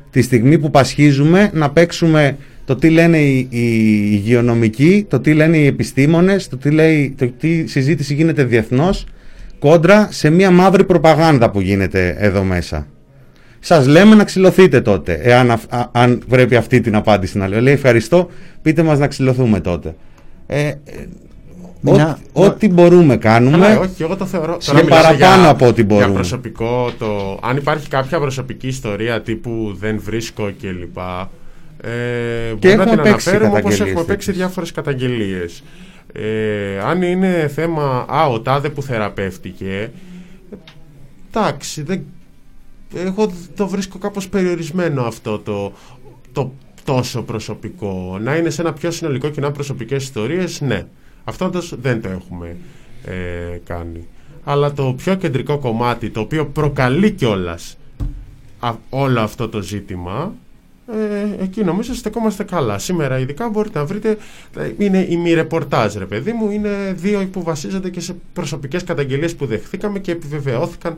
Τη στιγμή που πασχίζουμε να παίξουμε το τι λένε οι, οι υγειονομικοί, το τι λένε οι επιστήμονες, το τι, λέει, το τι συζήτηση γίνεται διεθνώς κόντρα σε μία μαύρη προπαγάνδα που γίνεται εδώ μέσα. Σας λέμε να ξυλωθείτε τότε, εάν αυ- α- αν πρέπει αυτή την απάντηση να λέω. Λέει ευχαριστώ, πείτε μας να ξυλωθούμε τότε. Ε, ε, Μια- ό,τι- Ό,τι μπορούμε κάνουμε. Καλά, όχι, εγώ το θεωρώ. Και Τώρα μιλάμε παραπάνω για- από ό,τι μπορούμε. Για προσωπικό, το, αν υπάρχει κάποια προσωπική ιστορία τύπου δεν βρίσκω κλπ. Ε, Και μπορεί να έχουμε την παίξει αναφέρουμε όπως καταγγελίες έχουμε παίξει τέτοιες. διάφορες καταγγελίες. Ε, αν είναι θέμα, α, ο τάδε που θεραπεύτηκε, εντάξει, δεν, εγώ το βρίσκω κάπως περιορισμένο αυτό το, το τόσο προσωπικό. Να είναι σε ένα πιο συνολικό και να προσωπικές ιστορίες, ναι. Αυτό όντως δεν το έχουμε ε, κάνει. Αλλά το πιο κεντρικό κομμάτι, το οποίο προκαλεί κιόλας όλο αυτό το ζήτημα, ε, εκεί νομίζω στεκόμαστε καλά. Σήμερα ειδικά μπορείτε να βρείτε, ε, είναι ημιρεπορτάζ ρε παιδί μου, είναι δύο που βασίζονται και σε προσωπικές καταγγελίες που δεχθήκαμε και επιβεβαιώθηκαν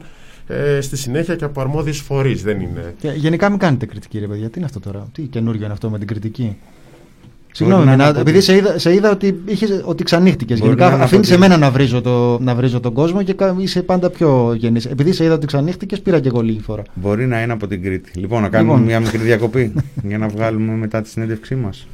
ε, στη συνέχεια και από αρμόδιες φορείς, δεν είναι. Και γενικά μην κάνετε κριτική, ρε παιδιά. Τι είναι αυτό τώρα, τι καινούριο είναι αυτό με την κριτική; Συγγνώμη, να είναι να- από επειδή τη- σε είδα, σε είδα ότι, είχες, ότι ξανύχτηκες. Μπορεί Γενικά να είναι αφήνεις από σε τη- μένα να βρίζω, το, να βρίζω τον κόσμο και κα- είσαι πάντα πιο γεννής. Επειδή σε είδα ότι ξανύχτηκες, πήρα και εγώ λίγη φορά. Μπορεί να είναι από την Κρήτη. Λοιπόν, να κάνουμε Λοιπόν. μια μικρή διακοπή για να βγάλουμε μετά τη συνέντευξή μας.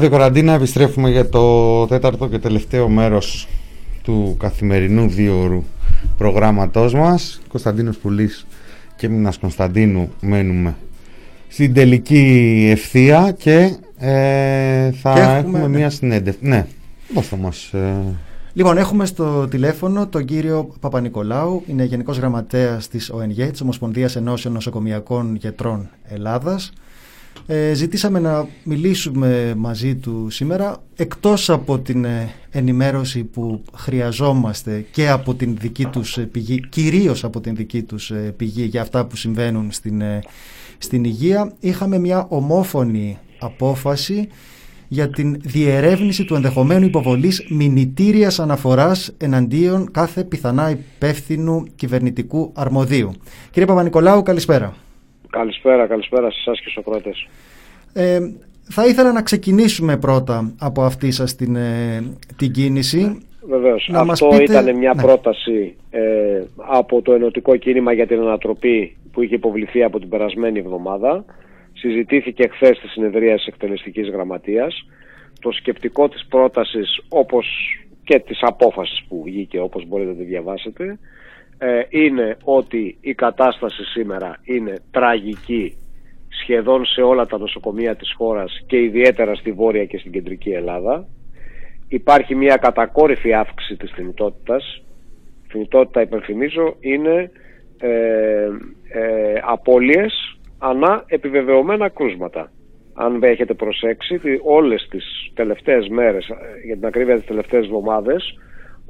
Λοιπόν, ραδιοκαραντίνα, επιστρέφουμε για το τέταρτο και τελευταίο μέρος του καθημερινού δύο προγράμματός μας. Κωνσταντίνος Πουλής και Μινάς Κωνσταντίνου μένουμε στην τελική ευθεία και ε, θα Και έχουμε, έχουμε, ναι. μία συνέντευξη. Ναι, δώστε μας. ε, Λοιπόν, έχουμε στο τηλέφωνο τον κύριο Παπα-Νικολάου, είναι Γενικός Γραμματέας της ΟΕΝΓΕ, της Ομοσπονδίας Ενώσεων Νοσοκομιακών Γιατρών Ελλάδας. Ε, ζητήσαμε να μιλήσουμε μαζί του σήμερα, εκτός από την ε, ενημέρωση που χρειαζόμαστε και από την δική τους ε, πηγή, κυρίως από την δική τους ε, πηγή για αυτά που συμβαίνουν στην, ε, στην υγεία, είχαμε μια ομόφωνη απόφαση για την διερεύνηση του ενδεχομένου υποβολής μηνυτήριας αναφοράς εναντίον κάθε πιθανά υπεύθυνου κυβερνητικού αρμοδίου. Κύριε Παπα-Νικολάου, καλησπέρα. Καλησπέρα, καλησπέρα σε εσάς και στους Σοκράτες. Ε, θα ήθελα να ξεκινήσουμε πρώτα από αυτή σας την, ε, την κίνηση. Βεβαίως. Να μας Αυτό πείτε- ήταν μια ναι. πρόταση ε, από το ενωτικό κίνημα για την ανατροπή που είχε υποβληθεί από την περασμένη εβδομάδα. Συζητήθηκε χθες στη συνεδρία της εκτελεστικής γραμματείας. Το σκεπτικό της πρότασης όπως και της απόφασης που βγήκε όπως μπορείτε να τη διαβάσετε ε, είναι ότι η κατάσταση σήμερα είναι τραγική σχεδόν σε όλα τα νοσοκομεία της χώρας και ιδιαίτερα στη Βόρεια και στην Κεντρική Ελλάδα. Υπάρχει μια κατακόρυφη αύξηση της θνητότητας. Η θνητότητα, υπενθυμίζω, είναι ε, ε, απώλειες ανά επιβεβαιωμένα κρούσματα. Αν δεν έχετε προσέξει, ότι όλες τις τελευταίες μέρες, ε, για την ακρίβεια τις τελευταίες εβδομάδες,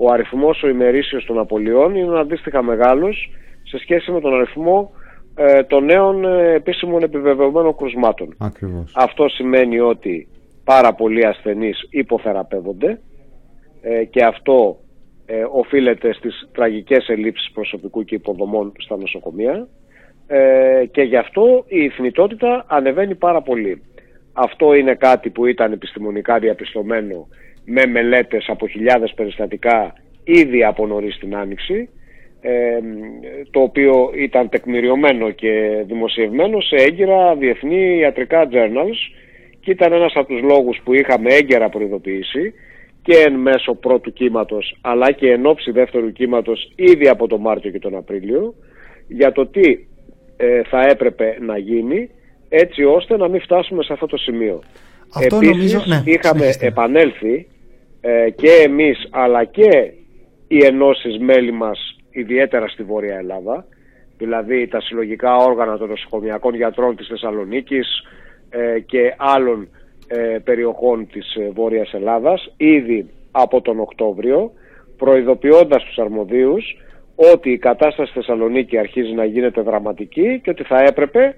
ο αριθμός ο ημερήσιος των απολειών είναι αντίστοιχα μεγάλος σε σχέση με τον αριθμό ε, των νέων ε, επίσημων επιβεβαιωμένων κρουσμάτων. Ακριβώς. Αυτό σημαίνει ότι πάρα πολλοί ασθενείς υποθεραπεύονται ε, και αυτό ε, οφείλεται στις τραγικές ελλείψεις προσωπικού και υποδομών στα νοσοκομεία ε, και γι' αυτό η θνητότητα ανεβαίνει πάρα πολύ. Αυτό είναι κάτι που ήταν επιστημονικά διαπιστωμένο με μελέτες από χιλιάδες περιστατικά ήδη από νωρίς την Άνοιξη ε, το οποίο ήταν τεκμηριωμένο και δημοσιευμένο σε έγκυρα διεθνή ιατρικά journals και ήταν ένας από τους λόγους που είχαμε έγκαιρα προειδοποιήσει και εν μέσω πρώτου κύματος αλλά και εν ώψη δεύτερου κύματος ήδη από τον Μάρτιο και τον Απρίλιο για το τι ε, θα έπρεπε να γίνει έτσι ώστε να μην φτάσουμε σε αυτό το σημείο. Αυτό Επίσης νομίζω- ναι, είχαμε συνεχίστε. επανέλθει ε, και εμείς αλλά και οι ενώσεις μέλη μας ιδιαίτερα στη Βόρεια Ελλάδα δηλαδή τα συλλογικά όργανα των νοσοκομιακών γιατρών της Θεσσαλονίκης ε, και άλλων ε, περιοχών της ε, Βόρειας Ελλάδας ήδη από τον Οκτώβριο προειδοποιώντας τους αρμοδίους ότι η κατάσταση στη Θεσσαλονίκη αρχίζει να γίνεται δραματική και ότι θα έπρεπε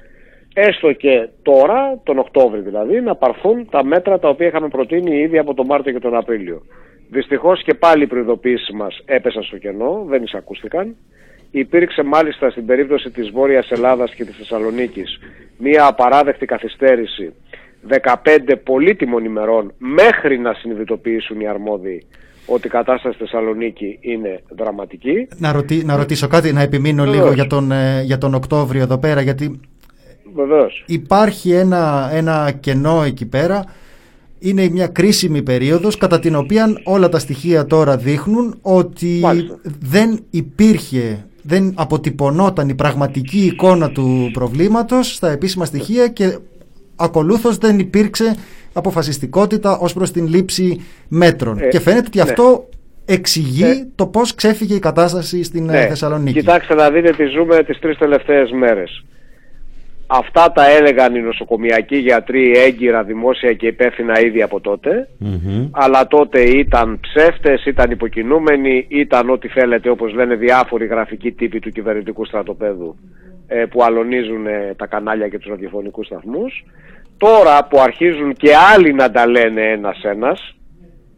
έστω και τώρα, τον Οκτώβριο δηλαδή, να πάρθουν τα μέτρα τα οποία είχαμε προτείνει ήδη από τον Μάρτιο και τον Απρίλιο. Δυστυχώς και πάλι οι προειδοποιήσεις μας έπεσαν στο κενό, δεν εισακούστηκαν. Υπήρξε μάλιστα στην περίπτωση της Βόρειας Ελλάδας και της Θεσσαλονίκης μία απαράδεκτη καθυστέρηση 15 πολύτιμων ημερών μέχρι να συνειδητοποιήσουν οι αρμόδιοι ότι η κατάσταση στη Θεσσαλονίκη είναι δραματική. Να, ρωτή- να ρωτήσω κάτι, να επιμείνω Βεβαίως. λίγο για τον, ε, για τον Οκτώβριο εδώ πέρα, γιατί Βεβαίως. υπάρχει ένα, ένα κενό εκεί πέρα. είναι μια κρίσιμη περίοδος κατά την οποία όλα τα στοιχεία τώρα δείχνουν ότι Μάλιστα. δεν υπήρχε, δεν αποτυπωνόταν η πραγματική εικόνα του προβλήματος στα επίσημα στοιχεία και ακολούθως δεν υπήρξε αποφασιστικότητα ως προς την λήψη μέτρων. Ε, και φαίνεται ότι ναι. αυτό εξηγεί το πώς ξέφυγε η κατάσταση στην ε, Ναι. Θεσσαλονίκη. Κοιτάξτε να δείτε τι ζούμε τις τρεις τελευταίες μέρες. Αυτά τα έλεγαν οι νοσοκομιακοί γιατροί έγκυρα, δημόσια και υπεύθυνα ήδη από τότε. Αλλά τότε ήταν ψεύτες, ήταν υποκινούμενοι, ήταν ό,τι θέλετε όπως λένε διάφοροι γραφικοί τύποι του κυβερνητικού στρατοπέδου ε, που αλωνίζουν ε, τα κανάλια και τους ραδιοφωνικούς σταθμούς. Τώρα που αρχίζουν και άλλοι να τα λένε ένας-ένας,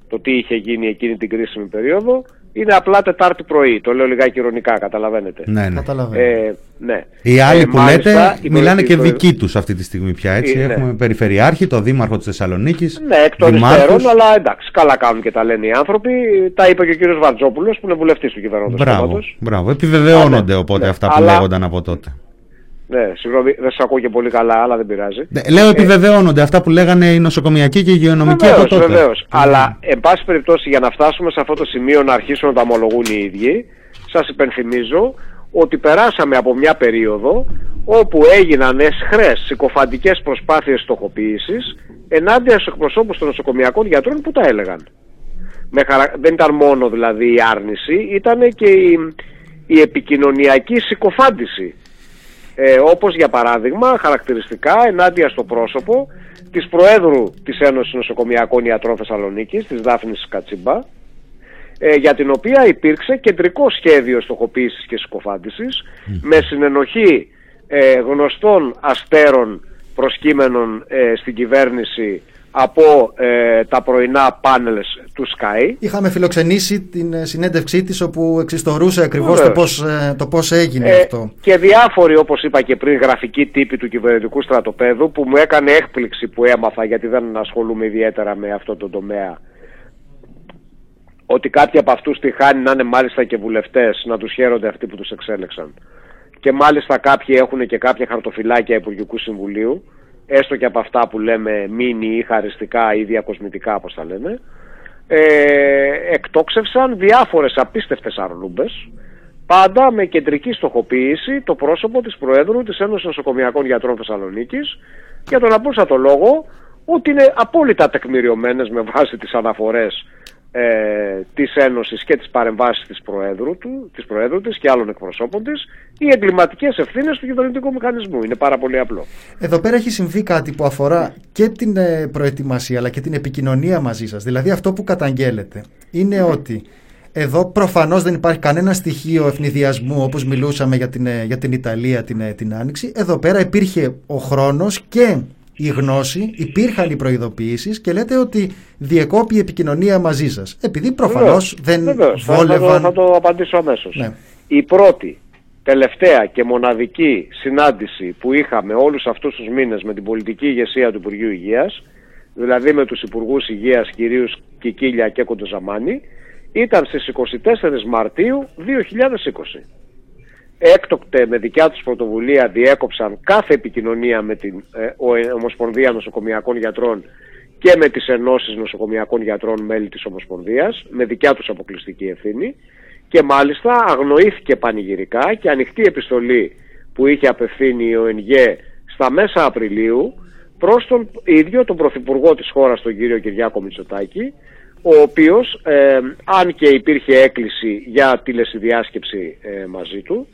το τι είχε γίνει εκείνη την κρίσιμη περίοδο, είναι απλά Τετάρτη πρωί. Το λέω λιγάκι ηρωνικά, καταλαβαίνετε. Ναι, ναι. Καταλαβαίνω. Ε, ναι. Οι άλλοι Ε, που μάλιστα, λέτε η μιλάνε και προεδρική- δικοί τους αυτή τη στιγμή πια. Έτσι. Ε, ναι. Έχουμε περιφερειάρχη, το δήμαρχο της Θεσσαλονίκης, Ναι, εκ των δημάρχους. υστέρων, αλλά εντάξει, καλά κάνουν και τα λένε οι άνθρωποι. Τα είπε και ο κύριος Βαρτζόπουλος που είναι βουλευτής του κυβερνώντος Μπράβο, κόμματος. μπράβο. Επιβεβαιώνονται Α, ναι, οπότε ναι. αυτά που Αλλά- λέγονταν από τότε. Ναι, συγγνώμη, δεν σας ακούω και πολύ καλά, αλλά δεν πειράζει. Ναι, Λέω επιβεβαιώνονται αυτά που λέγανε οι νοσοκομιακοί και οι υγειονομικοί από Βεβαίως, τότε. βεβαίως. Αλλά, εν πάση περιπτώσει, για να φτάσουμε σε αυτό το σημείο να αρχίσουν να τα ομολογούν οι ίδιοι, σας υπενθυμίζω ότι περάσαμε από μια περίοδο όπου έγιναν εσχρές συκοφαντικές προσπάθειες στοχοποίησης ενάντια στους εκπροσώπους των νοσοκομιακών γιατρών που τα έλεγαν. Με χαρα... Δεν ήταν μόνο δηλαδή η άρνηση, ήταν και η, η επικοινωνιακή συκοφάντηση. Ε, όπως για παράδειγμα χαρακτηριστικά ενάντια στο πρόσωπο της Προέδρου της Ένωσης Νοσοκομιακών Ιατρών Θεσσαλονίκης, της Δάφνης Κατσιμπά, ε, για την οποία υπήρξε κεντρικό σχέδιο στοχοποίησης και συκοφάντησης με συνενοχή ε, γνωστών αστέρων προσκύμενων ε, στην κυβέρνηση από ε, τα πρωινά πάνελς του Sky. Είχαμε φιλοξενήσει την ε, συνέντευξή της όπου εξιστορούσε ακριβώς το Βεβαίως. πώς, ε, το πώς έγινε Ε, αυτό. Και διάφοροι, όπως είπα και πριν, γραφικοί τύποι του κυβερνητικού στρατοπέδου που μου έκανε έκπληξη που έμαθα γιατί δεν ασχολούμαι ιδιαίτερα με αυτό το τομέα ότι κάποιοι από αυτούς τη χάνει να είναι μάλιστα και βουλευτές να τους χαίρονται αυτοί που τους εξέλεξαν. Και μάλιστα κάποιοι έχουν και κάποια χαρτοφυλάκια Υπουργικού Συμβουλίου έστω και από αυτά που λέμε μίνι ή χαριστικά ή διακοσμητικά όπως τα λένε ε, εκτόξευσαν διάφορες απίστευτες αρλούμπες πάντα με κεντρική στοχοποίηση το πρόσωπο της Προέδρου της Ένωσης Νοσοκομιακών Γιατρών Θεσσαλονίκης για τον απλούστατο λόγο ότι είναι απόλυτα τεκμηριωμένες με βάση τις αναφορές ε, της Ένωσης και τις παρεμβάσεις της Προέδρου, του, της Προέδρου της και άλλων εκπροσώπων της οι εγκληματικές ευθύνες του κυβερνητικού μηχανισμού. Είναι πάρα πολύ απλό. Εδώ πέρα έχει συμβεί κάτι που αφορά και την ε, προετοιμασία αλλά και την επικοινωνία μαζί σας. Δηλαδή αυτό που καταγγέλλεται είναι ότι εδώ προφανώς δεν υπάρχει κανένα στοιχείο ευνηδιασμού όπως μιλούσαμε για την, ε, για την Ιταλία την, ε, την Άνοιξη. Εδώ πέρα υπήρχε ο χρόνος και η γνώση, υπήρχαν οι προειδοποιήσεις και λέτε ότι διεκόπη η επικοινωνία μαζί σας. Επειδή προφανώς δεν Βεβαίως. Θα- Θα, βόλευαν... το, θα το απαντήσω αμέσως. Ναι. Η πρώτη, τελευταία και μοναδική συνάντηση που είχαμε όλους αυτούς τους μήνες με την πολιτική ηγεσία του Υπουργείου Υγείας, δηλαδή με τους Υπουργούς Υγείας κυρίους Κικίλια και Κοντοζαμάνη, ήταν στις 24 Μαρτίου 2020. Έκτοτε με δικιά τους πρωτοβουλία διέκοψαν κάθε επικοινωνία με την ε, ο- ε, Ομοσπονδία Νοσοκομιακών Γιατρών και με τις ενώσεις νοσοκομιακών γιατρών μέλη της Ομοσπονδίας με δικιά τους αποκλειστική ευθύνη. Και μάλιστα αγνοήθηκε πανηγυρικά και ανοιχτή επιστολή που είχε απευθύνει η ΟΕΝΓΕ στα μέσα Απριλίου προς τον ίδιο τον Πρωθυπουργό της χώρας τον κύριο Κυριάκο Μητσοτάκη ο οποίος ε, αν και υπήρχε έκκληση για τηλεσυδιάσκεψη ε, μαζί του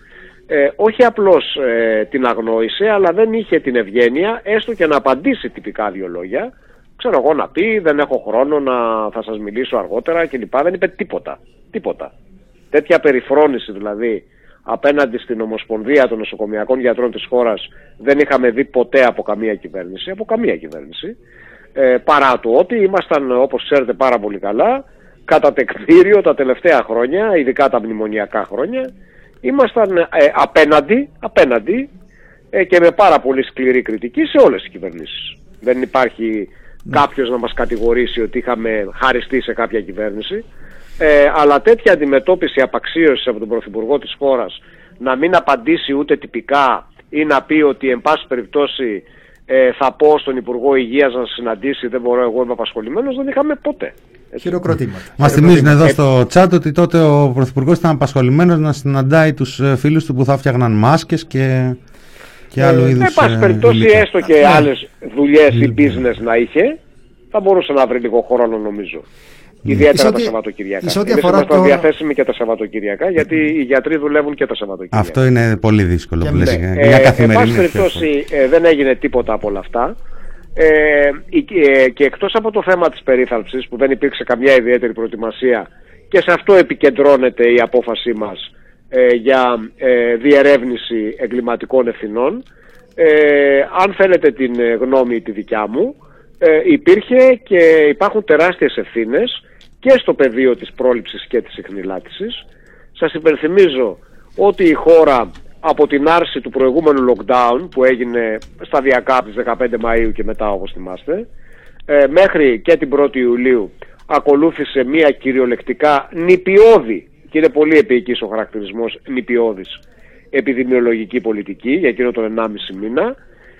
ε, όχι απλώς ε, την αγνόησε αλλά δεν είχε την ευγένεια έστω και να απαντήσει τυπικά δύο λόγια ξέρω εγώ να πει δεν έχω χρόνο να θα σας μιλήσω αργότερα κλπ. Δεν είπε τίποτα. Τίποτα. Τέτοια περιφρόνηση δηλαδή απέναντι στην Ομοσπονδία των Νοσοκομιακών Γιατρών της χώρας δεν είχαμε δει ποτέ από καμία κυβέρνηση, από καμία κυβέρνηση. Ε, παρά το ότι ήμασταν όπως ξέρετε πάρα πολύ καλά κατά τεκμήριο τα τελευταία χρόνια, ειδικά τα μνημονιακά χρόνια, ήμασταν ε, απέναντι, απέναντι ε, και με πάρα πολύ σκληρή κριτική σε όλες τις κυβερνήσεις. Δεν υπάρχει κάποιος να μας κατηγορήσει ότι είχαμε χαριστεί σε κάποια κυβέρνηση. Ε, αλλά τέτοια αντιμετώπιση απαξίωσης από τον Πρωθυπουργό της χώρας να μην απαντήσει ούτε τυπικά ή να πει ότι εν πάση περιπτώσει ε, θα πω στον Υπουργό Υγείας να σε συναντήσει, δεν μπορώ εγώ είμαι απασχολημένος, δεν είχαμε ποτέ. Χειροκροτήματα. Μας θυμίζουν εδώ στο chat ότι τότε ο Πρωθυπουργός ήταν απασχολημένος να συναντάει τους φίλους του που θα φτιάχναν μάσκες και, και άλλου Ε, είδους. εν πάση περιπτώσει, έστω και άλλες δουλειές ή business να είχε, θα μπορούσε να βρει λίγο χρόνο νομίζω. Ιδιαίτερα Εις τα ό,τι- Σαββατοκυριακά. εις ό,τι Εμείς αφορά είμαστε το- διαθέσιμοι και τα Σαββατοκυριακά, γιατί οι γιατροί δουλεύουν και τα Σαββατοκυριακά. Αυτό είναι πολύ δύσκολο που λες, Ναι. για- Ε, για εν καθημερινή πάση περιπτώσει ε, δεν έγινε τίποτα από όλα αυτά. Ε, η- ε, και εκτός από το θέμα της περίθαλψης που δεν υπήρξε καμιά ιδιαίτερη προετοιμασία και σε αυτό επικεντρώνεται η απόφασή μας ε, για ε, διερεύνηση εγκληματικών ευθυνών ε, αν θέλετε την ε, γνώμη τη δικιά μου ε, υπήρχε και υπάρχουν τεράστιες ευθύνες και στο πεδίο της πρόληψης και της εχνηλάτησης. Σας υπενθυμίζω ότι η χώρα από την άρση του προηγούμενου lockdown που έγινε σταδιακά από τις 15 Μαΐου και μετά όπως θυμάστε ε, μέχρι και την 1η Ιουλίου ακολούθησε μια κυριολεκτικά νηπιώδη και είναι πολύ επίκης ο χαρακτηρισμός νηπιώδης επιδημιολογική πολιτική για εκείνο τον 1,5 μήνα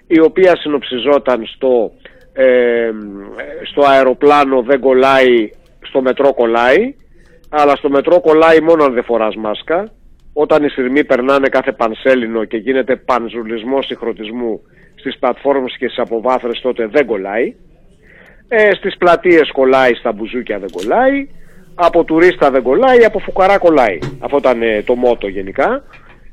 η οποία συνοψιζόταν στο, ε, στο αεροπλάνο δεν κολλάει, στο μετρό κολλάει αλλά στο μετρό κολλάει μόνο αν δεν φοράς μάσκα. Όταν οι σειρμοί περνάνε κάθε πανσέλινο και γίνεται πανζουλισμός συγχρονισμού στις πλατφόρμες και στις αποβάθρες τότε δεν κολλάει. Ε, στις πλατείες κολλάει, στα μπουζούκια δεν κολλάει. Από τουρίστα δεν κολλάει, από φουκαρά κολλάει. Αυτό ήταν ε, το μότο γενικά.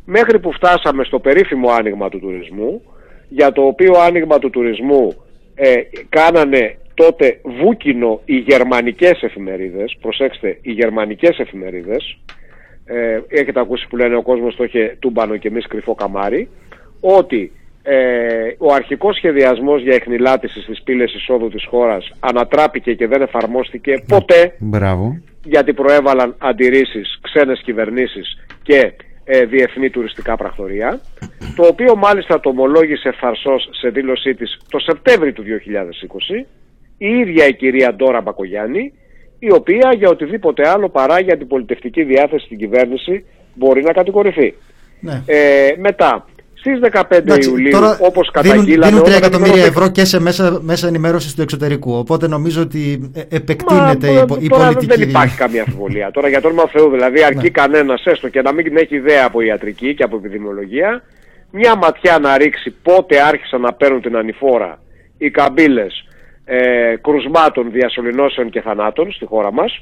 Μέχρι που φτάσαμε στο περίφημο άνοιγμα του τουρισμού για το οποίο άνοιγμα του τουρισμού ε, κάνανε τότε βούκινο οι γερμανικές εφημερίδες. Προσέξτε οι γερμανικές εφημερίδες. Ε, έχετε ακούσει που λένε ο κόσμος το είχε τούμπανο και εμείς κρυφό καμάρι. Ότι ε, ο αρχικός σχεδιασμός για εχνηλάτηση στις πύλες εισόδου της χώρας ανατράπηκε και δεν εφαρμόστηκε ποτέ Μπράβο. γιατί προέβαλαν αντιρρήσεις ξένες κυβερνήσεις και ε, διεθνή τουριστικά πρακτορία το οποίο μάλιστα το ομολόγησε φαρσός σε δήλωσή της το Σεπτέμβρη του 2020 η ίδια η κυρία Ντόρα Μπακογιάννη η οποία για οτιδήποτε άλλο παρά για την πολιτευτική διάθεση στην κυβέρνηση μπορεί να κατηγορηθεί. Ναι. Ε, μετά, στις 15 Εντάξει, Ιουλίου, τώρα όπως δίνουν, καταγγείλαμε... δίνουν 3 όταν εκατομμύρια κατηγορούμε- ευρώ και σε μέσα, μέσα ενημέρωσης του εξωτερικού. Οπότε νομίζω ότι ε, επεκτείνεται Μα, η, πο- η τώρα πολιτική δεν δύναμη. υπάρχει καμία αμφιβολία. τώρα για το όνομα Θεού, δηλαδή, αρκεί Ναι. κανένας έστω και να μην έχει ιδέα από ιατρική και από επιδημιολογία, μια ματιά να ρίξει πότε άρχισαν να παίρνουν την ανηφόρα οι καμπύλες ε, κρουσμάτων, διασωληνώσεων και θανάτων στη χώρα μας.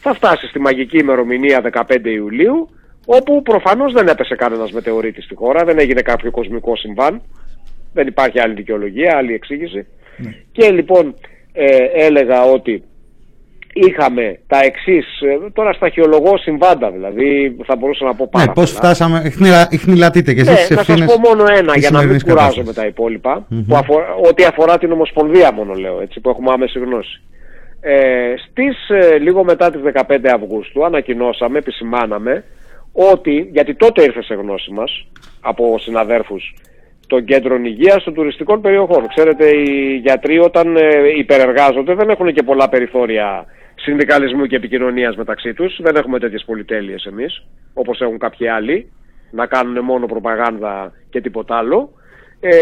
Θα φτάσει στη μαγική ημερομηνία 15 Ιουλίου, όπου προφανώς δεν έπεσε κανένας μετεωρίτη στη χώρα, δεν έγινε κάποιο κοσμικό συμβάν. Δεν υπάρχει άλλη δικαιολογία, άλλη εξήγηση. Και λοιπόν ε, έλεγα ότι είχαμε τα εξής, τώρα σταχυολογώ συμβάντα δηλαδή, θα μπορούσα να πω πάρα Ναι, πώς πολλά. φτάσαμε. Χνηλα- Χνηλατείτε και εσείς Ναι, τις να σας ευθύνες. πω μόνο ένα για να μην κουράζω με τα υπόλοιπα, που αφορά, ό,τι αφορά την Ομοσπονδία μόνο λέω, έτσι, που έχουμε άμεση γνώση. Ε, στις, ε, λίγο μετά τις 15 Αυγούστου ανακοινώσαμε, επισημάναμε ότι, γιατί τότε ήρθε σε γνώση μας από συναδέρφους των κέντρων υγείας των τουριστικών περιοχών. Ξέρετε, οι γιατροί όταν ε, υπερεργάζονται δεν έχουν και πολλά περιθώρια συνδικαλισμού και επικοινωνίας μεταξύ τους. Δεν έχουμε τέτοιες πολυτέλειες εμείς, όπως έχουν κάποιοι άλλοι, να κάνουν μόνο προπαγάνδα και τίποτα άλλο. Ε,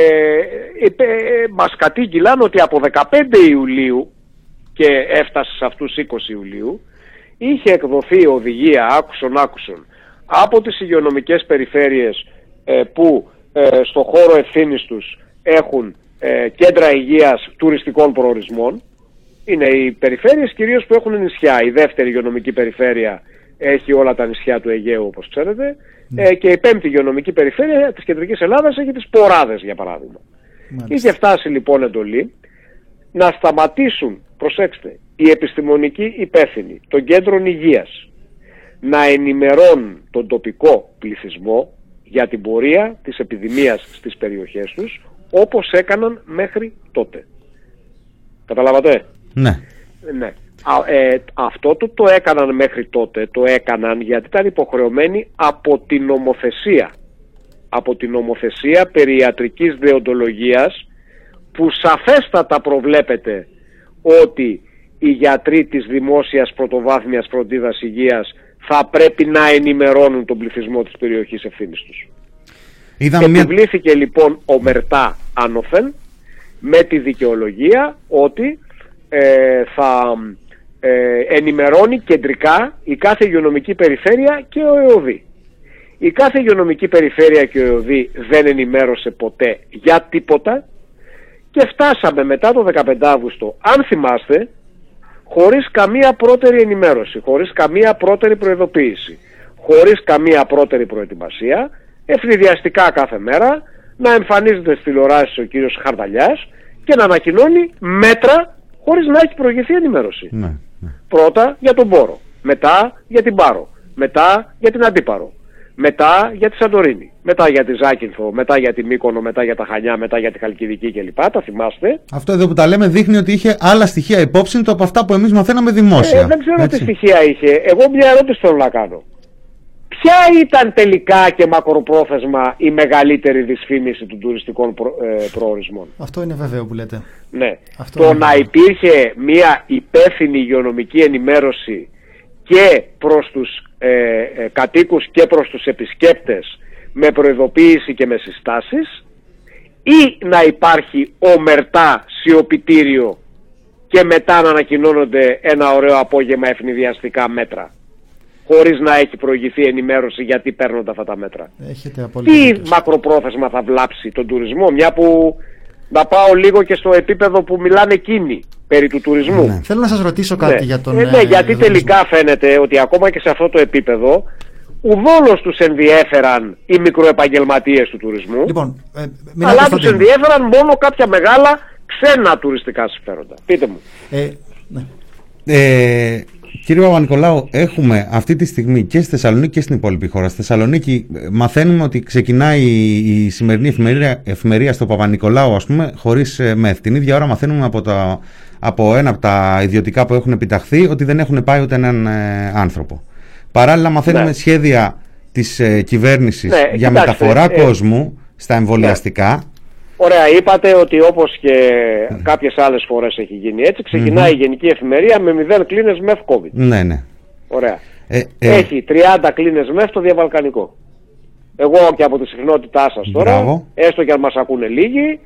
είπε, ε, μας κατήγγυλαν ότι από 15 Ιουλίου και έφτασε σε αυτούς 20 Ιουλίου είχε εκδοθεί οδηγία άκουσον άκουσον από τις υγειονομικές περιφέρειες ε, που ε, στο χώρο ευθύνης τους έχουν ε, κέντρα υγείας τουριστικών προορισμών. Είναι οι περιφέρειες κυρίως που έχουν νησιά. Η δεύτερη υγειονομική περιφέρεια έχει όλα τα νησιά του Αιγαίου όπως ξέρετε. Ε, και η πέμπτη υγειονομική περιφέρεια της κεντρικής Ελλάδας έχει τις Ποράδες για παράδειγμα. Είχε φτάσει λοιπόν εντολή να σταματήσουν, προσέξτε, οι επιστημονικοί υπεύθυνοι των κέντρων υγείας να ενημερώνουν τον τοπικό πληθυσμό για την πορεία της επιδημίας στις περιοχές τους όπως έκαναν μέχρι τότε. Καταλάβατε; Ναι. Ναι. Α, ε, αυτό το το έκαναν μέχρι τότε, το έκαναν γιατί ήταν υποχρεωμένοι από την νομοθεσία. Από την νομοθεσία περί ιατρικής δεοντολογίας που σαφέστατα προβλέπεται ότι οι γιατροί της δημόσιας πρωτοβάθμιας φροντίδας υγείας θα πρέπει να ενημερώνουν τον πληθυσμό της περιοχής ευθύνης τους. Είδαμε μια... Επιβλήθηκε λοιπόν ομερτά άνωθεν με τη δικαιολογία ότι ε, θα ε, ενημερώνει κεντρικά η κάθε υγειονομική περιφέρεια και ο ΕΟΔΗ. Η κάθε υγειονομική περιφέρεια και ο ΕΟΔΗ δεν ενημέρωσε ποτέ για τίποτα και φτάσαμε μετά το 15 Αύγουστο, αν θυμάστε, χωρίς καμία πρώτερη ενημέρωση, χωρίς καμία πρώτερη προειδοποίηση, χωρίς καμία πρώτερη προετοιμασία, ευνηδιαστικά κάθε μέρα, να εμφανίζεται στις τηλεοράσεις ο κύριος Χαρδαλιάς και να ανακοινώνει μέτρα χωρίς να έχει προηγηθεί ενημέρωση. Ναι. Πρώτα για τον Πόρο, μετά για την Πάρο, μετά για την Αντίπαρο, μετά για τη Σαντορίνη, μετά για τη Ζάκυνθο, μετά για τη Μύκονο, μετά για τα Χανιά, μετά για τη Χαλκιδική κλπ. Τα θυμάστε. Αυτό εδώ που τα λέμε δείχνει ότι είχε άλλα στοιχεία υπόψη του από αυτά που εμείς μαθαίναμε δημόσια. Ε, δεν ξέρω Έτσι. τι στοιχεία είχε. Εγώ μια ερώτηση θέλω να κάνω. Ποια ήταν τελικά και μακροπρόθεσμα η μεγαλύτερη δυσφήμιση των τουριστικών προ, ε, προορισμών; Αυτό είναι βέβαιο που λέτε. Ναι. Αυτό το είναι να βέβαιο. υπήρχε μια υπεύθυνη υγειονομική ενημέρωση και προς τους ε, ε, κατοίκους και προς τους επισκέπτες με προειδοποίηση και με συστάσεις ή να υπάρχει ομερτά σιωπητήριο και μετά να ανακοινώνονται ένα ωραίο απόγευμα ευνηδιαστικά μέτρα χωρίς να έχει προηγηθεί ενημέρωση γιατί παίρνονται αυτά τα μέτρα. Έχετε απόλυτο Τι δίκιο. μακροπρόθεσμα θα βλάψει τον τουρισμό, μια που να πάω λίγο και στο επίπεδο που μιλάνε εκείνοι περί του τουρισμού. Ναι. Θέλω να σας ρωτήσω κάτι Ναι. για τον... Ε, ναι, ε, γιατί για τον τελικά φαίνεται ότι ακόμα και σε αυτό το επίπεδο ουδόλως τους ενδιέφεραν οι μικροεπαγγελματίες του τουρισμού, Λοιπόν, ε, Μινά αλλά τους Κωνσταντίνου. ενδιέφεραν μόνο κάποια μεγάλα ξένα τουριστικά συμφέροντα. Πείτε μου. Ε, ναι. Ε, κύριε Παπα-Νικολάου, έχουμε αυτή τη στιγμή και στη Θεσσαλονίκη και στην υπόλοιπη χώρα. Στη Θεσσαλονίκη ε, μαθαίνουμε ότι ξεκινάει η, η σημερινή εφημερία, εφημερία στο Παπα-Νικολάου, ας πούμε, χωρίς ε, μεθ. Την ίδια ώρα μαθαίνουμε από, τα, από ένα από τα ιδιωτικά που έχουν επιταχθεί ότι δεν έχουν πάει ούτε έναν ε, άνθρωπο. Παράλληλα μαθαίνουμε Ναι. σχέδια της ε, κυβέρνησης Ναι, για κοιτάξτε, μεταφορά ε, κόσμου στα εμβολιαστικά. Ωραία, είπατε ότι όπως και κάποιες άλλες φορές έχει γίνει έτσι, ξεκινάει η Γενική Εφημερία με 0 κλίνες μεθ COVID. Ναι, ναι. Ωραία. Ε, ε, Έχει 30 κλίνες μεθ στο διαβαλκανικό. Εγώ και από τη συχνότητά σας τώρα, Μπράβο. έστω και αν μας ακούνε λίγοι,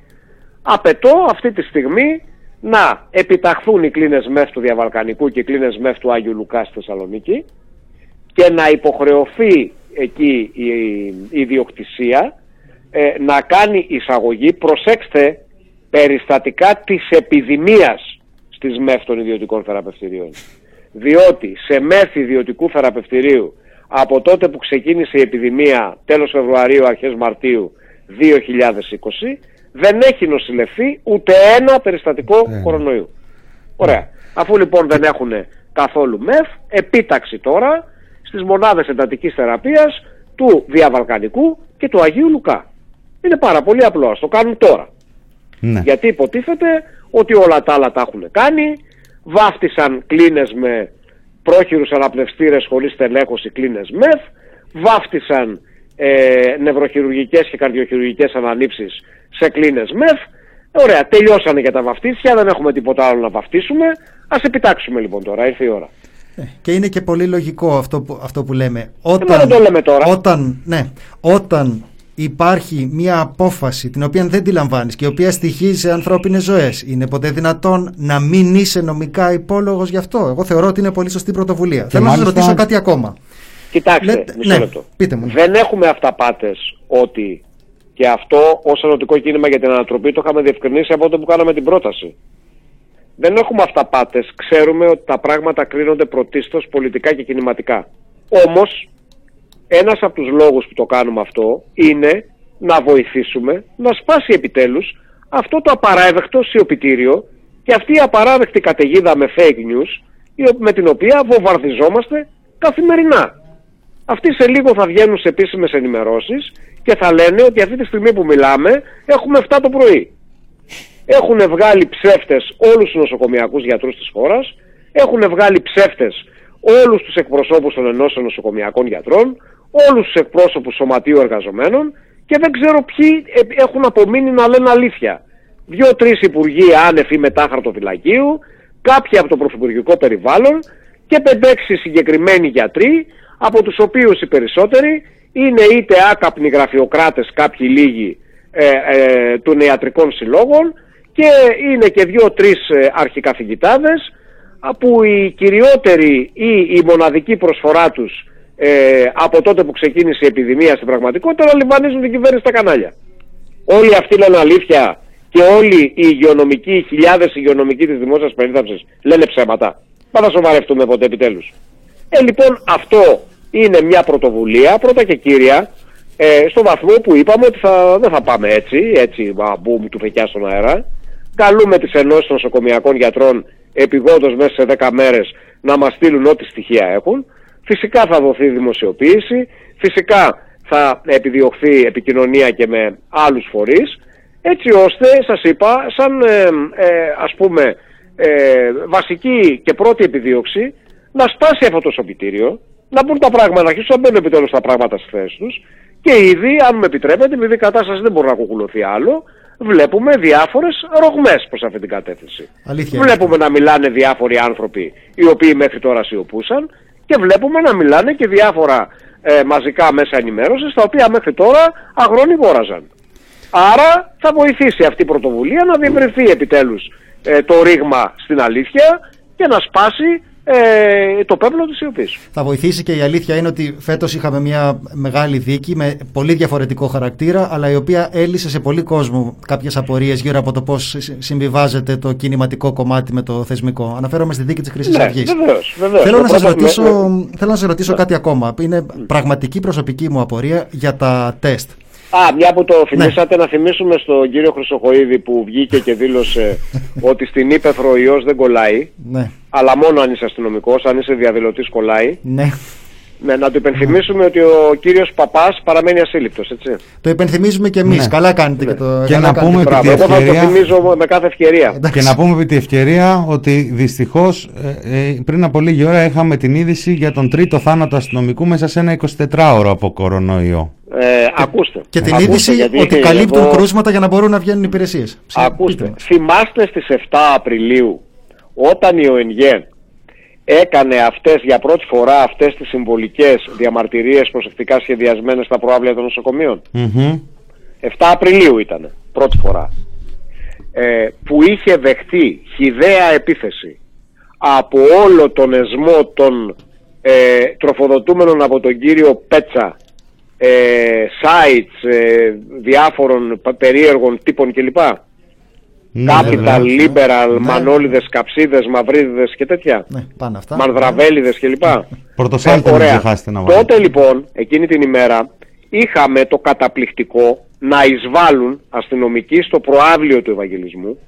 απαιτώ αυτή τη στιγμή να επιταχθούν οι κλίνες μεθ του διαβαλκανικού και οι κλίνες μεθ του Άγιου Λουκά στη Θεσσαλονίκη και να υποχρεωθεί εκεί η, η ιδιοκτησία ε, να κάνει εισαγωγή, προσέξτε, περιστατικά της επιδημίας στις ΜΕΦ των ιδιωτικών θεραπευτηρίων. Διότι σε ΜΕΦ ιδιωτικού θεραπευτηρίου από τότε που ξεκίνησε η επιδημία τέλος Φεβρουαρίου, αρχές Μαρτίου 2020 δεν έχει νοσηλευθεί ούτε ένα περιστατικό Ε. κορονοϊού. Ωραία. Αφού λοιπόν δεν έχουν καθόλου ΜΕΦ, επίταξη τώρα στις μονάδες εντατικής θεραπείας του Διαβαλκανικού και του Αγίου Λουκά. Είναι πάρα πολύ απλό, ας το κάνουν τώρα. ναι. Γιατί υποτίθεται ότι όλα τα άλλα τα έχουν κάνει, βάφτισαν κλίνες με πρόχειρους αναπνευστήρες χωρίς τελέχωση κλίνες ΜΕΦ, βάφτισαν ε, νευροχειρουργικές και καρδιοχειρουργικές αναλήψεις σε κλίνες ΜΕΦ. Ωραία, τελειώσανε για τα βαφτίσια, δεν έχουμε τίποτα άλλο να βαφτίσουμε. Ας επιτάξουμε λοιπόν τώρα, ήρθε η ώρα. Ε, Και είναι και πολύ λογικό αυτό που, αυτό που λέμε. Ε, μα Όταν, δεν το λέμε τώρα. Όταν, ναι, όταν υπάρχει μια απόφαση την οποία δεν τη λαμβάνεις και η οποία στοιχίζει σε ανθρώπινες ζωές είναι ποτέ δυνατόν να μην είσαι νομικά υπόλογος γι' αυτό; Εγώ θεωρώ ότι είναι πολύ σωστή πρωτοβουλία. Θέλω να σας μάλιστα- ρωτήσω κάτι ακόμα. Κοιτάξτε, Λέτε- μισό ναι, λεπτό. πείτε μου. Δεν έχουμε αυταπάτες ότι και αυτό ως ενωτικό κίνημα για την ανατροπή το είχαμε διευκρινίσει από τότε που κάναμε την πρόταση. Δεν έχουμε αυταπάτες. Ξέρουμε ότι τα πράγματα κρίνονται πρωτίστως πολιτικά και κινηματικά. Όμως, ένας από τους λόγους που το κάνουμε αυτό είναι να βοηθήσουμε να σπάσει επιτέλους αυτό το απαράδεκτο σιωπητήριο και αυτή η απαράδεκτη καταιγίδα με fake news η ο- με την οποία βομβαρδιζόμαστε καθημερινά. Αυτοί σε λίγο θα βγαίνουν σε επίσημες ενημερώσεις και θα λένε ότι αυτή τη στιγμή που μιλάμε έχουμε 7 το πρωί. Έχουν βγάλει ψεύτες όλους τους νοσοκομιακούς γιατρούς της χώρας, έχουν βγάλει ψεύτες όλους τους εκπροσώπους των ενώσεων νοσοκομιακών γιατρών, όλους τους εκπρόσωπους σωματείου εργαζομένων και δεν ξέρω ποιοι ε, έχουν απομείνει να λένε αλήθεια. Δύο-τρεις υπουργοί άνευ ή μετά χαρτοφυλακίου, κάποιοι από το πρωθυπουργικό περιβάλλον και 5-6 συγκεκριμένοι γιατροί, από τους οποίους οι περισσότεροι είναι είτε άκαπνοι γραφειοκράτες κάποιοι λίγοι ε, ε, των ιατρικών συλλόγων και είναι και δύο-τρεις ε, αρχικαθηγητάδες α, που η κυριότερη ή η μοναδική προσφορά τους ε, από τότε που ξεκίνησε η επιδημία στην πραγματικότητα να λιβανίζουν την κυβέρνηση στα κανάλια. Όλοι αυτοί λένε αλήθεια και όλοι οι υγειονομικοί, οι χιλιάδες υγειονομικοί της δημόσιας περίθαλψης λένε ψέματα. Μα θα σοβαρευτούμε ποτέ επιτέλους. Ε, λοιπόν, αυτό είναι μια πρωτοβουλία, πρώτα και κύρια, ε, στο βαθμό που είπαμε ότι θα, δεν θα πάμε έτσι, έτσι, μα, μπουμ, του φεκιά στον αέρα. Καλούμε τις ενώσεις των νοσοκομιακών γιατρών επιγόντως μέσα σε 10 μέρες να μας στείλουν ό,τι στοιχεία έχουν. Φυσικά θα δοθεί δημοσιοποίηση, φυσικά θα επιδιωχθεί επικοινωνία και με άλλους φορείς, έτσι ώστε, σας είπα, σαν ε, ε, ας πούμε ε, βασική και πρώτη επιδίωξη να σπάσει αυτό το σωπητήριο, να μπουν τα πράγματα, να αρχίσουν να μπαίνουν επιτέλους τα πράγματα στις θέσεις τους και ήδη, αν με επιτρέπετε, επειδή η κατάσταση δεν μπορεί να κουκουλωθεί άλλο, βλέπουμε διάφορες ρογμές προς αυτή την κατεύθυνση. Αλήθεια είναι. βλέπουμε να μιλάνε διάφοροι άνθρωποι οι οποίοι μέχρι τώρα σιωπούσαν και βλέπουμε να μιλάνε και διάφορα ε, μαζικά μέσα ενημέρωσης τα οποία μέχρι τώρα αγρόνι γόραζαν. Άρα θα βοηθήσει αυτή η πρωτοβουλία να διευρυνθεί επιτέλους ε, το ρήγμα στην αλήθεια και να σπάσει ε, το πέπλο της σιωπής. Θα βοηθήσει και η αλήθεια είναι ότι φέτος είχαμε μια μεγάλη δίκη με πολύ διαφορετικό χαρακτήρα, αλλά η οποία έλυσε σε πολύ κόσμο κάποιες απορίες γύρω από το πώς συ- συμβιβάζεται το κινηματικό κομμάτι με το θεσμικό. Αναφέρομαι στη δίκη της Χρυσής Ναι, Αυγής. βεβαίως, βεβαίως. Θέλω Το να σας πρώτο- ρωτήσω, με- θέλω να σας ρωτήσω κάτι ακόμα. Είναι πραγματική προσωπική μου απορία για τα τεστ. Α, μια που το Ναι. θυμήσατε να θυμίσουμε στον κύριο Χρυσοχοίδη που βγήκε και δήλωσε ότι στην Ήπεθρο ο ιός δεν κολλάει, Ναι, αλλά μόνο αν είσαι αστυνομικός, αν είσαι διαδηλωτής κολλάει. ναι. Ναι, να του υπενθυμίσουμε ότι ο κύριος Παπάς παραμένει ασύλληπτος, έτσι. Το υπενθυμίζουμε και εμείς. Ναι. Καλά κάνετε και το Και καλά να κάνετε. πούμε επί Μπράβο, τη εγώ θα το ευκαιρία- θυμίζω με κάθε ευκαιρία. Εντάξει. Και να πούμε επί τη ευκαιρία ότι δυστυχώς ε, ε, πριν από λίγη ώρα είχαμε την είδηση για τον τρίτο θάνατο αστυνομικού μέσα σε ένα 24ωρο από κορονοϊό. Ε, ακούστε. Και την Ακούστε, είδηση γιατί ότι καλύπτουν εγώ- κρούσματα για να μπορούν να βγαίνουν υπηρεσίες. Ψε- πείτε Ακούστε, μας. θυμάστε στις 7 Απριλίου όταν η ΟΕΝΓΕ έκανε αυτές για πρώτη φορά αυτές τις συμβολικές διαμαρτυρίες προσεκτικά σχεδιασμένες στα προάβλια των νοσοκομείων; Μμμ. 7 Απριλίου ήταν πρώτη φορά. Ε, που είχε δεχτεί χιδαία επίθεση από όλο τον εσμό των ε, τροφοδοτούμενων από τον κύριο Πέτσα ε, sites ε, διάφορων πα- περίεργων τύπων κλπ. Ναι, Capital, βέβαια. Liberal, Ναι. Μανόλιδες, Καψίδες, Μαυρίδες και τέτοια. Ναι, πάνε αυτά. Μανδραβέλιδες κλπ. Πορτοσάλτε Ε, μην ωραία. ξεχάσετε να βάλετε. Τότε λοιπόν, εκείνη την ημέρα, είχαμε το καταπληκτικό να εισβάλλουν αστυνομικοί στο προάβλιο του Ευαγγελισμού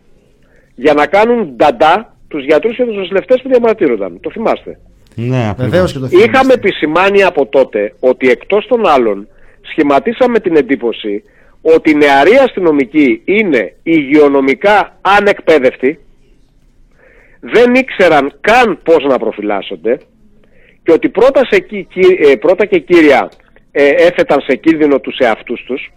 για να κάνουν νταντά τους γιατρούς και τους νοσηλευτές που διαμαρτύρονταν. Το θυμάστε. Ναι, ακριβώς. Βεβαίως και το θυμόμαστε. Είχαμε επισημάνει από τότε ότι εκτός των άλλων σχηματίσαμε την εντύπωση ότι οι νεαροί αστυνομικοί είναι υγειονομικά ανεκπαίδευτοι, δεν ήξεραν καν πώς να προφυλάσσονται και ότι πρώτα, σε, κι- κι- ε, πρώτα και κύρια ε, έθεταν σε κίνδυνο τους εαυτούς τους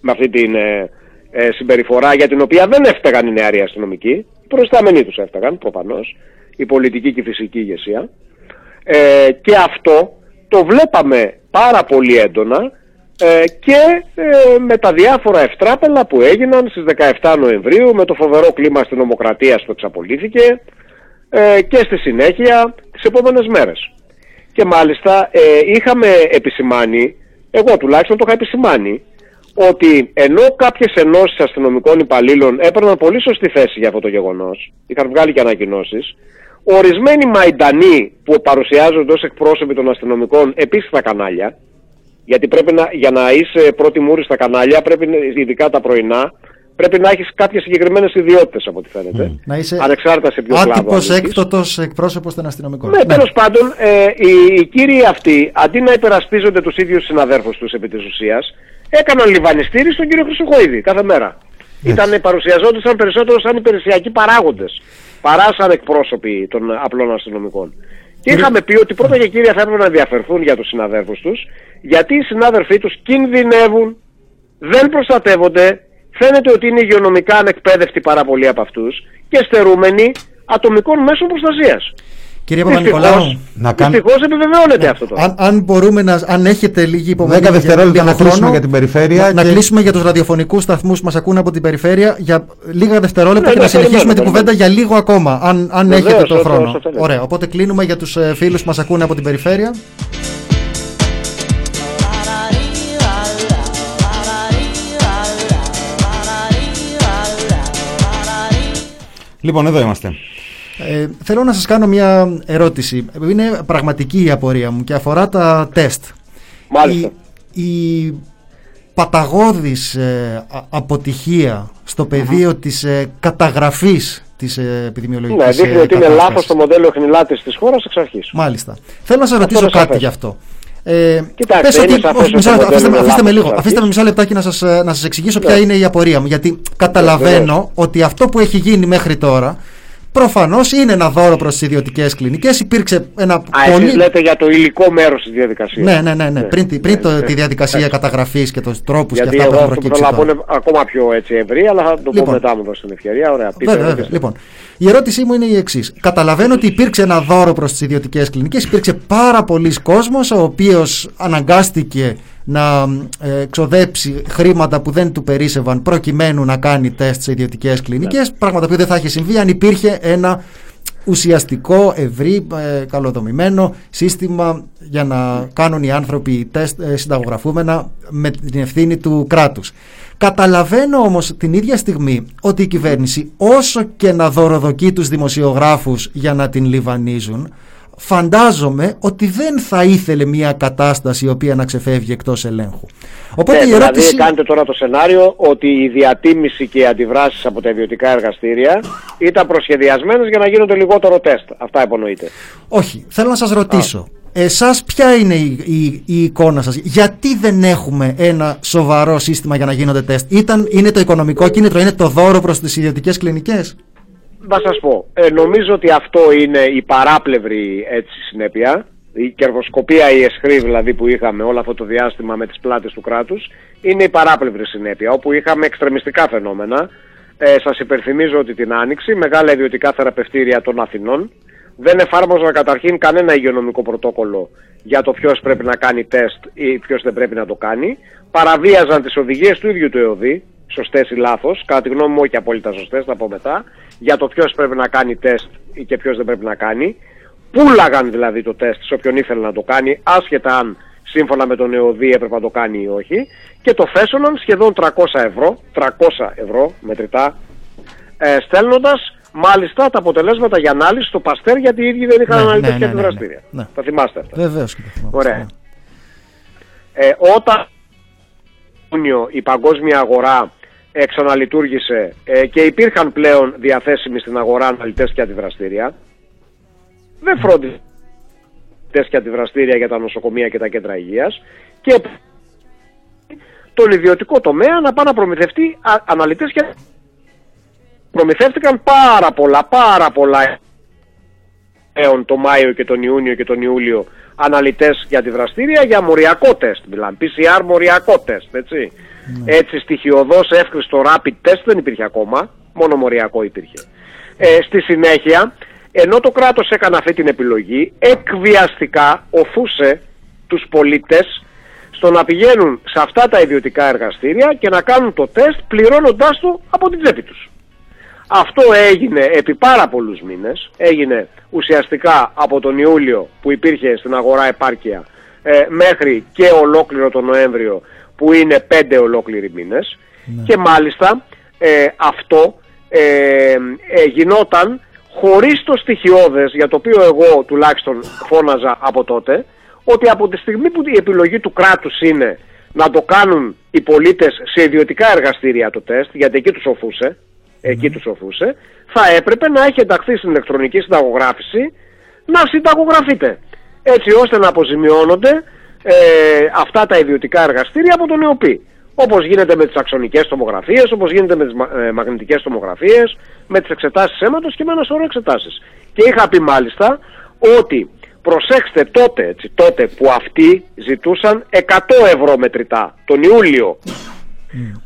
με αυτή την ε, ε, συμπεριφορά για την οποία δεν έφταγαν οι νεαροί αστυνομικοί, οι προϊστάμενοι τους έφταγαν προφανώς, η πολιτική και η φυσική ηγεσία. Ε, και αυτό το βλέπαμε πάρα πολύ έντονα ε, και ε, με τα διάφορα ευτράπελα που έγιναν στις 17 Νοεμβρίου με το φοβερό κλίμα στην Ομοκρατία που εξαπολύθηκε ε, και στη συνέχεια τις επόμενες μέρες. Και μάλιστα ε, είχαμε επισημάνει, εγώ τουλάχιστον το είχα επισημάνει, ότι ενώ κάποιες ενώσεις αστυνομικών υπαλλήλων έπαιρναν πολύ σωστή θέση για αυτό το γεγονός, είχαν βγάλει και ανακοινώσεις, ορισμένοι μαϊντανοί που παρουσιάζονται ως εκπρόσωποι των αστυνομικών επίσης στα κανάλια, γιατί πρέπει να, για να είσαι πρώτη μούρη στα κανάλια, πρέπει, να- ειδικά τα πρωινά, πρέπει να έχεις κάποιες συγκεκριμένες ιδιότητες από ό,τι φαίνεται. Να είσαι Ανεξάρτητα σε ποιο κλάδο άτυπος ανήκεις. έκτοτος εκπρόσωπος των αστυνομικών. Ναι, τέλος πάντων, ε, οι, οι κύριοι αυτοί, αντί να υπερασπίζονται τους ίδιους συναδέρφους τους επί της ουσίας, έκαναν λιβανιστήρι στον κύριο Χρυσοχοίδη κάθε μέρα. Ήτανε, παρουσιαζόντουσαν περισσότερο σαν υπηρεσιακοί παράγοντες, παρά σαν εκπρόσωποι των απλών αστυνομικών. Και είχαμε πει ότι πρώτα και κύρια θα έπρεπε να ενδιαφερθούν για τους συναδέρφους τους, γιατί οι συνάδελφοί τους κινδυνεύουν, δεν προστατεύονται, φαίνεται ότι είναι υγειονομικά ανεκπαίδευτοι πάρα πολλοί από αυτούς και στερούμενοι ατομικών μέσων προστασίας. Κύριε Δυστυχώς- Παπα-Νικολάου, Να κάν- Δυστυχώς επιβεβαιώνεται αυτό τώρα. αν, αν μπορούμε να. Αν έχετε λίγη υπομονή. 10 για δευτερόλεπτα λίγο να κλείσουμε χρόνο, για την περιφέρεια Να, να και- κλείσουμε για τους ραδιοφωνικούς σταθμούς που μας ακούνε από την περιφέρεια για λίγα δευτερόλεπτα Ναι, και να ναι, συνεχίσουμε την περιμένω, κουβέντα για λίγο ακόμα. Αν, αν Βεβαίως, έχετε το όσο- χρόνο. όσο θέλετε. Ωραία. Οπότε κλείνουμε για τους φίλους που μας ακούνε από την περιφέρεια. Λοιπόν, εδώ είμαστε. Ε, θέλω να σας κάνω μια ερώτηση. Είναι πραγματική η απορία μου και αφορά τα τεστ. Μάλιστα. Η, η παταγώδης ε, α- αποτυχία στο πεδίο της ε, καταγραφής της ε, επιδημιολογικής Ναι, δείχνει ε, ότι είναι κατάστασης. λάθος το μοντέλο εχνηλάτης της χώρας εξ αρχής. Μάλιστα. Θέλω να σας ρωτήσω είναι κάτι σαφές. γι' αυτό. Ε, Κοιτάξτε, πες είναι ότι, σαφές όχι, ότι μισό το λεπτό, αφήστε, με- μοντέλο είναι αφήστε με λάθος λίγο, εξ αφήστε με αρχής. μισό λεπτάκι να σας, ε, να σας εξηγήσω ποια Ναι. είναι η απορία μου. Γιατί καταλαβαίνω ότι αυτό που έχει γίνει μέχρι τώρα προφανώς είναι ένα δώρο προς τις ιδιωτικές κλινικές. Υπήρξε ένα Α, πολύ... εσείς λέτε για το υλικό μέρος της διαδικασίας. Ναι, ναι, ναι, ναι. Πριν, τη- πριν το- ναι, τη ναι. διαδικασία Εντάξει. καταγραφής και τους τρόπους Γιατί και αυτά που εδώ έχουν αυτό που προκύψει θέλω να τώρα. πω είναι ακόμα πιο έτσι ευρύ, αλλά θα το πω Λοιπόν. μετά μου δώσει την ευκαιρία. Ωραία, πείτε. Βέβαια, βέβαια. ρωτήστε. Λοιπόν, η ερώτησή μου είναι η εξής. Καταλαβαίνω ότι υπήρξε ένα δώρο προς τις ιδιωτικές κλινικές. Υπήρξε πάρα πολλοί κόσμος ο οποίος αναγκάστηκε να ε, ξοδέψει χρήματα που δεν του περίσευαν προκειμένου να κάνει τεστ σε ιδιωτικές κλινικές. Ναι. Πράγματα που δεν θα είχε συμβεί αν υπήρχε ένα ουσιαστικό, ευρύ, ε, καλοδομημένο σύστημα για να κάνουν οι άνθρωποι τεστ ε, συνταγογραφούμενα με την ευθύνη του κράτους. Καταλαβαίνω όμως την ίδια στιγμή ότι η κυβέρνηση όσο και να δωροδοκεί τους δημοσιογράφους για να την λιβανίζουν φαντάζομαι ότι δεν θα ήθελε μια κατάσταση η οποία να ξεφεύγει εκτός ελέγχου. Οπότε Ναι, η ερώτηση... Δηλαδή κάνετε τώρα το σενάριο ότι η διατίμηση και οι αντιδράσεις από τα ιδιωτικά εργαστήρια ήταν προσχεδιασμένες για να γίνονται λιγότερο τεστ. Αυτά υπονοείτε. Όχι, θέλω να σας ρωτήσω. Εσάς ποια είναι η, η, η εικόνα σας, γιατί δεν έχουμε ένα σοβαρό σύστημα για να γίνονται τεστ; Ήταν, είναι το οικονομικό κίνητρο, είναι το δώρο προς τις ιδιωτικές κλινικές; Να σας πω, ε, νομίζω ότι αυτό είναι η παράπλευρη έτσι, συνέπεια. Η κερδοσκοπία, η εσχρή δηλαδή που είχαμε όλο αυτό το διάστημα με τις πλάτες του κράτους είναι η παράπλευρη συνέπεια όπου είχαμε εξτρεμιστικά φαινόμενα. Ε, σας υπενθυμίζω ότι την Άνοιξη μεγάλα ιδιωτικά θεραπευτήρια των Αθηνών δεν εφάρμοζαν καταρχήν κανένα υγειονομικό πρωτόκολλο για το ποιος πρέπει να κάνει τεστ ή ποιος δεν πρέπει να το κάνει. Παραβίαζαν τις οδηγίες του ίδιου του ΕΟΔΗ, σωστές ή λάθος, κατά τη γνώμη μου όχι απόλυτα σωστές, θα πω μετά, για το ποιος πρέπει να κάνει τεστ ή και ποιος δεν πρέπει να κάνει. Πούλαγαν δηλαδή το τεστ σε όποιον ήθελε να το κάνει, άσχετα αν σύμφωνα με τον ΕΟΔΗ έπρεπε να το κάνει ή όχι. Και το φέσωναν σχεδόν 300 ευρώ, 300 ευρώ μετρητά, ε, στέλνοντας μάλιστα τα αποτελέσματα για ανάλυση στο Παστέρ γιατί οι ίδιοι δεν είχαν Ναι, αναλυτές ναι, και ναι, ναι, αντιδραστήρια. ναι. Τα θυμάστε αυτά. Βεβαίως και το θυμάμαι. Ωραία. Ε, όταν Ιούνιο η παγκόσμια αγορά εξαναλειτουργήσε ε, και υπήρχαν πλέον διαθέσιμοι στην αγορά αναλυτές και αντιδραστήρια, δεν φρόντιζε τεστ και αντιδραστήρια για τα νοσοκομεία και τα κέντρα υγείας. Και τον ιδιωτικό τομέα να πάει να προμηθευτεί α- αναλυτές και προμηθεύτηκαν πάρα πολλά, πάρα πολλά έον το Μάιο και τον Ιούνιο και τον Ιούλιο αναλυτές για αντιδραστήρια για μοριακό τεστ μιλάμε, PCR μοριακό τεστ, έτσι. Έτσι στοιχειοδός εύκριστο rapid test δεν υπήρχε ακόμα, μόνο μοριακό υπήρχε. Ε, στη συνέχεια, ενώ το κράτος έκανε αυτή την επιλογή, εκβιαστικά οθούσε τους πολίτες στο να πηγαίνουν σε αυτά τα ιδιωτικά εργαστήρια και να κάνουν το τεστ πληρώνοντάς το από την τσέπη τους. Αυτό έγινε επί πάρα πολλούς μήνες, έγινε ουσιαστικά από τον Ιούλιο που υπήρχε στην αγορά επάρκεια ε, μέχρι και ολόκληρο τον Νοέμβριο που είναι πέντε ολόκληροι μήνες και μάλιστα ε, αυτό ε, ε, γινόταν χωρίς το στοιχειώδες για το οποίο εγώ τουλάχιστον φώναζα από τότε ότι από τη στιγμή που η επιλογή του κράτους είναι να το κάνουν οι πολίτες σε ιδιωτικά εργαστήρια το τεστ γιατί εκεί τους οθούσε εκεί τους οθούσε, θα έπρεπε να έχει ενταχθεί στην ηλεκτρονική συνταγογράφηση να συνταγογραφείτε. Έτσι ώστε να αποζημιώνονται ε, αυτά τα ιδιωτικά εργαστήρια από τον ΕΟΠΗ. Όπως γίνεται με τις αξονικές τομογραφίες, όπως γίνεται με τις μα- ε, μαγνητικές τομογραφίες, με τις εξετάσεις αίματος και με ένα σωρό εξετάσεις. Και είχα πει μάλιστα ότι προσέξτε τότε, έτσι, τότε που αυτοί ζητούσαν 100 ευρώ μετρητά τον Ιούλιο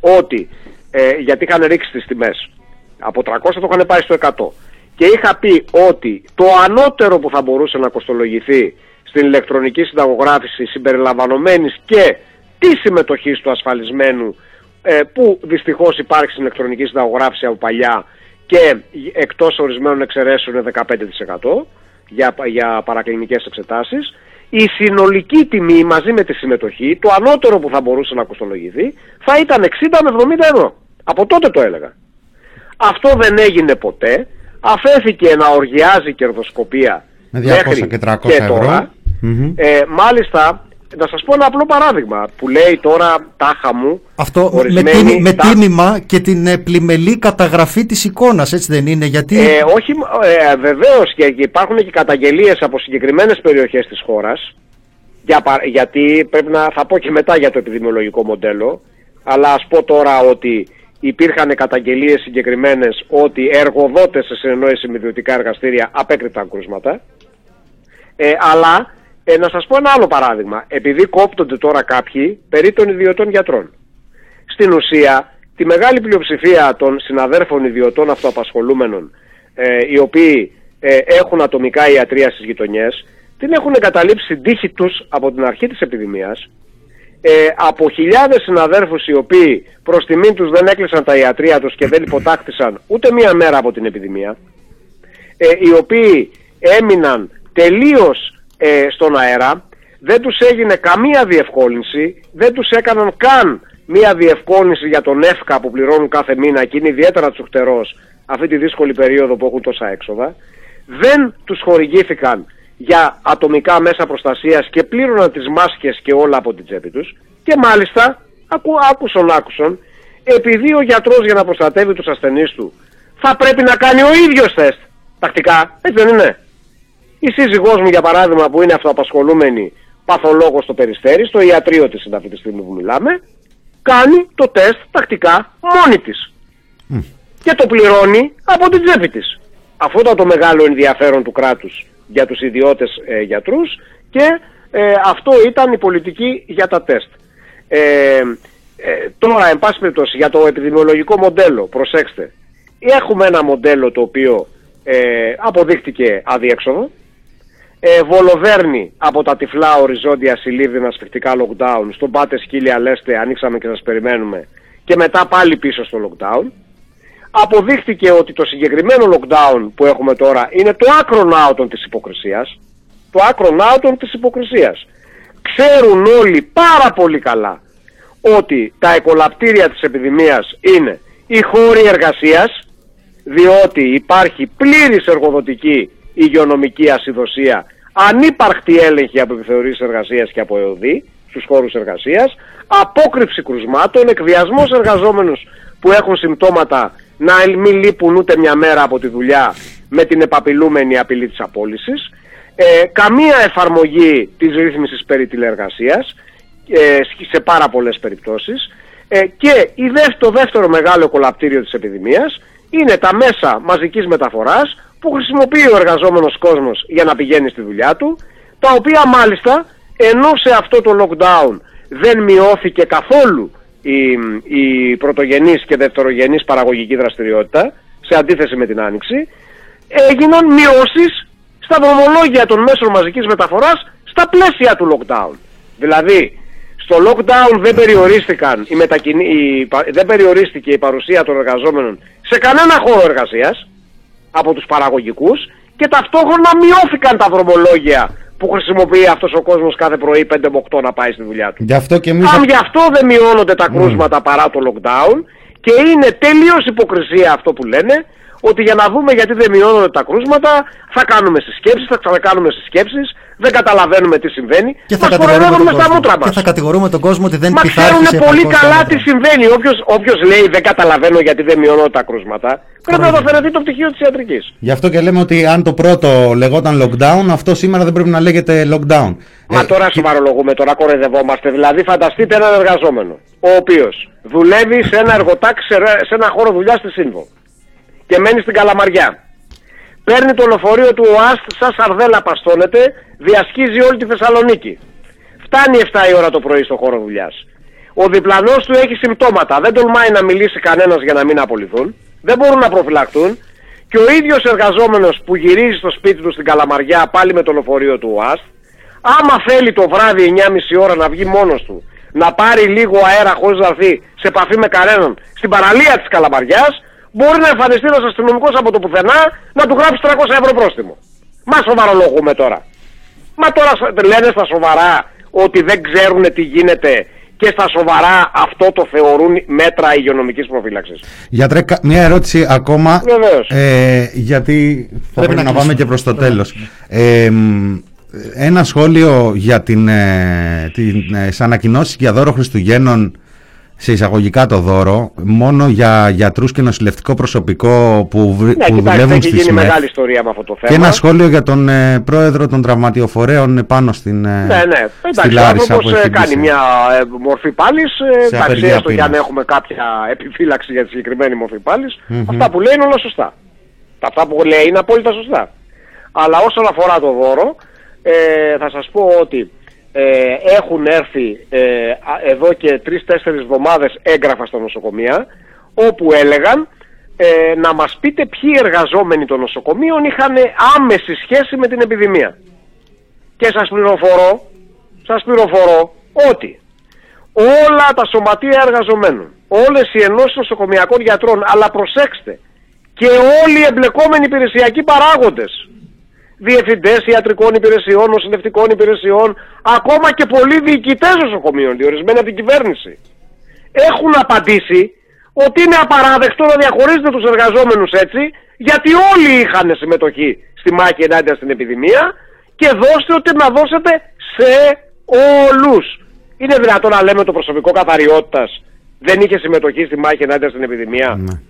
ότι ε, γιατί είχαν ρίξει τις τιμές από 300 το είχαν πάει στο 100 και είχα πει ότι το ανώτερο που θα μπορούσε να κοστολογηθεί στην ηλεκτρονική συνταγογράφηση συμπεριλαμβανομένης και τη συμμετοχή του ασφαλισμένου ε, που δυστυχώς υπάρχει στην ηλεκτρονική συνταγογράφηση από παλιά και εκτός ορισμένων εξαιρέσεων είναι 15% για, για παρακλινικές εξετάσεις η συνολική τιμή μαζί με τη συμμετοχή, το ανώτερο που θα μπορούσε να κοστολογηθεί, θα ήταν 60 με 70 ευρώ. Από τότε το έλεγα. Αυτό δεν έγινε ποτέ. Αφέθηκε να οργιάζει κερδοσκοπία Με 200 μέχρι και 300 τώρα. ευρώ. Μμμ. Ε, μάλιστα, να σας πω ένα απλό παράδειγμα που λέει τώρα τάχα μου Αυτό με, ορισμένοι τίμη- με τα- τίμημα και την ε, πλημελή καταγραφή της εικόνας, έτσι δεν είναι, γιατί... Ε, όχι, ε, βεβαίως και και υπάρχουν και καταγγελίες από συγκεκριμένες περιοχές της χώρας για, πα- γιατί πρέπει να θα πω και μετά για το επιδημιολογικό μοντέλο αλλά ας πω τώρα ότι υπήρχαν καταγγελίες συγκεκριμένες ότι εργοδότες σε συνεννόηση με ιδιωτικά εργαστήρια απέκρυπταν κρούσματα ε, αλλά ε, να σας πω ένα άλλο παράδειγμα. Επειδή κόπτονται τώρα κάποιοι περί των ιδιωτών γιατρών. Στην ουσία τη μεγάλη πλειοψηφία των συναδέρφων ιδιωτών αυτοαπασχολούμενων ε, οι οποίοι ε, έχουν ατομικά ιατρία στις γειτονιές την έχουν εγκαταλείψει την τύχη τους από την αρχή της επιδημίας. Ε, από χιλιάδες συναδέρφους οι οποίοι προς τιμήν τους δεν έκλεισαν τα ιατρία τους και δεν υποτάχθησαν ούτε μία μέρα από την επιδημία ε, οι οποίοι έμειναν τελείως ε, στον αέρα, δεν τους έγινε καμία διευκόλυνση, δεν τους έκαναν καν μία διευκόλυνση για τον ΕΦΚΑ που πληρώνουν κάθε μήνα και είναι ιδιαίτερα τσουχτερός αυτή τη δύσκολη περίοδο που έχουν τόσα έξοδα. Δεν τους χορηγήθηκαν για ατομικά μέσα προστασίας και πλήρωναν τις μάσκες και όλα από την τσέπη τους και μάλιστα, ακού, άκουσον άκουσον, επειδή ο γιατρός για να προστατεύει τους ασθενείς του θα πρέπει να κάνει ο ίδιος τεστ τακτικά, έτσι δεν είναι. Η σύζυγός μου για παράδειγμα που είναι αυτοαπασχολούμενη παθολόγος στο Περιστέρι, στο ιατρείο της είναι αυτή τη στιγμή που μιλάμε, κάνει το τεστ τακτικά μόνη της. Και το πληρώνει από την τσέπη της. Αυτό ήταν το μεγάλο ενδιαφέρον του κράτους για τους ιδιώτες ε, γιατρούς και ε, αυτό ήταν η πολιτική για τα τεστ. Ε, ε, τώρα, εν πάση περιπτώσει, για το επιδημιολογικό μοντέλο, προσέξτε, έχουμε ένα μοντέλο το οποίο ε, αποδείχτηκε αδιέξοδο, ε, βολοβέρνει από τα τυφλά οριζόντια συλλήβδινα σφιχτικά lockdown, στον πάτε σκύλια λέστε ανοίξαμε και σας περιμένουμε και μετά πάλι πίσω στο lockdown. Αποδείχτηκε ότι το συγκεκριμένο lockdown που έχουμε τώρα είναι το άκρον άουτον της υποκρισίας. Το άκρον άουτον της υποκρισίας. Ξέρουν όλοι πάρα πολύ καλά ότι τα εκολαπτήρια της επιδημίας είναι οι χώροι εργασίας, διότι υπάρχει πλήρης εργοδοτική υγειονομική ασυδοσία, ανύπαρκτη έλεγχη από επιθεωρήσεις εργασίας και από ΕΟΔΗ στους χώρους εργασίας, απόκρυψη κρουσμάτων, εκβιασμός εργαζόμενους που έχουν συμπτώματα να μην λείπουν ούτε μια μέρα από τη δουλειά με την επαπειλούμενη απειλή της απόλυσης, ε, καμία εφαρμογή της ρύθμισης περί τηλεεργασίας ε, σε πάρα πολλές περιπτώσεις. Ε, και η δεύ- το δεύτερο μεγάλο κολαπτήριο της επιδημίας είναι τα μέσα μαζικής μεταφοράς που χρησιμοποιεί ο εργαζόμενος κόσμος για να πηγαίνει στη δουλειά του τα οποία μάλιστα ενώ σε αυτό το lockdown δεν μειώθηκε καθόλου η, η πρωτογενής και δευτερογενής παραγωγική δραστηριότητα σε αντίθεση με την Άνοιξη έγιναν μειώσεις στα δρομολόγια των μέσων μαζικής μεταφοράς στα πλαίσια του lockdown. Δηλαδή, στο lockdown δεν, περιορίστηκαν οι μετακινη... η... πα- δεν περιορίστηκε η παρουσία των εργαζόμενων σε κανένα χώρο εργασίας από τους παραγωγικούς και ταυτόχρονα μειώθηκαν τα δρομολόγια που χρησιμοποιεί αυτός ο κόσμος κάθε πρωί 5 με 8 να πάει στη δουλειά του. Γι' αυτό και εμείς... Αν γι' αυτό δεν μειώνονται τα κρούσματα παρά το lockdown και είναι τελείως υποκρισία αυτό που λένε ότι για να δούμε γιατί δεν μειώνονται τα κρούσματα θα κάνουμε συσκέψεις, θα ξανακάνουμε συσκέψεις, δεν καταλαβαίνουμε τι συμβαίνει. Και θα, Μας κατηγορούμε κοροϊδεύουν τον με στα κόσμο. μούτρα και μας. θα κατηγορούμε τον κόσμο ότι δεν Μα ξέρουν πειθάρχησε πολύ επαρκώς καλά τα τι μέτρα. συμβαίνει. Όποιος, όποιος λέει δεν καταλαβαίνω γιατί δεν μειώνω τα κρούσματα, πρέπει να το αφαιρεθεί το πτυχίο της ιατρικής. Γι' αυτό και λέμε ότι αν το πρώτο λεγόταν lockdown, αυτό σήμερα δεν πρέπει να λέγεται lockdown. Μα Ε, τώρα σοβαρολογούμε, τώρα κοροϊδευόμαστε. Δηλαδή, φανταστείτε έναν εργαζόμενο, ο οποίος δουλεύει σε ένα εργοτάξι, σε, ρε- σε ένα χώρο δουλειάς στη Σύνβο και μένει στην Καλαμαριά. Παίρνει το λεωφορείο του ΟΑΣΤ, σαν σαρδέλα παστώνεται, διασχίζει όλη τη Θεσσαλονίκη. Φτάνει 7 η ώρα το πρωί στο χώρο δουλειάς. Ο διπλανός του έχει συμπτώματα. Δεν τολμάει να μιλήσει κανένας για να μην απολυθούν. Δεν μπορούν να προφυλακτούν. και ο ίδιος εργαζόμενος που γυρίζει στο σπίτι του στην Καλαμαριά πάλι με το λεωφορείο του ΟΑΣΤ άμα θέλει το βράδυ 9.30 ώρα να βγει μόνος του να πάρει λίγο αέρα χωρίς να έρθει σε επαφή με κανέναν στην παραλία της Καλαμαριάς μπορεί να εμφανιστεί ένας αστυνομικός από το πουθενά να του γράψει 300 ευρώ πρόστιμο. Μας σοβαρολογούμε τώρα. Μα τώρα σ- λένε στα σοβαρά ότι δεν ξέρουν τι γίνεται και στα σοβαρά αυτό το θεωρούν μέτρα υγειονομικής προφύλαξης. Γιατρέ, κα- μια ερώτηση ακόμα. Βεβαίως. Ε, γιατί θα πρέπει, να να, πάμε κλείσουμε. και προς το τέλος. Ε, μ, ένα σχόλιο για την, ε, την, ε, τις ανακοινώσεις για δώρο Χριστουγέννων σε εισαγωγικά το δώρο, μόνο για γιατρούς και νοσηλευτικό προσωπικό που, βρ- Ναι, που κοιτάξτε, δουλεύουν έχει στη γίνει ΣΜΕΘ. μεγάλη ιστορία με αυτό το θέμα. Και ένα σχόλιο για τον ε, πρόεδρο των τραυματιοφορέων επάνω στην, ε, Ναι, ναι. στη Εντάξει, ο Λάρισα άνθρωπος που ε, έχει κάνει μπει σε- μια ε, μορφή πάλης. ε, Σε Εντάξει, απεργία έστω και αν πείνας. έχουμε κάποια επιφύλαξη για τη συγκεκριμένη μορφή πάλης, Μμμ. αυτά που λέει είναι όλα σωστά. Τα Αυτά που λέει είναι απόλυτα σωστά. Αλλά όσον αφορά το δώρο, ε, θα σας πω ότι ε, έχουν έρθει ε, α- εδώ και τρεις-τέσσερις εβδομάδες έγγραφα στα νοσοκομεία, όπου έλεγαν ε, να μας πείτε ποιοι εργαζόμενοι των νοσοκομείων είχαν άμεση σχέση με την επιδημία. Και σας πληροφορώ, σας πληροφορώ ότι όλα τα σωματεία εργαζομένων, όλες οι ενώσεις νοσοκομιακών γιατρών, αλλά προσέξτε, και όλοι οι εμπλεκόμενοι υπηρεσιακοί παράγοντες, διευθυντές ιατρικών υπηρεσιών, νοσηλευτικών υπηρεσιών, ακόμα και πολλοί διοικητές νοσοκομείων, διορισμένοι από την κυβέρνηση, έχουν απαντήσει ότι είναι απαράδεκτο να διαχωρίζετε τους εργαζόμενους έτσι, γιατί όλοι είχαν συμμετοχή στη μάχη ενάντια στην επιδημία και δώστε ότι να δώσετε σε όλους. Είναι δυνατόν να λέμε το προσωπικό καθαριότητας δεν είχε συμμετοχή στη μάχη ενάντια στην επιδημία; Ναι.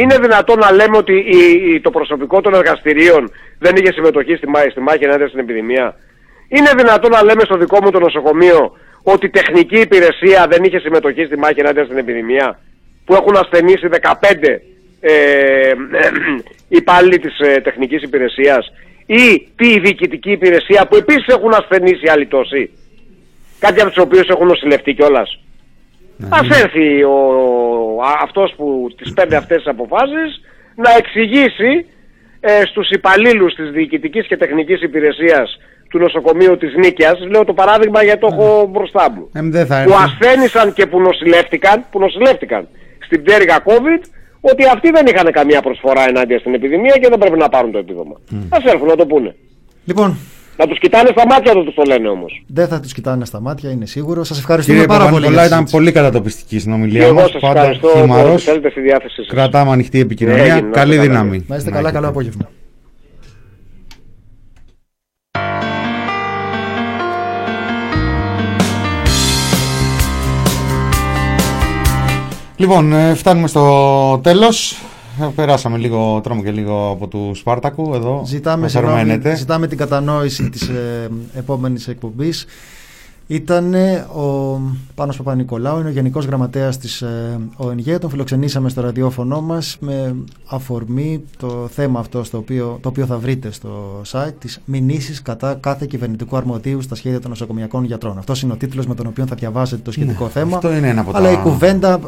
Είναι δυνατόν να λέμε ότι η- η- το προσωπικό των εργαστηρίων δεν είχε συμμετοχή στη, μάχη- στη μάχη ενάντια στην επιδημία; Είναι δυνατόν να λέμε στο δικό μου το νοσοκομείο ότι η τεχνική υπηρεσία δεν είχε συμμετοχή στη μάχη ενάντια στην επιδημία. Που έχουν ασθενήσει 15 ε, ε, υπάλληλοι της ε, τεχνικής υπηρεσίας ή τη διοικητική υπηρεσία που επίσης έχουν ασθενήσει άλλοι τόσοι; Κάτι από τους οποίους έχουν νοσηλευτεί κιόλας. Ας έρθει ο, α- αυτός που τις παίρνει αυτές τις αποφάσεις να εξηγήσει ε, στους υπαλλήλους της διοικητικής και τεχνικής υπηρεσίας του νοσοκομείου της Νίκαιας, λέω το παράδειγμα γιατί το έχω μπροστά μου, Ε, δεν θα που έρθει. ασθένησαν και που νοσηλεύτηκαν, που νοσηλεύτηκαν στην πτέρυγα COVID, ότι αυτοί δεν είχαν καμία προσφορά ενάντια στην επιδημία και δεν πρέπει να πάρουν το επίδομα. Ας έρθουν να το πούνε. Λοιπόν, Να τους κοιτάνε στα μάτια όταν τους το λένε όμως. δεν θα τους κοιτάνε στα μάτια, είναι σίγουρο. Σας ευχαριστούμε Κύριε πάρα πολύ. Παπα-Νικολάου, για τη ήταν συζήτηση. πολύ κατατοπιστική η Και συνομιλία εγώ μας. σας Πάντα ευχαριστώ χυμαρός. που θέλετε στη διάθεσή σας. Κρατάμε ανοιχτή επικοινωνία. Έγινε, να Καλή είστε καλά. δύναμη. Να είστε καλά, έχετε. καλό απόγευμα. Λοιπόν, ε, φτάνουμε στο τέλος. Ε, Περάσαμε λίγο, τρώμε και λίγο από του Σπάρτακου εδώ. Ζητάμε, Μας συγγνώμη, αρμένετε. ζητάμε την κατανόηση της ε, επόμενης εκπομπής. Ήταν ο Πάνος Παπα-Νικολάου, είναι ο Γενικός Γραμματέας της ε, ΟΕΝΓΕ. Τον φιλοξενήσαμε στο ραδιόφωνο μας με αφορμή το θέμα αυτό στο οποίο, το οποίο θα βρείτε στο site τις μηνύσεις κατά κάθε κυβερνητικού αρμοδίου στα σχέδια των νοσοκομιακών γιατρών. Αυτός είναι ο τίτλος με τον οποίο θα διαβάσετε το σχετικό Ναι, θέμα. αυτό είναι ένα από Αλλά τα- η κουβέντα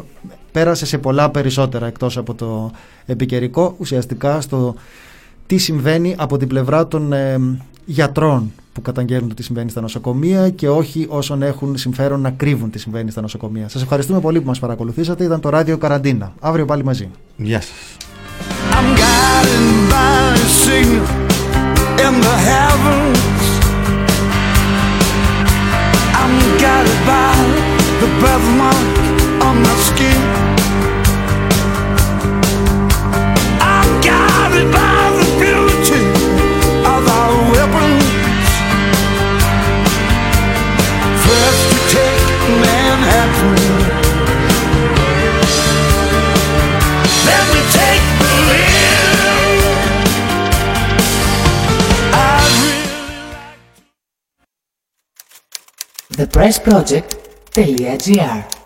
πέρασε σε πολλά περισσότερα εκτός από το επικαιρικό, ουσιαστικά στο τι συμβαίνει από την πλευρά των ε, γιατρών που καταγγέλνουν το τι συμβαίνει στα νοσοκομεία και όχι όσων έχουν συμφέρον να κρύβουν τι συμβαίνει στα νοσοκομεία. Σας ευχαριστούμε πολύ που μας παρακολουθήσατε. Ήταν το ράδιο Καραντίνα. Αύριο πάλι μαζί. Γεια σας. thepressproject.gr